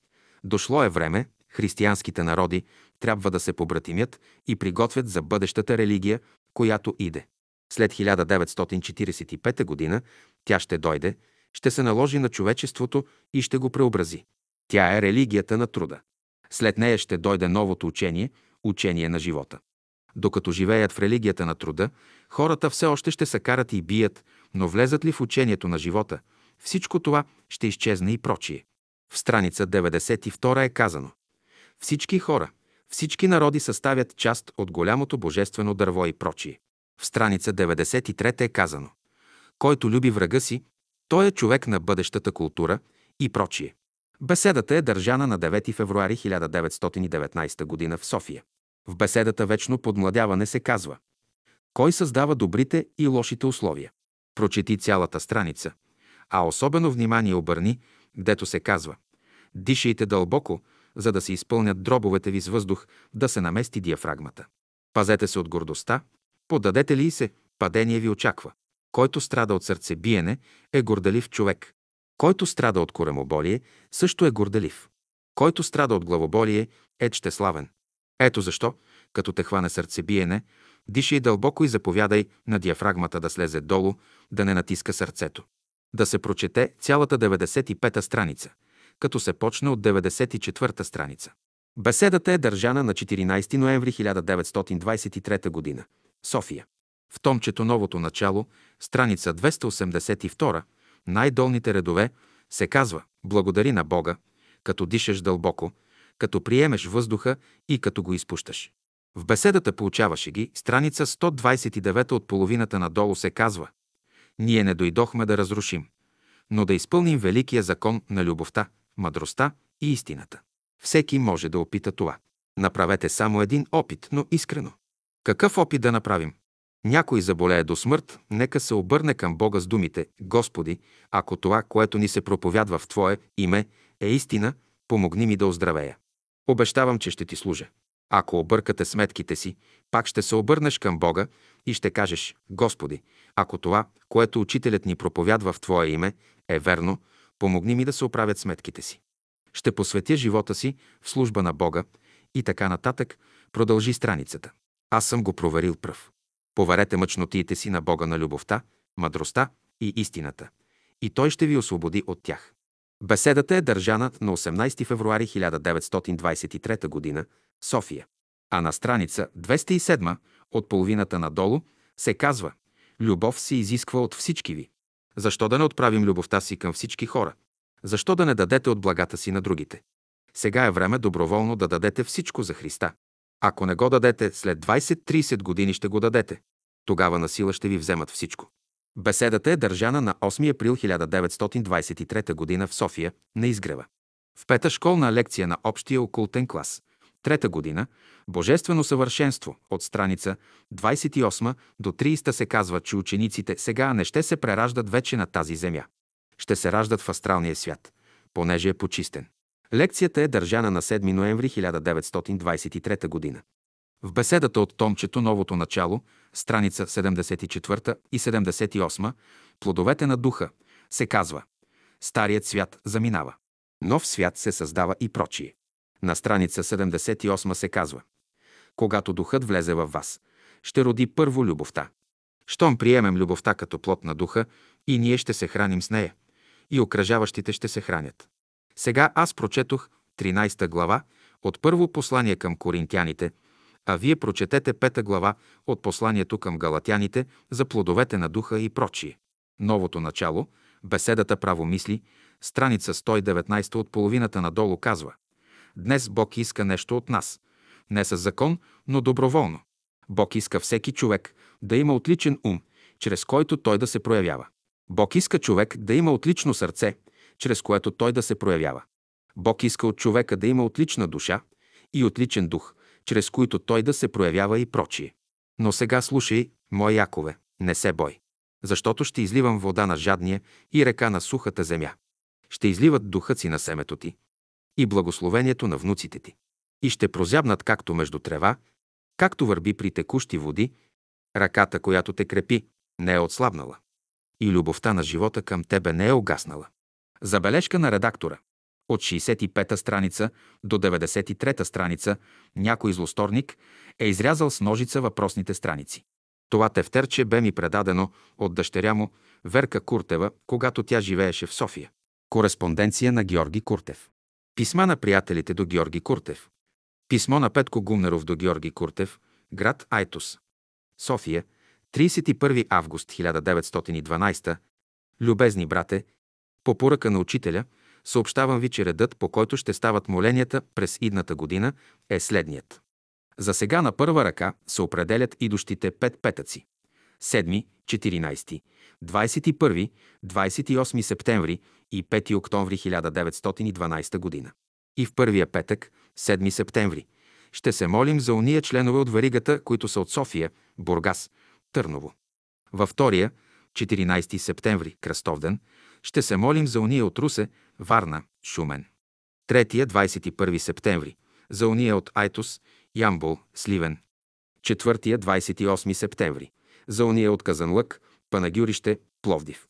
Дошло е време, християнските народи трябва да се побратимят и приготвят за бъдещата религия, която иде. След 1945 г. тя ще дойде, ще се наложи на човечеството и ще го преобрази. Тя е религията на труда. След нея ще дойде новото учение, учение на живота. Докато живеят в религията на труда, хората все още ще се карат и бият, но влезат ли в учението на живота, всичко това ще изчезне и прочие. В страница 92 е казано Всички хора, всички народи съставят част от голямото божествено дърво и прочие. В страница 93 е казано Който люби врага си, той е човек на бъдещата култура и прочие. Беседата е държана на 9 февруари 1919 г. в София. В беседата Вечно подмладяване се казва Кой създава добрите и лошите условия? Прочети цялата страница, а особено внимание обърни, гдето се казва Дишайте дълбоко, за да се изпълнят дробовете ви с въздух, да се намести диафрагмата. Пазете се от гордостта, подадете ли се, падение ви очаква. Който страда от сърцебиене, е горделив човек. Който страда от коремоболие, също е горделив. Който страда от главоболие, е щеславен. Ето защо, като те хване сърцебиене, дишай дълбоко и заповядай на диафрагмата да слезе долу, да не натиска сърцето. Да се прочете цялата 95-та страница, като се почне от 94-та страница. Беседата е държана на 14 ноември 1923 г. София. В томчето Новото начало, страница 282, най-долните редове, се казва Благодари на Бога, като дишаш дълбоко, като приемеш въздуха и като го изпущаш. В беседата получаваше ги, страница 129 от половината надолу се казва Ние не дойдохме да разрушим, но да изпълним великия закон на любовта, мъдростта и истината. Всеки може да опита това. Направете само един опит, но искрено. Какъв опит да направим? Някой заболее до смърт, нека се обърне към Бога с думите Господи, ако това, което ни се проповядва в Твое име, е истина, помогни ми да оздравея. Обещавам, че ще ти служа. Ако объркате сметките си, пак ще се обърнеш към Бога и ще кажеш Господи, ако това, което учителят ни проповядва в Твое име, е верно, помогни ми да се оправят сметките си. Ще посветя живота си в служба на Бога и така нататък продължи страницата. Аз съм го проверил пръв. Поверете мъчнотиите си на Бога на любовта, мъдростта и истината, и Той ще ви освободи от тях. Беседата е държана на 18 февруари 1923 г. София. А на страница 207 от половината надолу се казва Любов се изисква от всички ви. Защо да не отправим любовта си към всички хора? Защо да не дадете от благата си на другите? Сега е време доброволно да дадете всичко за Христа. Ако не го дадете, след 20-30 години ще го дадете. Тогава на сила ще ви вземат всичко. Беседата е държана на 8 април 1923 г. в София, на изгрева. В пета школна лекция на общия окултен клас. Трета година Божествено съвършенство от страница 28 до 30 се казва, че учениците сега не ще се прераждат вече на тази земя. Ще се раждат в астралния свят, понеже е почистен. Лекцията е държана на 7 ноември 1923 г. В беседата от Томчето Новото начало, страница 74 и 78, Плодовете на духа, се казва Старият свят заминава. Нов свят се създава и прочие. На страница 78 се казва Когато духът влезе във вас, ще роди първо любовта. Щом приемем любовта като плод на духа, и ние ще се храним с нея, и окръжаващите ще се хранят. Сега аз прочетох 13 глава от първо послание към коринтяните, а вие прочетете пета глава от посланието към галатяните за плодовете на духа и прочие. Новото начало, беседата право мисли, страница 119 от половината надолу казва Днес Бог иска нещо от нас. Не с закон, но доброволно. Бог иска всеки човек да има отличен ум, чрез който той да се проявява. Бог иска човек да има отлично сърце, чрез което той да се проявява. Бог иска от човека да има отлична душа и отличен дух, чрез които той да се проявява и прочие. Но сега слушай, мой Якове, не се бой, защото ще изливам вода на жадния и река на сухата земя. Ще изливат духът си на семето ти и благословението на внуците ти. И ще прозябнат както между трева, както върби при текущи води, ръката, която те крепи, не е отслабнала. И любовта на живота към тебе не е огаснала. Забележка на редактора. От 65-та страница до 93-та страница някой злосторник е изрязал с ножица въпросните страници. Това тефтерче бе ми предадено от дъщеря му Верка Куртева, когато тя живееше в София. Кореспонденция на Георги Куртев. Писма на приятелите до Георги Куртев. Писмо на Петко Гумнеров до Георги Куртев, град Айтос. София, 31 август 1912. Любезни брате, по поръка на учителя, съобщавам ви, че редът, по който ще стават моленията през идната година, е следният. За сега на първа ръка се определят идущите пет петъци. 7, 14, 21, 28 септември и 5 октомври 1912 година. И в първия петък, 7 септември, ще се молим за уния членове от варигата, които са от София, Бургас, Търново. Във втория, 14 септември, Кръстовден, ще се молим за уния от Русе, Варна, Шумен. Третия, 21 септември, за уния от Айтос, Ямбол, Сливен. Четвъртия, 28 септември, за уния от Казанлък, Панагюрище, Пловдив.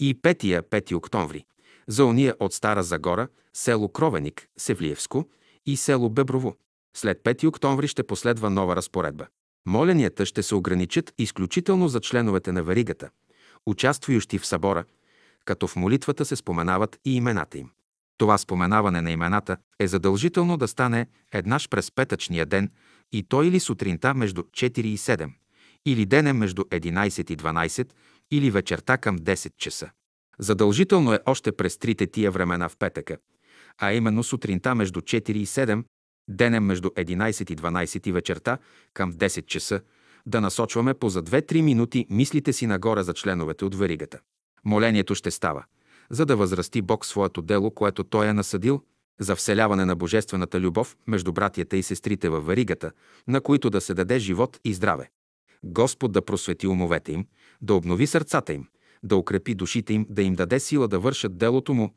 И петия, 5 октомври, за уния от Стара Загора, село Кровеник, Севлиевско и село Беброво. След 5 октомври ще последва нова разпоредба. Моленията ще се ограничат изключително за членовете на варигата, участващи в събора, като в молитвата се споменават и имената им. Това споменаване на имената е задължително да стане еднаш през петъчния ден и то или сутринта между 4 и 7, или денем между 11 и 12, или вечерта към 10 часа. Задължително е още през трите тия времена в петъка, а именно сутринта между 4 и 7, денем между 11 и 12 и вечерта към 10 часа, да насочваме по за 2-3 минути мислите си нагоре за членовете от веригата. Молението ще става, за да възрасти Бог своето дело, което Той е насъдил, за вселяване на божествената любов между братята и сестрите във веригата, на които да се даде живот и здраве. Господ да просвети умовете им, да обнови сърцата им, да укрепи душите им, да им даде сила да вършат делото му,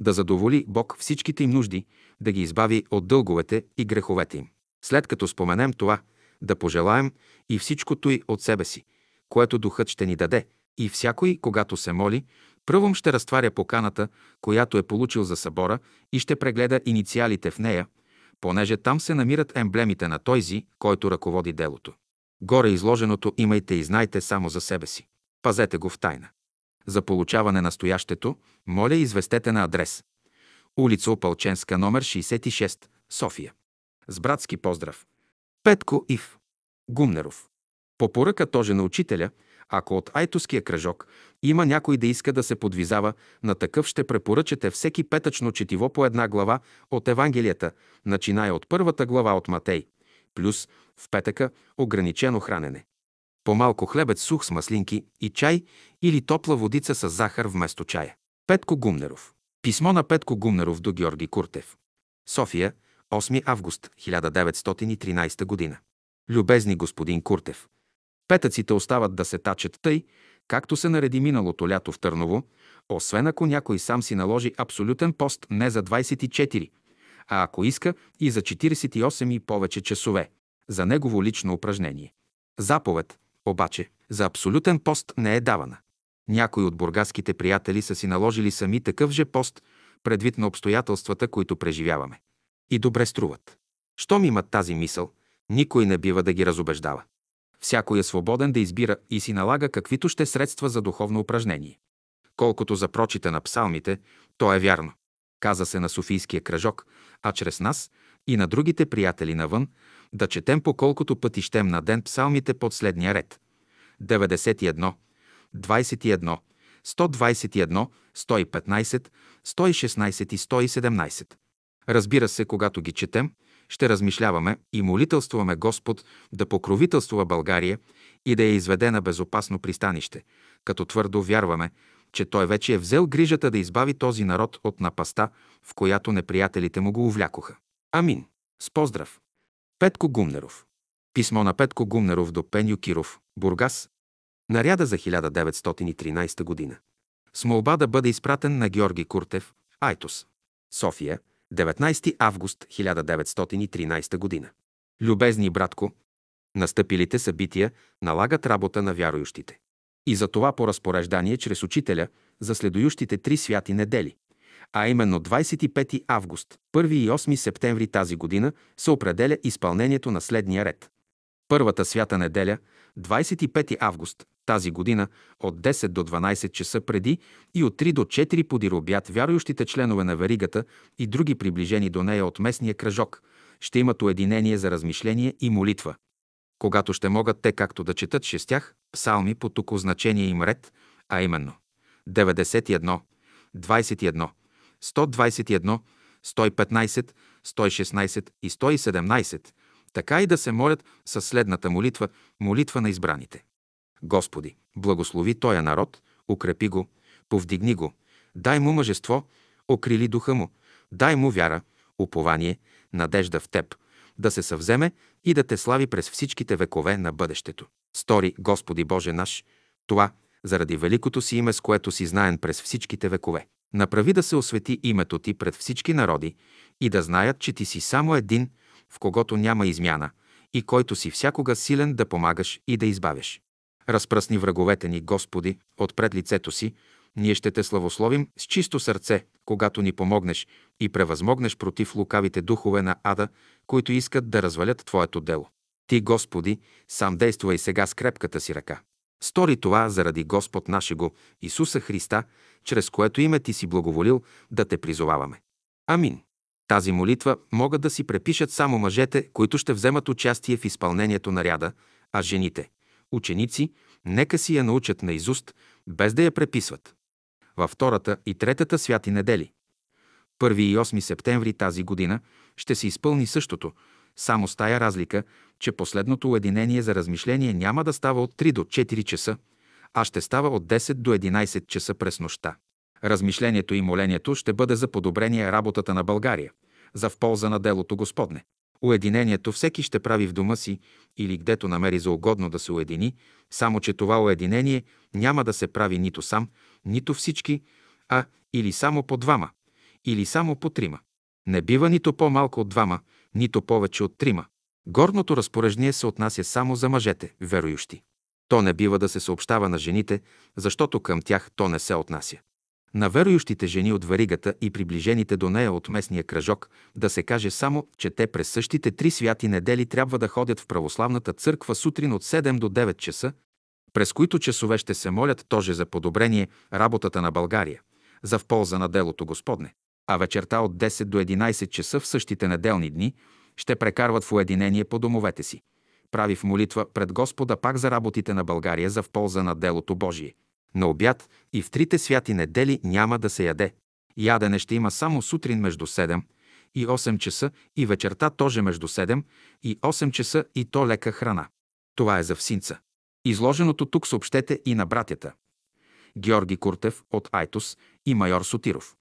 да задоволи Бог всичките им нужди, да ги избави от дълговете и греховете им. След като споменем това, да пожелаем и всичкото и от себе си, което Духът ще ни даде, и всякой, когато се моли, първом ще разтваря поканата, която е получил за събора и ще прегледа инициалите в нея, понеже там се намират емблемите на Тойзи, който ръководи делото. Горе изложеното имайте и знайте само за себе си. Пазете го в тайна. За получаване на стоящето, моля известете на адрес. Улица Опалченска, номер 66, София. С братски поздрав. Петко Ив. Гумнеров. По поръка тоже на учителя, ако от Айтоския кръжок има някой да иска да се подвизава, на такъв ще препоръчате всеки петъчно четиво по една глава от Евангелията, начиная от първата глава от Матей, плюс в петъка ограничено хранене. По-малко хлебец сух с маслинки и чай или топла водица с захар вместо чая. Петко Гумнеров. Писмо на Петко Гумнеров до Георги Куртев. София, 8 август 1913 година. Любезни господин Куртев, Петъците остават да се тачат тъй, както се нареди миналото лято в Търново, освен ако някой сам си наложи абсолютен пост не за 24, а ако иска и за 48 и повече часове, за негово лично упражнение. Заповед, обаче, за абсолютен пост не е давана. Някои от бургаските приятели са си наложили сами такъв же пост, предвид на обстоятелствата, които преживяваме. И добре струват. Щом имат тази мисъл, никой не бива да ги разобеждава. Всякой е свободен да избира и си налага каквито ще средства за духовно упражнение. Колкото за прочите на псалмите, то е вярно. Каза се на Софийския кръжок, а чрез нас и на другите приятели навън, да четем по колкото пъти щем на ден псалмите под следния ред. 91, 21, 121, 115, 116 и 117. Разбира се, когато ги четем, ще размишляваме и молителстваме Господ да покровителствува България и да я изведе на безопасно пристанище, като твърдо вярваме, че Той вече е взел грижата да избави този народ от напаста, в която неприятелите му го увлякоха. Амин. С поздрав! Петко Гумнеров. Писмо на Петко Гумнеров до Пеню Киров, Бургас. Наряда за 1913 година. С молба да бъде изпратен на Георги Куртев, Айтос. София, 19 август 1913 година. Любезни братко, настъпилите събития налагат работа на вярующите. И за това по разпореждание чрез учителя за следующите три святи недели, а именно 25 август, 1 и 8 септември тази година се определя изпълнението на следния ред. Първата свята неделя, 25 август, тази година, от 10 до 12 часа преди и от 3 до 4 подир обяд, вярващите членове на веригата и други приближени до нея от местния кръжок ще имат уединение за размишление и молитва. Когато ще могат те както да четат шестях псалми по тук значение им ред, а именно 91, 21, 121, 115, 116 и 117, така и да се молят със следната молитва, молитва на избраните. Господи, благослови тоя народ, укрепи го, повдигни го, дай му мъжество, окрили духа му, дай му вяра, упование, надежда в Теб, да се съвземе и да Те слави през всичките векове на бъдещето. Стори, Господи Боже наш, това, заради великото си име, с което си знаен през всичките векове. Направи да се освети името Ти пред всички народи и да знаят, че Ти си само един, в когото няма измяна и който си всякога силен да помагаш и да избавяш. Разпръсни враговете ни, Господи, от пред лицето си, ние ще те славословим с чисто сърце, когато ни помогнеш и превъзмогнеш против лукавите духове на ада, които искат да развалят Твоето дело. Ти, Господи, сам действай сега с крепката си ръка. Стори това заради Господ нашего Исуса Христа, чрез което име Ти си благоволил да те призоваваме. Амин. Тази молитва могат да си препишат само мъжете, които ще вземат участие в изпълнението на ряда, а жените, ученици, нека си я научат на изуст, без да я преписват. Във втората и третата святи недели, 1 и 8 септември тази година, ще се изпълни същото, само с тая разлика, че последното уединение за размишление няма да става от 3 до 4 часа, а ще става от 10 до 11 часа през нощта. Размишлението и молението ще бъде за подобрение работата на България, за в полза на делото Господне. Уединението всеки ще прави в дома си или гдето намери за угодно да се уедини, само че това уединение няма да се прави нито сам, нито всички, а или само по двама, или само по трима. Не бива нито по-малко от двама, нито повече от трима. Горното разпореждение се отнася само за мъжете, верующи. То не бива да се съобщава на жените, защото към тях то не се отнася. На верующите жени от варигата и приближените до нея от местния кръжок да се каже само, че те през същите три святи недели трябва да ходят в православната църква сутрин от 7 до 9 часа, през които часове ще се молят тоже за подобрение работата на България, за в полза на делото Господне. А вечерта от 10 до 11 часа в същите неделни дни ще прекарват в уединение по домовете си. Прави в молитва пред Господа пак за работите на България за в полза на делото Божие. На обяд и в трите святи недели няма да се яде. Ядене ще има само сутрин между 7 и 8 часа и вечерта тоже между 7 и 8 часа и то лека храна. Това е за всинца. Изложеното тук съобщете и на братята. Георги Куртев от Айтос и майор Сотиров.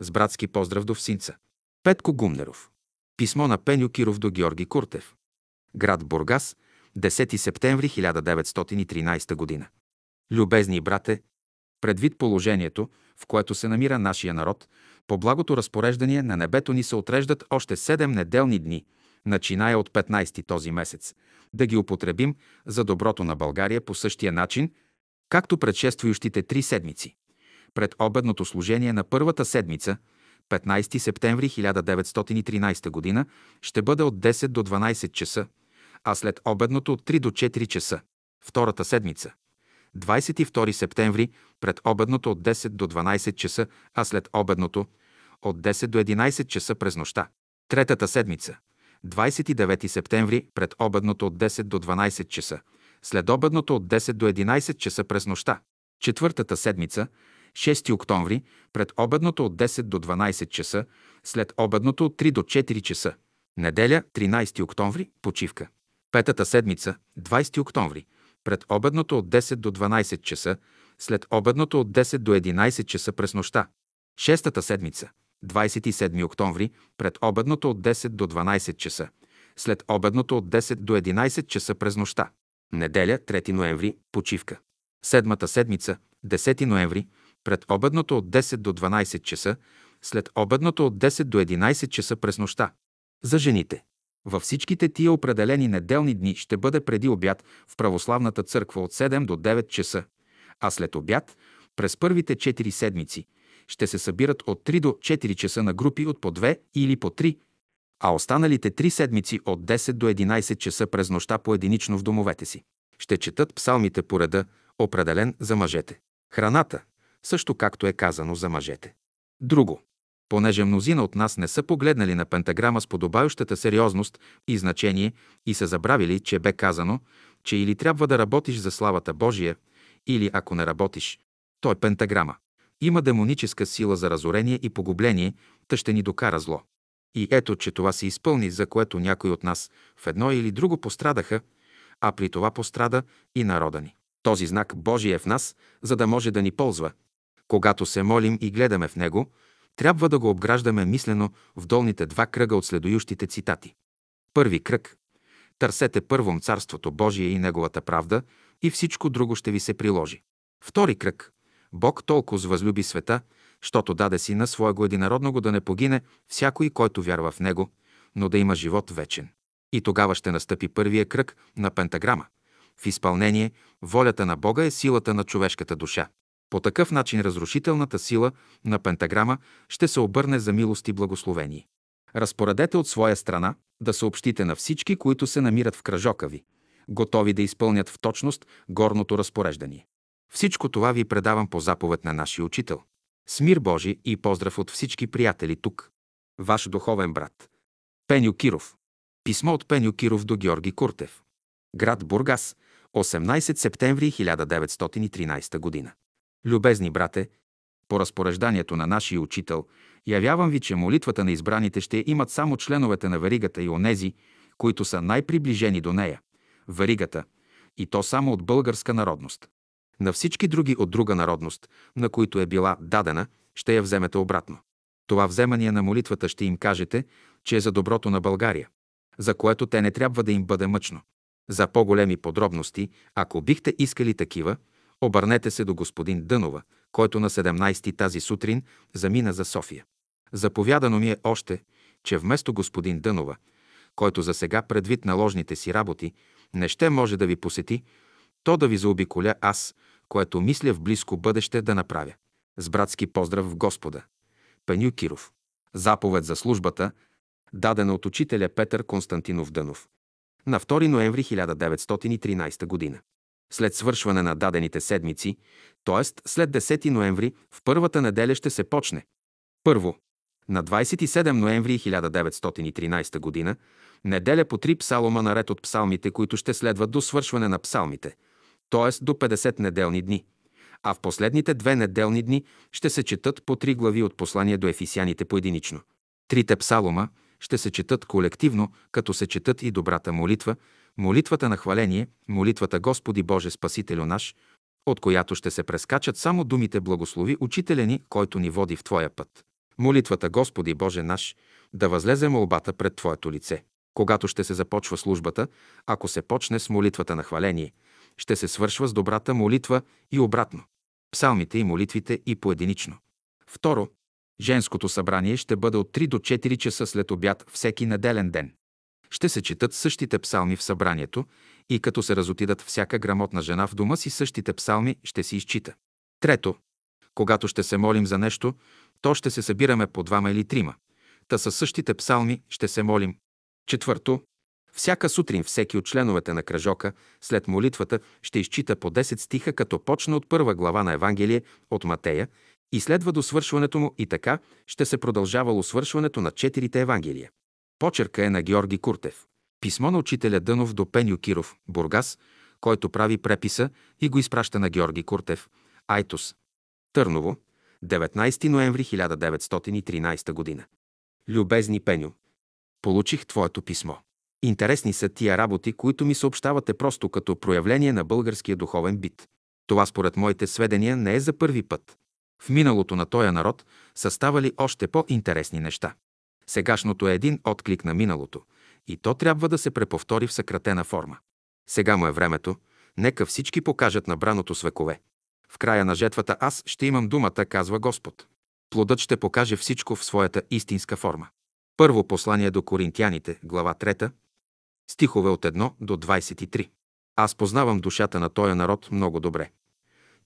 С братски поздрав до всинца. Петко Гумнеров. Писмо на Пеню Киров до Георги Куртев. Град Бургас, 10 септември 1913 година. Любезни брате, предвид положението, в което се намира нашия народ, по благото разпореждане на небето ни се отреждат още 7 неделни дни, начиная от 15 този месец, да ги употребим за доброто на България по същия начин, както предшествующите три седмици. Пред обедното служение на първата седмица, 15 септември 1913 г., ще бъде от 10 до 12 часа, а след обедното от 3 до 4 часа. Втората седмица. 22 септември пред обедното от 10 до 12 часа, а след обедното от 10 до 11 часа през нощта. Третата седмица. 29 септември пред обедното от 10 до 12 часа, след обедното от 10 до 11 часа през нощта. Четвъртата седмица. 6 октомври пред обедното от 10 до 12 часа, след обедното от 3 до 4 часа. Неделя, 13 октомври, почивка. Петата седмица, 20 октомври, пред обедното от 10 до 12 часа, след обедното от 10 до 11 часа през нощта. Шестата седмица, 27 октомври, пред обедното от 10 до 12 часа, след обедното от 10 до 11 часа през нощта. Неделя, 3 ноември, почивка. Седмата седмица, 10 ноември, пред обедното от 10 до 12 часа, след обедното от 10 до 11 часа през нощта. За жените. Във всичките тия определени неделни дни ще бъде преди обяд в православната църква от 7 до 9 часа, а след обяд, през първите 4 седмици, ще се събират от 3 до 4 часа на групи от по 2 или по 3, а останалите 3 седмици от 10 до 11 часа през нощта поединично в домовете си. Ще четат псалмите по реда, определен за мъжете. Храната, също както е казано за мъжете. Друго. Понеже мнозина от нас не са погледнали на пентаграма с подобающата сериозност и значение и са забравили, че бе казано, че или трябва да работиш за славата Божия, или ако не работиш, то е пентаграма. Има демоническа сила за разорение и погубление, та ще ни докара зло. И ето, че това се изпълни, за което някои от нас в едно или друго пострадаха, а при това пострада и народа ни. Този знак Божий е в нас, за да може да ни ползва. Когато се молим и гледаме в него, трябва да го обграждаме мислено в долните два кръга от следующите цитати. Първи кръг. Търсете първом Царството Божие и Неговата правда и всичко друго ще ви се приложи. Втори кръг. Бог толкова възлюби света, щото даде си на своего единародного да не погине всякой, който вярва в Него, но да има живот вечен. И тогава ще настъпи първия кръг на пентаграма. В изпълнение, волята на Бога е силата на човешката душа. По такъв начин разрушителната сила на пентаграма ще се обърне за милост и благословение. Разпоредете от своя страна да съобщите на всички, които се намират в кръжока ви, готови да изпълнят в точност горното разпореждане. Всичко това ви предавам по заповед на нашия учител. Смир Божи и поздрав от всички приятели тук. Ваш духовен брат. Пеню Киров. Писмо от Пеню Киров до Георги Куртев. Град Бургас, 18 септември 1913 година. Любезни брате, по разпорежданието на нашия учител, явявам ви, че молитвата на избраните ще имат само членовете на варигата и онези, които са най-приближени до нея. Варигата, и то само от българска народност. На всички други от друга народност, на които е била дадена, ще я вземете обратно. Това вземание на молитвата ще им кажете, че е за доброто на България, за което те не трябва да им бъде мъчно. За по-големи подробности, ако бихте искали такива, обърнете се до господин Дънова, който на 17 тази сутрин замина за София. Заповядано ми е още, че вместо господин Дънова, който за сега предвид наложните си работи, не ще може да ви посети, то да ви заобиколя аз, което мисля в близко бъдеще да направя. С братски поздрав в Господа. Пеню Киров. Заповед за службата, дадена от учителя Петър Константинов Дънов. На 2 ноември 1913 година. След свършване на дадените седмици, т.е. след 10 ноември, в първата неделя ще се почне. Първо, на 27 ноември 1913 г. неделя по три псалома наред от псалмите, които ще следват до свършване на псалмите, т.е. до 50 неделни дни. А в последните две неделни дни ще се четат по три глави от послание до ефисяните поединично. Трите псалома ще се четат колективно, като се четат и добрата молитва, молитвата на хваление, молитвата Господи Боже Спасителю наш, от която ще се прескачат само думите Благослови Учителя ни, който ни води в Твоя път. Молитвата Господи Боже наш, да възлезе молбата пред Твоето лице. Когато ще се започва службата, ако се почне с молитвата на хваление, ще се свършва с добрата молитва и обратно. Псалмите и молитвите и поединично. Второ, женското събрание ще бъде от 3 до 4 часа след обяд всеки неделен ден. Ще се четат същите псалми в събранието и като се разотидат всяка грамотна жена в дома си, същите псалми ще си изчита. Трето, когато ще се молим за нещо, то ще се събираме по двама или трима. Та със същите псалми ще се молим. Четвърто, Всяка сутрин всеки от членовете на кръжока след молитвата ще изчита по 10 стиха, като почне от първа глава на Евангелие от Матея и следва до свършването му и така ще се продължавало свършването на четирите Евангелия. Почерка е на Георги Куртев. Писмо на учителя Дънов до Пеню Киров, Бургас, който прави преписа и го изпраща на Георги Куртев, Айтос, Търново, 19 ноември 1913 г. Любезни Пеню, получих твоето писмо. Интересни са тия работи, които ми съобщавате просто като проявление на българския духовен бит. Това според моите сведения не е за първи път. В миналото на този народ са ставали още по-интересни неща. Сегашното е един отклик на миналото и то трябва да се преповтори в съкратена форма. Сега му е времето, нека всички покажат набраното с векове. В края на жетвата аз ще имам думата, казва Господ. Плодът ще покаже всичко в своята истинска форма. Първо послание до Коринтияните, глава 3, стихове от 1 до 23. Аз познавам душата на този народ много добре.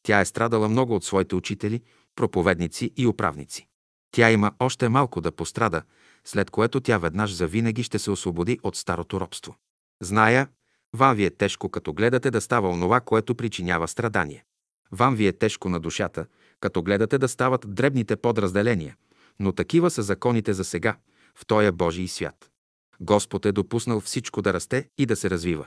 Тя е страдала много от своите учители, проповедници и управници. Тя има още малко да пострада, след което тя веднъж завинаги ще се освободи от старото робство. Зная, вам ви е тежко, като гледате да става онова, което причинява страдание. Вам ви е тежко на душата, като гледате да стават дребните подразделения, но такива са законите за сега, в този Божий свят. Господ е допуснал всичко да расте и да се развива.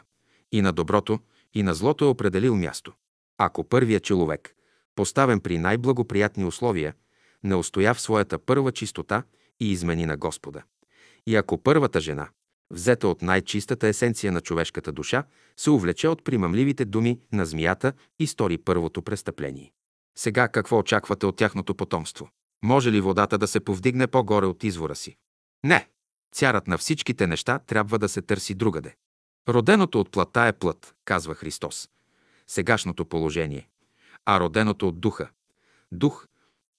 И на доброто, и на злото е определил място. Ако първият човек, поставен при най-благоприятни условия, не устоя в своята първа чистота и измени на Господа. И ако първата жена, взета от най-чистата есенция на човешката душа, се увлече от примамливите думи на змията и стори първото престъпление. Сега какво очаквате от тяхното потомство? Може ли водата да се повдигне по-горе от извора си? Не. Цярът на всичките неща трябва да се търси другаде. Роденото от плата е плът, казва Христос. Сегашното положение. А роденото от духа. Дух,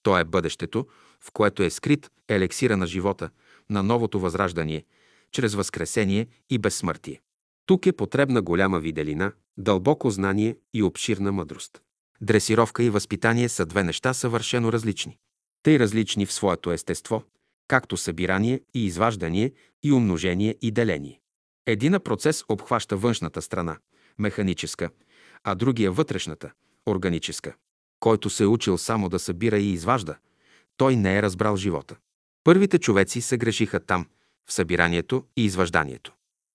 то е бъдещето, в което е скрит елексира на живота, на новото възраждане, чрез възкресение и безсмъртие. Тук е потребна голяма виделина, дълбоко знание и обширна мъдрост. Дресировка и възпитание са две неща съвършено различни. Тъй различни в своето естество, както събирание и изваждане и умножение и деление. Едина процес обхваща външната страна, механическа, а другия вътрешната, органическа. Който се е учил само да събира и изважда, той не е разбрал живота. Първите човеци се грешиха там, в събиранието и изважданието.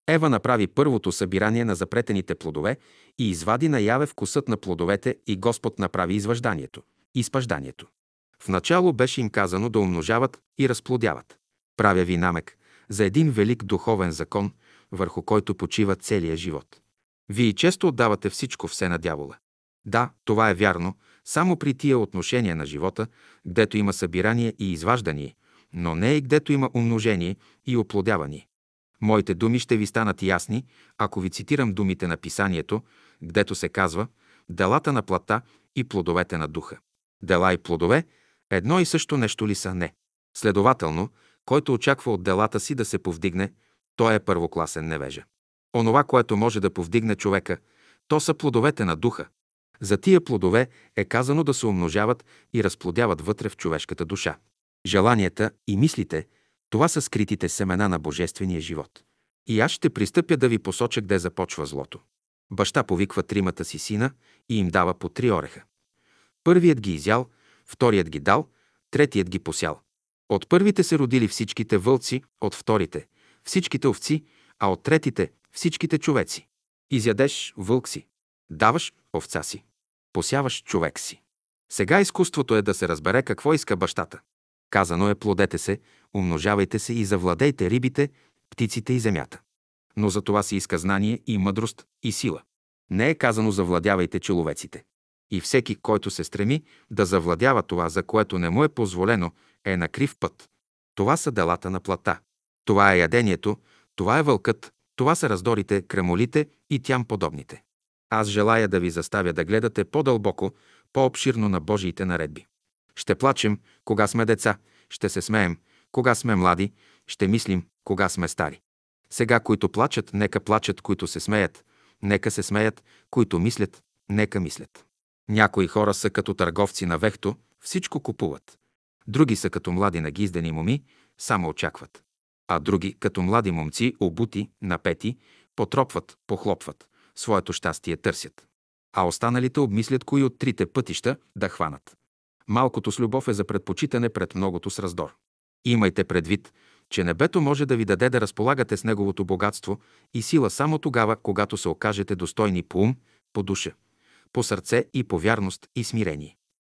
Ева направи първото събирание на запретените плодове и извади наяве вкусът на плодовете и Господ направи изважданието, изпажданието. В начало беше им казано да умножават и разплодяват. Правя ви намек за един велик духовен закон, върху който почива целия живот. Вие често отдавате всичко все на дявола. Да, това е вярно, само при тия отношения на живота, гдето има събирание и изваждане, но не и гдето има умножение и оплодяване. Моите думи ще ви станат ясни, ако ви цитирам думите на писанието, гдето се казва «Делата на плата и плодовете на духа». Дела и плодове едно и също нещо ли са? Не. Следователно, който очаква от делата си да се повдигне, той е първокласен невежа. Онова, което може да повдигне човека, то са плодовете на духа. За тия плодове е казано да се умножават и разплодяват вътре в човешката душа. Желанията и мислите – това са скритите семена на божествения живот. И аз ще пристъпя да ви посоча къде започва злото. Баща повиква тримата си сина и им дава по три ореха. Първият ги изял, вторият ги дал, третият ги посял. От първите се родили всичките вълци, от вторите – всичките овци, а от третите – всичките човеци. Изядеш вълк си, даваш овца си, посяваш човек си. Сега изкуството е да се разбере какво иска бащата. Казано е плодете се, умножавайте се и завладейте рибите, птиците и земята. Но за това си иска знание и мъдрост и сила. Не е казано завладявайте человеците. И всеки, който се стреми да завладява това, за което не му е позволено, е на крив път. Това са делата на плата. Това е ядението, това е вълкът, това са раздорите, крамолите и тям подобните. Аз желая да ви заставя да гледате по-дълбоко, по-обширно на Божиите наредби. Ще плачем, кога сме деца, ще се смеем, кога сме млади, ще мислим, кога сме стари. Сега, които плачат, нека плачат, които се смеят, нека се смеят, които мислят, нека мислят. Някои хора са като търговци на вехто, всичко купуват. Други са като млади нагиздени моми, само очакват. А други като млади момци, обути, напети, потропват, похлопват, своето щастие търсят. А останалите обмислят кои от трите пътища да хванат. Малкото с любов е за предпочитане пред многото с раздор. Имайте предвид, че небето може да ви даде да разполагате с неговото богатство и сила само тогава, когато се окажете достойни по ум, по душа, по сърце и по вярност и смирение.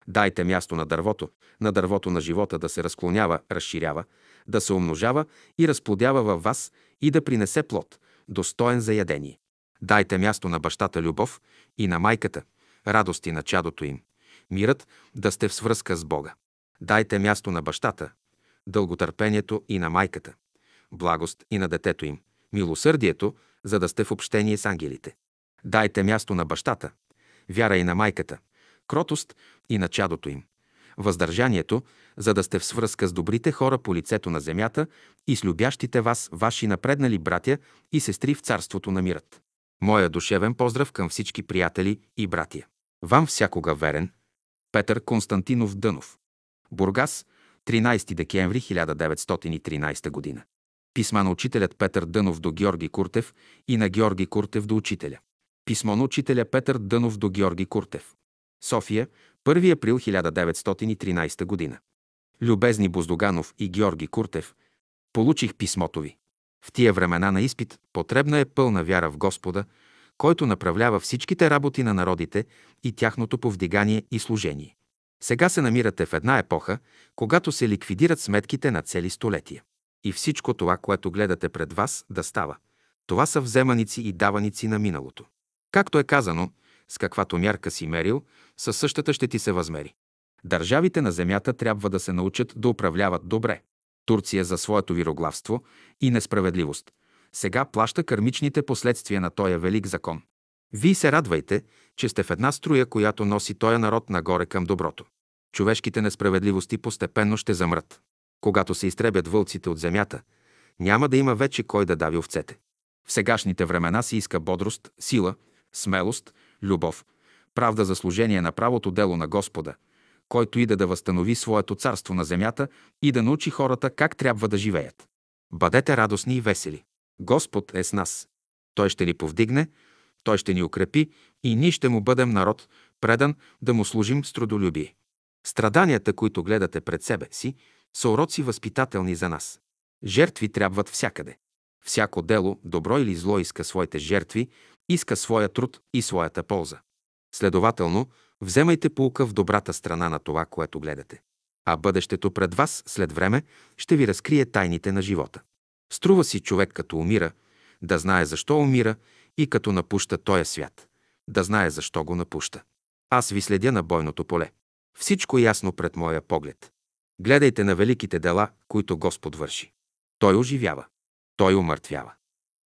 Дайте място на дървото, на дървото на живота да се разклонява, разширява, да се умножава и разплодява във вас и да принесе плод, достоен за ядение. Дайте място на бащата любов и на майката, радости на чадото им, мирът да сте в свръзка с Бога. Дайте място на бащата, дълготърпението и на майката, благост и на детето им, милосърдието, за да сте в общение с ангелите. Дайте място на бащата, вяра и на майката, кротост и на чадото им, въздържанието, за да сте в свръзка с добрите хора по лицето на земята и с любящите вас, ваши напреднали братя и сестри в царството на мирът. Моя душевен поздрав към всички приятели и братия. Вам всякога верен. Петър Константинов Дънов. Бургас, 13 декември 1913 година. Писма на учителят Петър Дънов до Георги Куртев и на Георги Куртев до учителя. Писмо на учителя Петър Дънов до Георги Куртев. София, 1 април 1913 година. Любезни Боздоганов и Георги Куртев, получих писмото ви. В тия времена на изпит потребна е пълна вяра в Господа, който направлява всичките работи на народите и тяхното повдигание и служение. Сега се намирате в една епоха, когато се ликвидират сметките на цели столетия. И всичко това, което гледате пред вас да става, това са вземаници и даваници на миналото. Както е казано, с каквато мярка си мерил, със същата ще ти се възмери. Държавите на земята трябва да се научат да управляват добре. Турция за своето вироглавство и несправедливост. Сега плаща кърмичните последствия на този велик закон. Вие се радвайте, че сте в една струя, която носи този народ нагоре към доброто. Човешките несправедливости постепенно ще замрат. Когато се изтребят вълците от земята, няма да има вече кой да дави овцете. В сегашните времена се иска бодрост, сила, смелост, любов, правда за служение на правото дело на Господа, който иде да възстанови своето царство на земята и да научи хората как трябва да живеят. Бъдете радостни и весели. Господ е с нас. Той ще ни повдигне, Той ще ни укрепи и ние ще му бъдем народ, предан да му служим с трудолюбие. Страданията, които гледате пред себе си, са уроци възпитателни за нас. Жертви трябват всякъде. Всяко дело, добро или зло, иска своите жертви, иска своя труд и своята полза. Следователно, вземайте полука в добрата страна на това, което гледате. А бъдещето пред вас след време ще ви разкрие тайните на живота. Струва си човек като умира, да знае защо умира и като напуща този свят, да знае защо го напуща. Аз ви следя на бойното поле. Всичко е ясно пред моя поглед. Гледайте на великите дела, които Господ върши. Той оживява. Той умъртвява.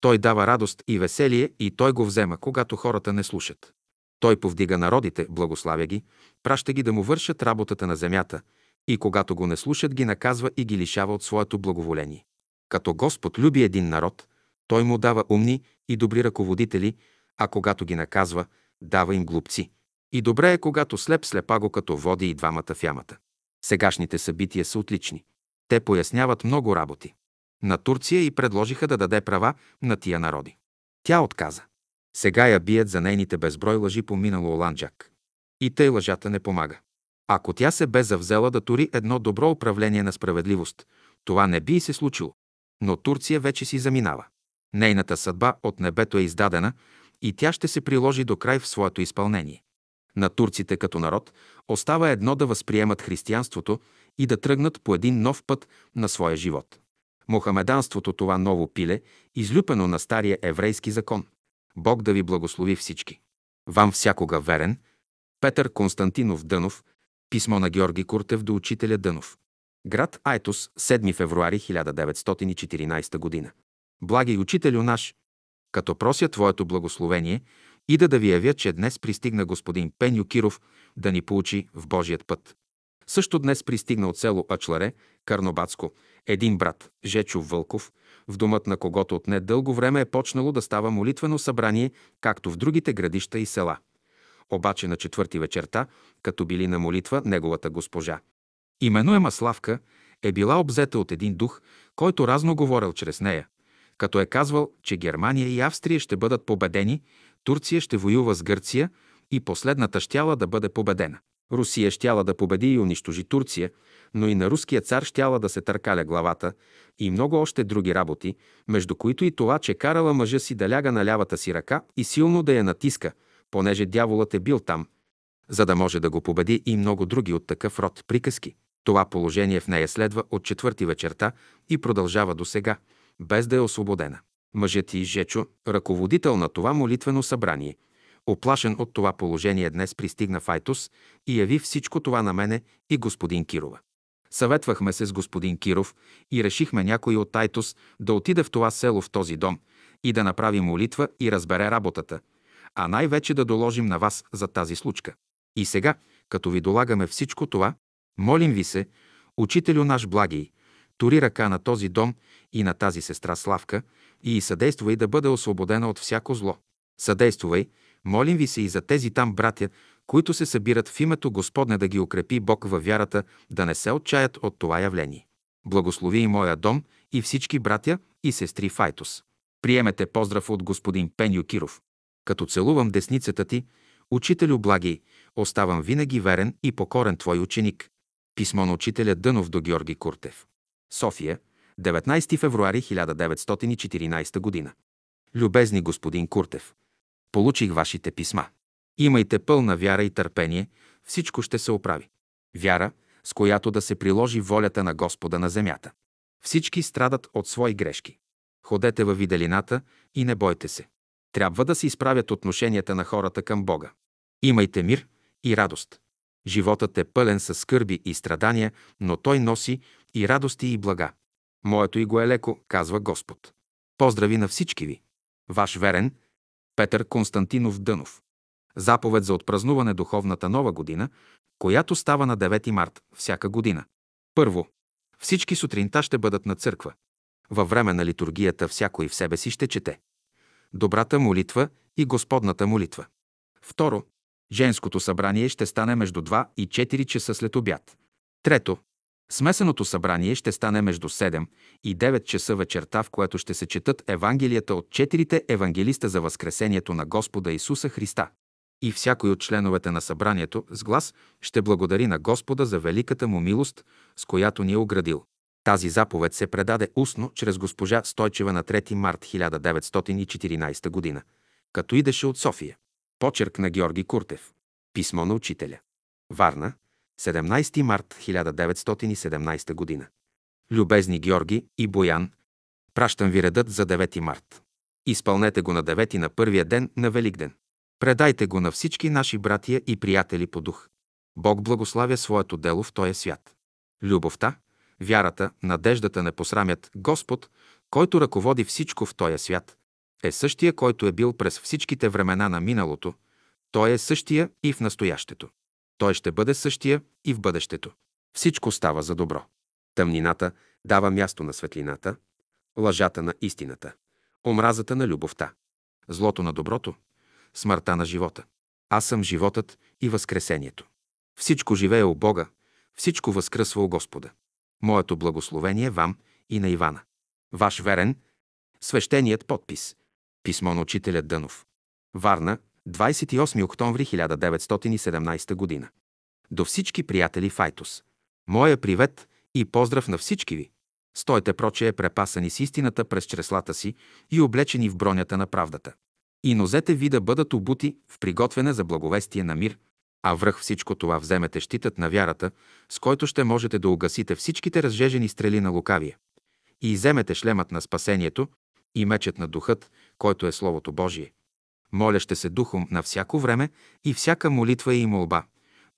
Той дава радост и веселие и той го взема, когато хората не слушат. Той повдига народите, благославя ги, праща ги да му вършат работата на земята и когато го не слушат, ги наказва и ги лишава от своето благоволение. Като Господ люби един народ, той му дава умни и добри ръководители, а когато ги наказва, дава им глупци. И добре е, когато слеп слепа го като води и двамата в ямата. Сегашните събития са отлични. Те поясняват много работи. На Турция и предложиха да даде права на тия народи. Тя отказа. Сега я бият за нейните безброй лъжи по минало Оланджак. И тъй лъжата не помага. Ако тя се бе завзела да тури едно добро управление на справедливост, това не би и се случило. Но Турция вече си заминава. Нейната съдба от небето е издадена и тя ще се приложи до край в своето изпълнение. На турците като народ остава едно да възприемат християнството и да тръгнат по един нов път на своя живот. Мохамеданството това ново пиле, излюпено на стария еврейски закон. Бог да ви благослови всички. Вам всякога верен. Петър Константинов Дънов. Писмо на Георги Куртев до учителя Дънов. Град Айтос, 7 февруари 1914 година. Благи учителю наш, като прося Твоето благословение и да ви явя, че днес пристигна господин Пеню Киров да ни поучи в Божият път. Също днес пристигна от село Ачларе, Карнобатско, един брат, Жечо Вълков, в домът на когото от недълго време е почнало да става молитвено събрание, както в другите градища и села. Обаче на четвърти вечерта, като били на молитва, неговата госпожа. Именуема Славка е била обзета от един дух, който разно говорил чрез нея. като е казвал, че Германия и Австрия ще бъдат победени, Турция ще воюва с Гърция и последната щяла да бъде победена. Русия щяла да победи и унищожи Турция, но и на руския цар щяла да се търкаля главата и много още други работи, между които и това, че карала мъжа си да ляга на лявата си ръка и силно да я натиска, понеже дяволът е бил там, за да може да го победи и много други от такъв род приказки. Това положение в нея следва от четвърти вечерта и продължава до сега, без да е освободена. Мъжът и Жечо, ръководител на това молитвено събрание, оплашен от това положение днес пристигна в Айтос и яви всичко това на мене и господин Кирова. Съветвахме се с господин Киров и решихме някой от Айтос да отиде в това село в този дом и да направи молитва и разбере работата, а най-вече да доложим на вас за тази случка. И сега, като ви долагаме всичко това, молим ви се, учителю наш благий, тори ръка на този дом и на тази сестра Славка и съдействай да бъде освободена от всяко зло. Съдействай, молим ви се и за тези там братя, които се събират в името Господне да ги укрепи Бог във вярата, да не се отчаят от това явление. Благослови и моя дом и всички братя и сестри Файтос. Приемете поздрав от господин Пеню Киров. Като целувам десницата ти, учителю благий, оставам винаги верен и покорен твой ученик. Писмо на учителя Дънов до Георги Куртев. София, 19 февруари 1914 г. Любезни господин Куртев, получих вашите писма. Имайте пълна вяра и търпение, всичко ще се оправи. Вяра, с която да се приложи волята на Господа на земята. Всички страдат от свои грешки. Ходете във виделината и не бойте се. Трябва да се изправят отношенията на хората към Бога. Имайте мир и радост. Животът е пълен със скърби и страдания, но той носи и радости и блага. Моето и го е леко, казва Господ. Поздрави на всички ви. Ваш верен Петър Константинов Дънов. Заповед за отпразнуване духовната нова година, която става на 9 март всяка година. Първо, всички сутринта ще бъдат на църква. Във време на литургията всяко и в себе си ще чете. Добрата молитва и Господната молитва. Второ, женското събрание ще стане между 2 и 4 часа след обяд. Трето, Смесеното събрание ще стане между 7 и 9 часа вечерта, в което ще се четат Евангелията от четирите евангелиста за Възкресението на Господа Исуса Христа. И всякой от членовете на събранието с глас ще благодари на Господа за великата му милост, с която ни е оградил. Тази заповед се предаде устно чрез госпожа Стойчева на 3 март 1914 г., като идеше от София. Почерк на Георги Куртев. Писмо на учителя. Варна, 17 март 1917 г. Любезни Георги и Боян, пращам ви редът за 9 март. Изпълнете го на 9 на първия ден на Великден. Предайте го на всички наши братия и приятели по дух. Бог благославя своето дело в този свят. Любовта, вярата, надеждата не посрамят Господ, който ръководи всичко в този свят, е същия, който е бил през всичките времена на миналото, той е същия и в настоящето. Той ще бъде същия и в бъдещето. Всичко става за добро. Тъмнината дава място на светлината, лъжата на истината, омразата на любовта, злото на доброто, смъртта на живота. Аз съм животът и възкресението. Всичко живее у Бога, всичко възкръсва у Господа. Моето благословение вам и на Ивана. Ваш верен, свещеният подпис. Писмо на учителя Дънов. Варна, 28 октомври 1917 г. До всички приятели Файтус. Моя привет и поздрав на всички ви. Стойте проче е препасани с истината през чреслата си и облечени в бронята на правдата. И нозете ви да бъдат обути в приготвяне за благовестие на мир, а връх всичко това вземете щитът на вярата, с който ще можете да угасите всичките разжежени стрели на лукавия. И иземете шлемът на спасението и мечът на духът, който е Словото Божие моляще се духом на всяко време и всяка молитва и молба.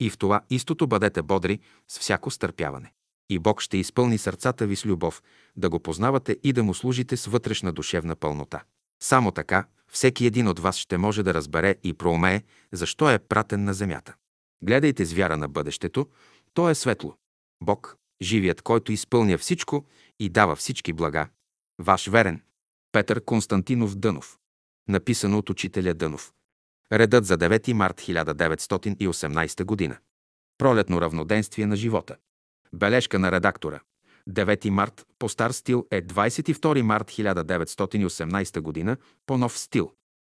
И в това истото бъдете бодри с всяко стърпяване. И Бог ще изпълни сърцата ви с любов, да го познавате и да му служите с вътрешна душевна пълнота. Само така всеки един от вас ще може да разбере и проумее защо е пратен на земята. Гледайте с вяра на бъдещето, то е светло. Бог, живият, който изпълня всичко и дава всички блага. Ваш верен. Петър Константинов Дънов написано от учителя Дънов. Редът за 9 март 1918 г. Пролетно равноденствие на живота. Бележка на редактора. 9 март по стар стил е 22 март 1918 г. по нов стил.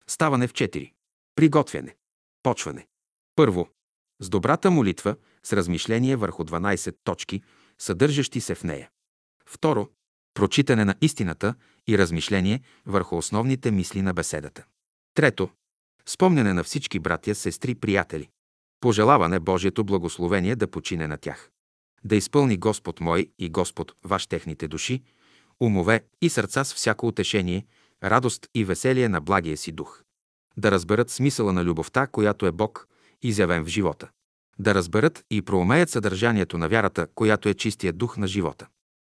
Ставане в 4. Приготвяне. Почване. Първо. С добрата молитва, с размишление върху 12 точки, съдържащи се в нея. Второ. Прочитане на истината и размишление върху основните мисли на беседата. Трето. Спомняне на всички братя, сестри, приятели. Пожелаване Божието благословение да почине на тях. Да изпълни Господ мой и Господ ваш техните души, умове и сърца с всяко утешение, радост и веселие на благия си дух. Да разберат смисъла на любовта, която е Бог, изявен в живота. Да разберат и проумеят съдържанието на вярата, която е чистия дух на живота.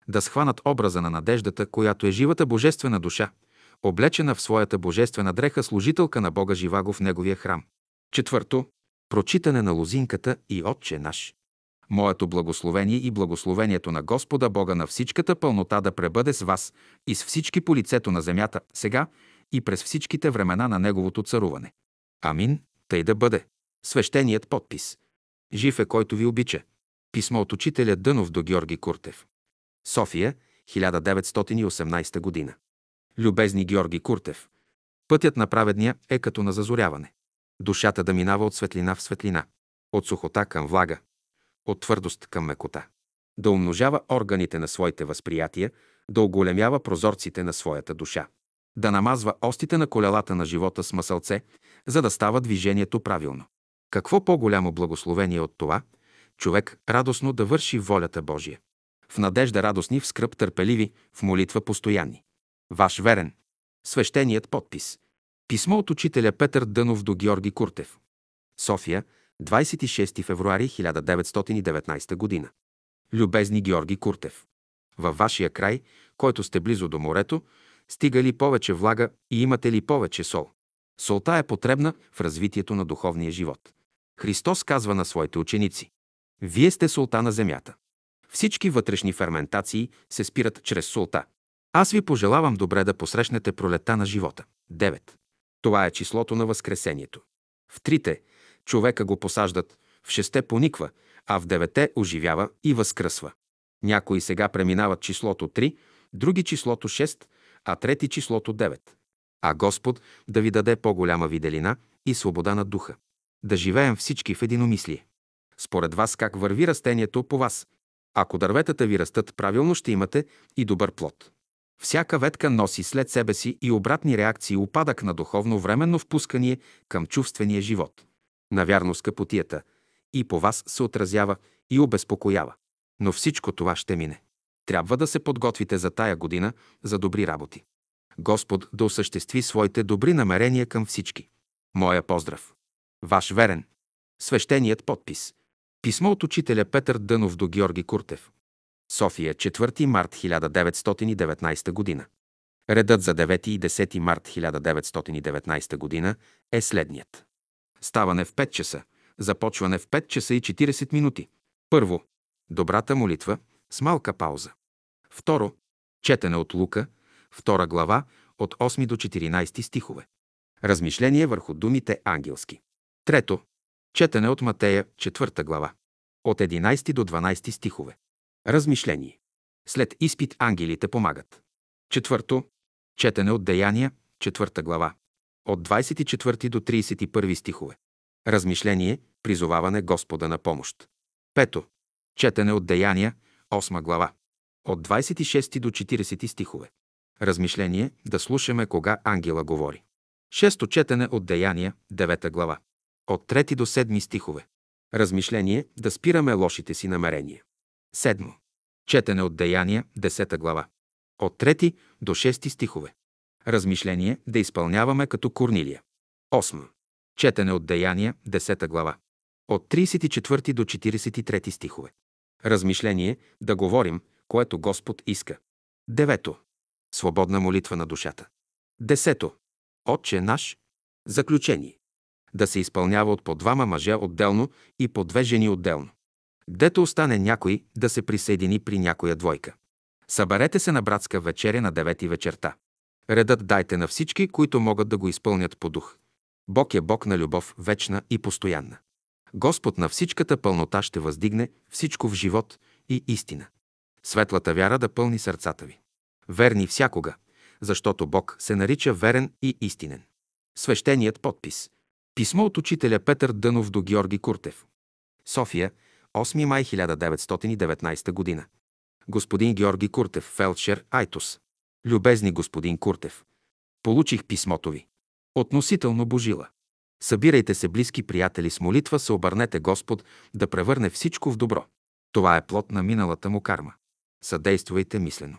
Да схванат образа на надеждата, която е живата божествена душа, облечена в своята божествена дреха, служителка на Бога живаго в Неговия храм. Четвърто, прочитане на лозинката и Отче наш. Моето благословение и благословението на Господа Бога на всичката пълнота да пребъде с вас и с всички по лицето на земята, сега и през всичките времена на Неговото царуване. Амин, тъй да бъде. Свещеният подпис. Жив е който ви обича. Писмо от учителя Дънов до Георги Куртев. София, 1918 година. Любезни Георги Куртев. Пътят на праведния е като на зазоряване. Душата да минава от светлина в светлина, от сухота към влага, от твърдост към мекота. Да умножава органите на своите възприятия, да оголемява прозорците на своята душа. Да намазва остите на колелата на живота с масълце, за да става движението правилно. Какво по-голямо благословение от това, човек радостно да върши волята Божия. В надежда радостни, в скръп търпеливи, в молитва постоянни. Ваш верен. Свещеният подпис. Писмо от учителя Петър Дънов до Георги Куртев. София, 26 февруари 1919 година. Любезни Георги Куртев. Във вашия край, който сте близо до морето, стига ли повече влага и имате ли повече сол? Солта е потребна в развитието на духовния живот. Христос казва на своите ученици: Вие сте солта на земята. Всички вътрешни ферментации се спират чрез солта. Аз ви пожелавам добре да посрещнете пролета на живота. 9. Това е числото на Възкресението. В трите човека го посаждат, в шесте пониква, а в девете оживява и възкръсва. Някои сега преминават числото 3, други числото 6, а трети числото 9. А Господ да ви даде по-голяма виделина и свобода на духа. Да живеем всички в единомислие. Според вас как върви растението по вас? Ако дърветата ви растат правилно, ще имате и добър плод. Всяка ветка носи след себе си и обратни реакции упадък на духовно временно впускание към чувствения живот. Навярно скъпотията и по вас се отразява и обезпокоява. Но всичко това ще мине. Трябва да се подготвите за тая година за добри работи. Господ да осъществи своите добри намерения към всички. Моя поздрав. Ваш верен. Свещеният подпис. Писмо от учителя Петър Дънов до Георги Куртев. София, 4 март 1919 година. Редът за 9 и 10 март 1919 година е следният. Ставане в 5 часа. Започване в 5 часа и 40 минути. Първо. Добрата молитва с малка пауза. Второ. Четене от Лука, втора глава, от 8 до 14 стихове. Размишление върху думите ангелски. Трето. Четене от Матея, 4 глава, от 11 до 12 стихове. Размишление. След изпит ангелите помагат. Четвърто. Четене от Деяния, 4 глава, от 24 до 31 стихове. Размишление, призоваване Господа на помощ. Пето. Четене от Деяния, 8 глава, от 26 до 40 стихове. Размишление, да слушаме кога ангела говори. Шесто четене от Деяния, 9 глава, от 3 до 7 стихове. Размишление, да спираме лошите си намерения. Седмо. Четене от Деяния, 10 глава, от 3 до 6 стихове. Размишление да изпълняваме като Корнилия. 8. Четене от Деяния, 10 глава. От 34 до 43 стихове. Размишление да говорим, което Господ иска. 9. Свободна молитва на душата. 10. Отче наш. Заключение. Да се изпълнява от по двама мъже отделно и по две жени отделно. Гдето остане някой, да се присъедини при някоя двойка. Съберете се на братска вечеря на 9 вечерта. Редът дайте на всички, които могат да го изпълнят по дух. Бог е Бог на любов, вечна и постоянна. Господ на всичката пълнота ще въздигне всичко в живот и истина. Светлата вяра да пълни сърцата ви. Верни всякога, защото Бог се нарича верен и истинен. Свещеният подпис. Писмо от учителя Петър Дънов до Георги Куртев. София, 8 май 1919 г. Господин Георги Куртев, фелдшер, Айтос. Любезни господин Куртев, получих писмото ви. Относително Божила. Събирайте се, близки приятели, с молитва се обърнете Господ да превърне всичко в добро. Това е плод на миналата му карма. Съдействайте мислено.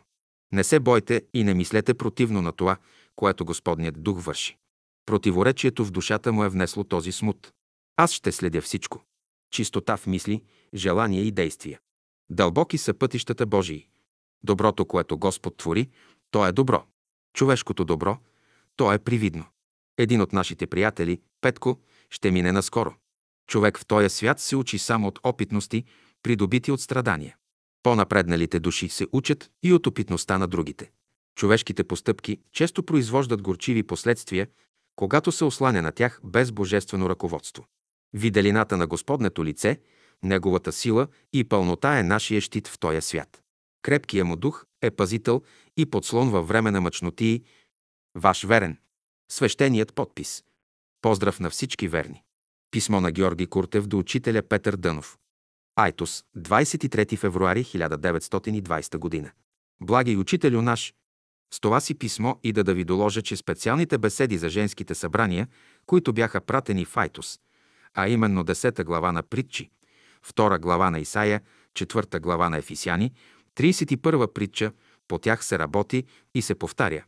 Не се бойте и не мислете противно на това, което Господният дух върши. Противоречието в душата му е внесло този смут. Аз ще следя всичко. Чистота в мисли, желания и действия. Дълбоки са пътищата Божии. Доброто, което Господ твори, то е добро. Човешкото добро, то е привидно. Един от нашите приятели, Петко, ще мине наскоро. Човек в този свят се учи само от опитности, придобити от страдания. По-напредналите души се учат и от опитността на другите. Човешките постъпки често произвождат горчиви последствия, когато се осланя на тях без божествено ръководство. Виделината на Господнето лице, Неговата сила и пълнота е нашия щит в този свят. Крепкия му дух е пазител и подслон във време на мъчнотии. Ваш верен. Свещеният подпис. Поздрав на всички верни. Писмо на Георги Куртев до учителя Петър Дънов. Айтос, 23 февруари 1920 година. Благи учителю наш, с това си писмо и да да ви доложа, че специалните беседи за женските събрания, които бяха пратени в Айтос, а именно 10 глава на Притчи, 2 глава на Исаия, 4 глава на Ефисяни, 31 притча, по тях се работи и се повтаря.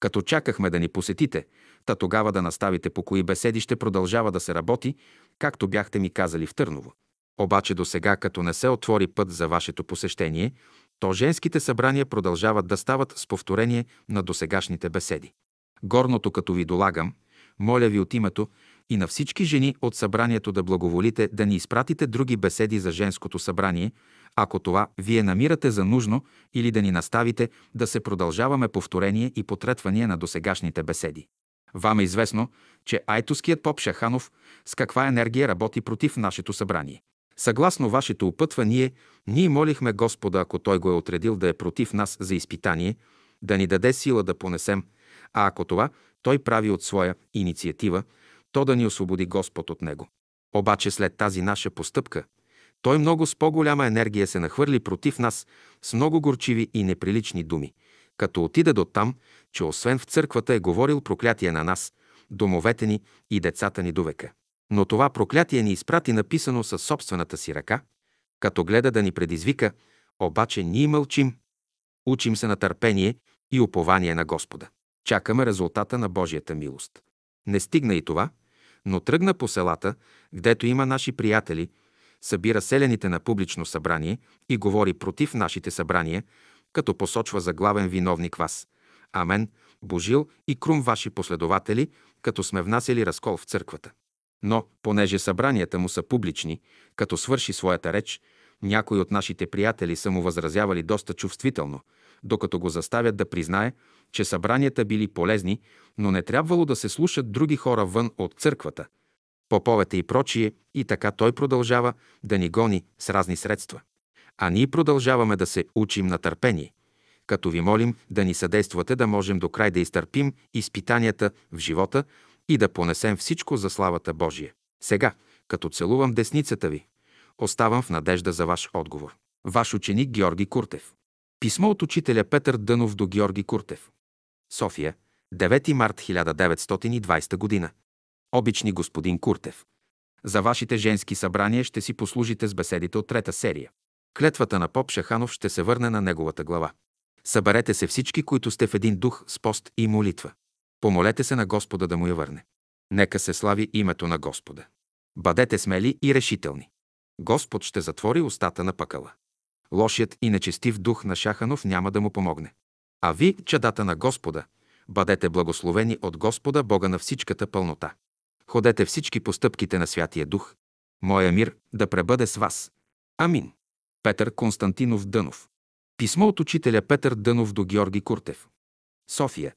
Като чакахме да ни посетите, та тогава да наставите по кои беседи ще продължава да се работи, както бяхте ми казали в Търново. Обаче до сега, като не се отвори път за вашето посещение, то женските събрания продължават да стават с повторение на досегашните беседи. Горното като ви долагам, моля ви от името и на всички жени от събранието да благоволите да ни изпратите други беседи за женското събрание, ако това вие намирате за нужно или да ни наставите да се продължаваме повторение и потретвания на досегашните беседи. Вам е известно, че айтоският поп Шаханов с каква енергия работи против нашето събрание. Съгласно вашето опътвание, ние молихме Господа, ако Той го е отредил да е против нас за изпитание, да ни даде сила да понесем, а ако това Той прави от своя инициатива, то да ни освободи Господ от него. Обаче след тази наша постъпка, той много с по-голяма енергия се нахвърли против нас с много горчиви и неприлични думи, като отида до там, че освен в църквата е говорил проклятие на нас, домовете ни и децата ни до века. Но това проклятие ни изпрати написано със собствената си ръка, като гледа да ни предизвика, обаче ние мълчим. Учим се на търпение и упование на Господа. Чакаме резултата на Божията милост. Не стигна и това, но тръгна по селата, гдето има наши приятели, събира селените на публично събрание и говори против нашите събрания, като посочва за главен виновник вас. Амен, Божил и Крум ваши последователи, като сме внасяли разкол в църквата. Но, понеже събранията му са публични, като свърши своята реч, някои от нашите приятели са му възразявали доста чувствително, докато го заставят да признае, че събранията били полезни, но не трябвало да се слушат други хора вън от църквата. Поповете и прочие, и така той продължава да ни гони с разни средства. А ние продължаваме да се учим на търпение, като ви молим да ни съдействате да можем до край да изтърпим изпитанията в живота и да понесем всичко за славата Божия. Сега, като целувам десницата ви, оставам в надежда за ваш отговор. Ваш ученик Георги Куртев. Писмо от учителя Петър Дънов до Георги Куртев. София, 9 март 1920 г. Обични господин Куртев. За вашите женски събрания ще си послужите с беседите от трета серия. Клетвата на поп Шаханов ще се върне на неговата глава. Съберете се всички, които сте в един дух с пост и молитва. Помолете се на Господа да му я върне. Нека се слави името на Господа. Бъдете смели и решителни. Господ ще затвори устата на пъкъла. Лошият и нечестив дух на Шаханов няма да му помогне. А ви, чадата на Господа, бъдете благословени от Господа, Бога на всичката пълнота. Ходете всички постъпките на Святия Дух. Моя мир да пребъде с вас. Амин. Петър Константинов Дънов. Писмо от учителя Петър Дънов до Георги Куртев. София,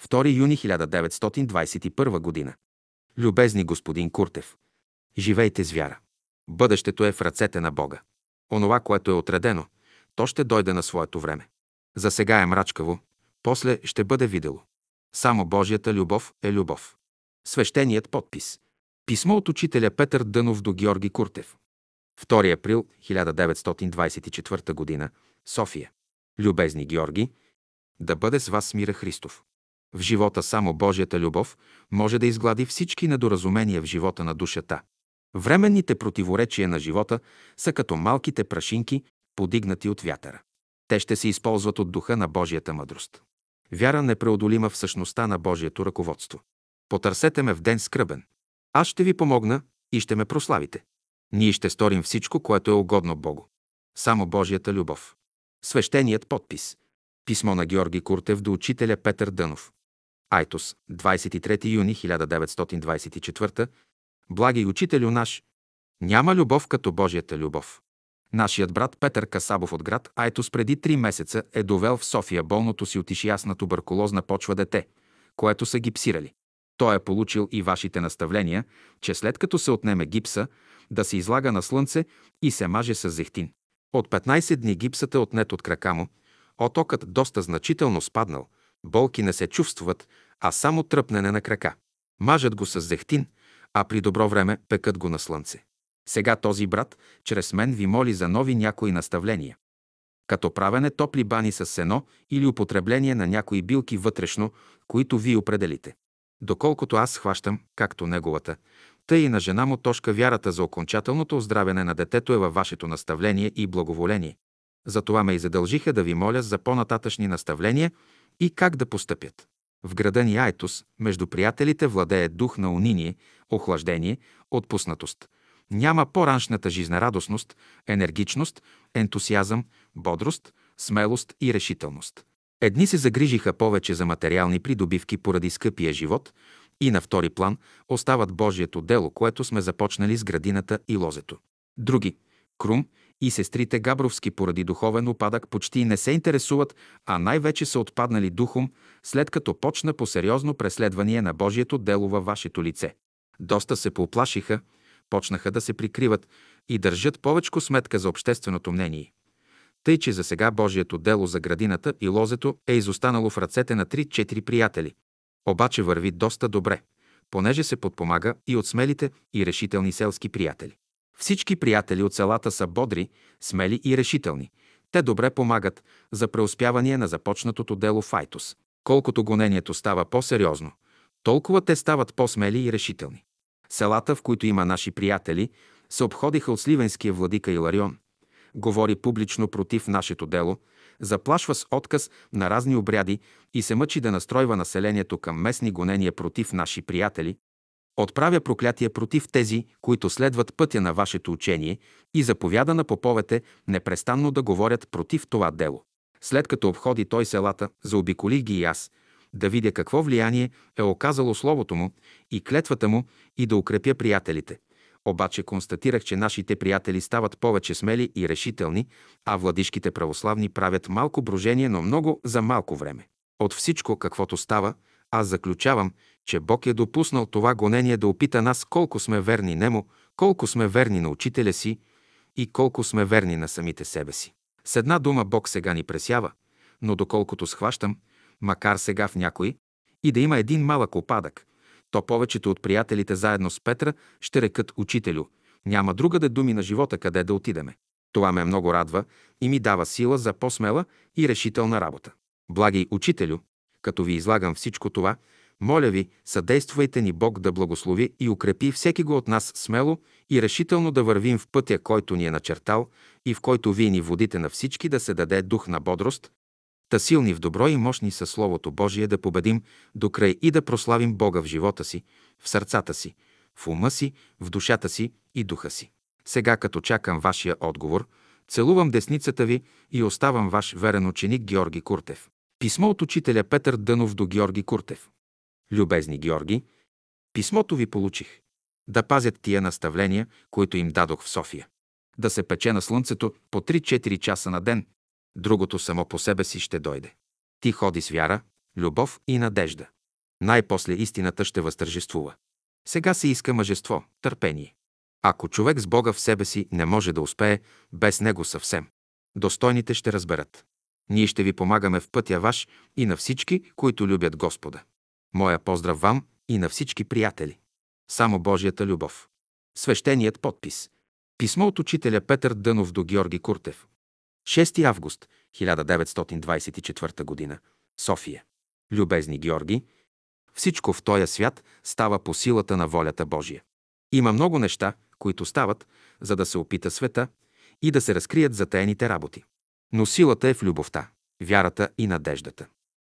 2 юни 1921 година. Любезни господин Куртев, живейте с вяра. Бъдещето е в ръцете на Бога. Онова, което е отредено, То ще дойде на своето време. За сега е мрачкаво, после ще бъде видело. Само Божията любов е любов. Свещеният подпис. Писмо от учителя Петър Дънов до Георги Куртев. 2 април 1924 г. София. Любезни Георги, да бъде с вас мира Христов. В живота само Божията любов може да изглади всички недоразумения в живота на душата. Временните противоречия на живота са като малките прашинки, подигнати от вятъра. Те ще се използват от духа на Божията мъдрост. Вяра непреодолима в същността на Божието ръководство. Потърсете ме в ден скръбен. Аз ще ви помогна и ще ме прославите. Ние ще сторим всичко, което е угодно Богу. Само Божията любов. Свещеният подпис. Писмо на Георги Куртев до учителя Петър Дънов. Айтос, 23 юни 1924 Благи учителю наш, няма любов като Божията любов. Нашият брат Петър Касабов от град Айтос преди три месеца е довел в София болното си от ишиясна туберкулозна почва дете, което са гипсирали. Той е получил и вашите наставления, че след като се отнеме гипса, да се излага на слънце и се маже с зехтин. От 15 дни гипсът е отнет от крака му, отокът доста значително спаднал, болки не се чувстват, а само тръпнене на крака. Мажат го с зехтин, а при добро време пекат го на слънце. Сега този брат, чрез мен ви моли за нови някои наставления. Като правене топли бани с сено или употребление на някои билки вътрешно, които ви определите. Доколкото аз хващам, както неговата, тъй и на жена му Тошка вярата за окончателното оздравяне на детето е във вашето наставление и благоволение. Затова ме и задължиха да ви моля за по-нататъчни наставления и как да постъпят. В града ни Айтос между приятелите владее дух на униние, охлаждение, отпуснатост. Няма по-раншната жизнерадостност, енергичност, ентусиазъм, бодрост, смелост и решителност. Едни се загрижиха повече за материални придобивки поради скъпия живот и на втори план остават Божието дело, което сме започнали с градината и лозето. Други, Крум и сестрите Габровски поради духовен опадък почти не се интересуват, а най-вече са отпаднали духом, след като почна по сериозно преследване на Божието дело във вашето лице. Доста се поплашиха, почнаха да се прикриват и държат повечко сметка за общественото мнение. Тъй, че за сега Божието дело за градината и лозето е изостанало в ръцете на 3-4 приятели. Обаче върви доста добре, понеже се подпомага и от смелите и решителни селски приятели. Всички приятели от селата са бодри, смели и решителни. Те добре помагат за преуспяване на започнатото дело в Айтос. Колкото гонението става по-сериозно, толкова те стават по-смели и решителни. Селата, в които има наши приятели, се обходиха от сливенския владика Иларион. Говори публично против нашето дело, заплашва с отказ на разни обряди и се мъчи да настройва населението към местни гонения против наши приятели, Отправя проклятие против тези, които следват пътя на вашето учение и заповяда на поповете непрестанно да говорят против това дело. След като обходи той селата, заобиколих ги и аз, да видя какво влияние е оказало словото му и клетвата му и да укрепя приятелите. Обаче констатирах, че нашите приятели стават повече смели и решителни, а владишките православни правят малко брожение, но много за малко време. От всичко, каквото става, аз заключавам, че Бог е допуснал това гонение да опита нас колко сме верни Нему, колко сме верни на учителя си и колко сме верни на самите себе си. С една дума Бог сега ни пресява, но доколкото схващам, макар сега в някой, и да има един малък опадък, то повечето от приятелите заедно с Петра ще рекат учителю, няма друга да думи на живота къде да отидеме. Това ме много радва и ми дава сила за по-смела и решителна работа. Благи учителю, като ви излагам всичко това, моля ви, съдействайте ни Бог да благослови и укрепи всеки го от нас смело и решително да вървим в пътя, който ни е начертал и в който вие ни водите на всички да се даде дух на бодрост, та силни в добро и мощни със Словото Божие да победим до край и да прославим Бога в живота си, в сърцата си, в ума си, в душата си и духа си. Сега, като чакам вашия отговор, целувам десницата ви и оставам ваш верен ученик Георги Куртев. Писмо от учителя Петър Дънов до Георги Куртев. Любезни Георги, писмото ви получих. Да пазят тия наставления, които им дадох в София. Да се пече на слънцето по 3-4 часа на ден. Другото само по себе си ще дойде. Ти ходи с вяра, любов и надежда. Най-после истината ще възтържествува. Сега се иска мъжество, търпение. Ако човек с Бога в себе си не може да успее, без него съвсем. Достойните ще разберат. Ние ще ви помагаме в пътя ваш и на всички, които любят Господа. Моя поздрав вам и на всички приятели. Само Божията любов. Свещеният подпис. Писмо от учителя Петър Дънов до Георги Куртев. 6 август 1924 г. София. Любезни Георги, всичко в този свят става по силата на волята Божия. Има много неща, които стават, за да се опита света и да се разкрият затаените работи. Но силата е в любовта, вярата и надеждата.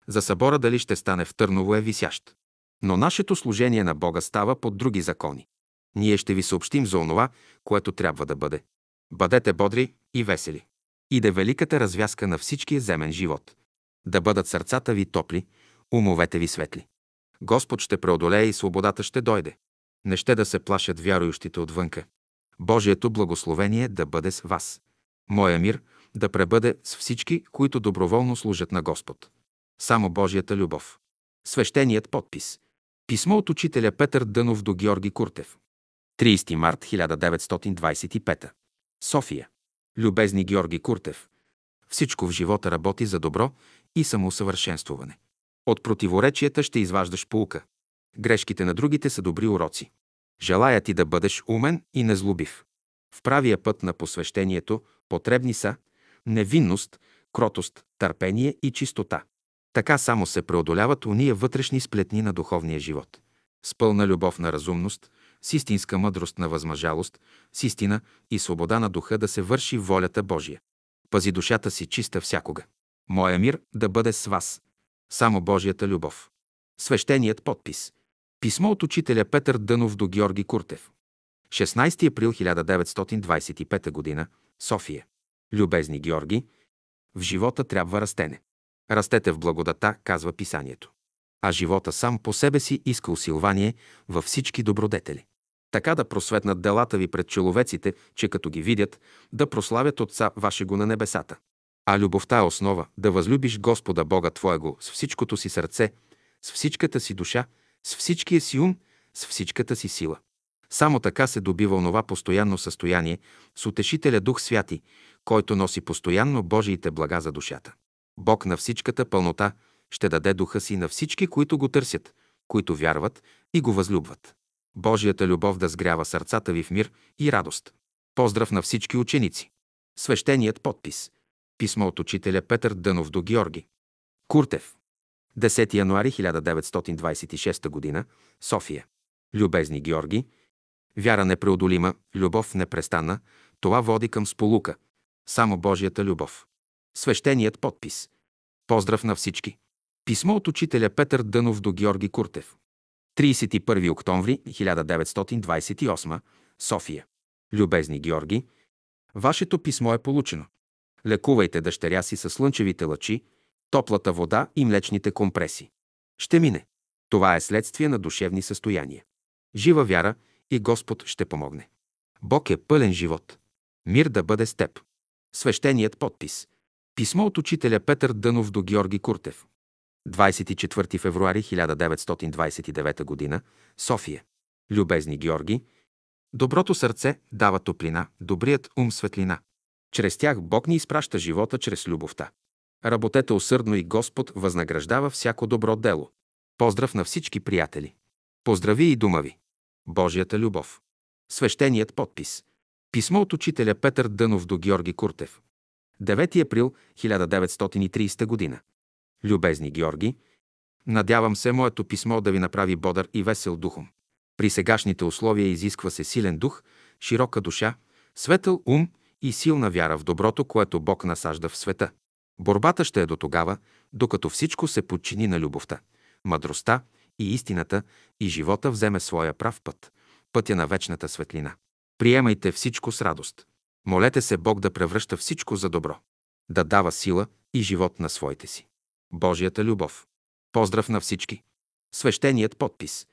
За събора дали ще стане в Търново е висящ. Но нашето служение на Бога става под други закони. Ние ще ви съобщим за онова, което трябва да бъде. Бъдете бодри и весели. Иде великата развязка на всичкия земен живот. Да бъдат сърцата ви топли, умовете ви светли. Господ ще преодолее и свободата ще дойде. Не ще да се плашат вярующите отвънка. Божието благословение да бъде с вас. Моя мир да пребъде с всички, които доброволно служат на Господ. Само Божията любов. Свещеният подпис. Писмо от учителя Петър Дънов до Георги Куртев. 30 март 1925. София. Любезни Георги Куртев. Всичко в живота работи за добро и самоусъвършенствуване. От противоречията ще изваждаш полука. Грешките на другите са добри уроци. Желая ти да бъдеш умен и незлобив. В правия път на посвещението потребни са невинност, кротост, търпение и чистота. Така само се преодоляват уния вътрешни сплетни на духовния живот. С пълна любов на разумност, с истинска мъдрост на възмъжалост, с истина и свобода на духа да се върши волята Божия. Пази душата си чиста всякога. Моя мир да бъде с вас. Само Божията любов. Свещеният подпис. Писмо от учителя Петър Дънов до Георги Куртев. 16 април 1925 г. София. Любезни Георги, в живота трябва растене. Растете в благодата, казва писанието. А живота сам по себе си иска усилвание във всички добродетели. Така да просветнат делата ви пред човеците, че като ги видят, да прославят Отца Вашего на небесата. А любовта е основа да възлюбиш Господа Бога Твоего с всичкото си сърце, с всичката си душа, с всичкия си ум, с всичката си сила. Само така се добива онова постоянно състояние с утешителя Дух Святи, който носи постоянно Божиите блага за душата. Бог на всичката пълнота ще даде духа си на всички, които го търсят, които вярват и го възлюбват. Божията любов да сгрява сърцата ви в мир и радост. Поздрав на всички ученици. Свещеният подпис. Писмо от учителя Петър Дънов до Георги. Куртев. 10 януари 1926 г. София. Любезни Георги, вяра непреодолима, любов непрестанна, това води към сполука. Само Божията любов. Свещеният подпис. Поздрав на всички. Писмо от учителя Петър Дънов до Георги Куртев. 31 октомври 1928 София. Любезни Георги, вашето писмо е получено. Лекувайте дъщеря си със слънчевите лъчи, топлата вода и млечните компреси. Ще мине. Това е следствие на душевни състояния. Жива вяра и Господ ще помогне. Бог е пълен живот. Мир да бъде с теб. Свещеният подпис. Писмо от учителя Петър Дънов до Георги Куртев. 24 февруари 1929 г. София. Любезни Георги, доброто сърце дава топлина, добрият ум светлина. Чрез тях Бог ни изпраща живота чрез любовта. Работете усърдно и Господ възнаграждава всяко добро дело. Поздрав на всички приятели. Поздрави и дума ви. Божията любов. Свещеният подпис. Писмо от учителя Петър Дънов до Георги Куртев. 9 април 1930 г. Любезни Георги, надявам се моето писмо да ви направи бодър и весел духом. При сегашните условия изисква се силен дух, широка душа, светъл ум и силна вяра в доброто, което Бог насажда в света. Борбата ще е до тогава, докато всичко се подчини на любовта, мъдростта и истината и живота вземе своя прав път, пътя на вечната светлина. Приемайте всичко с радост. Молете се Бог да превръща всичко за добро, да дава сила и живот на своите си. Божията любов. Поздрав на всички. Свещеният подпис.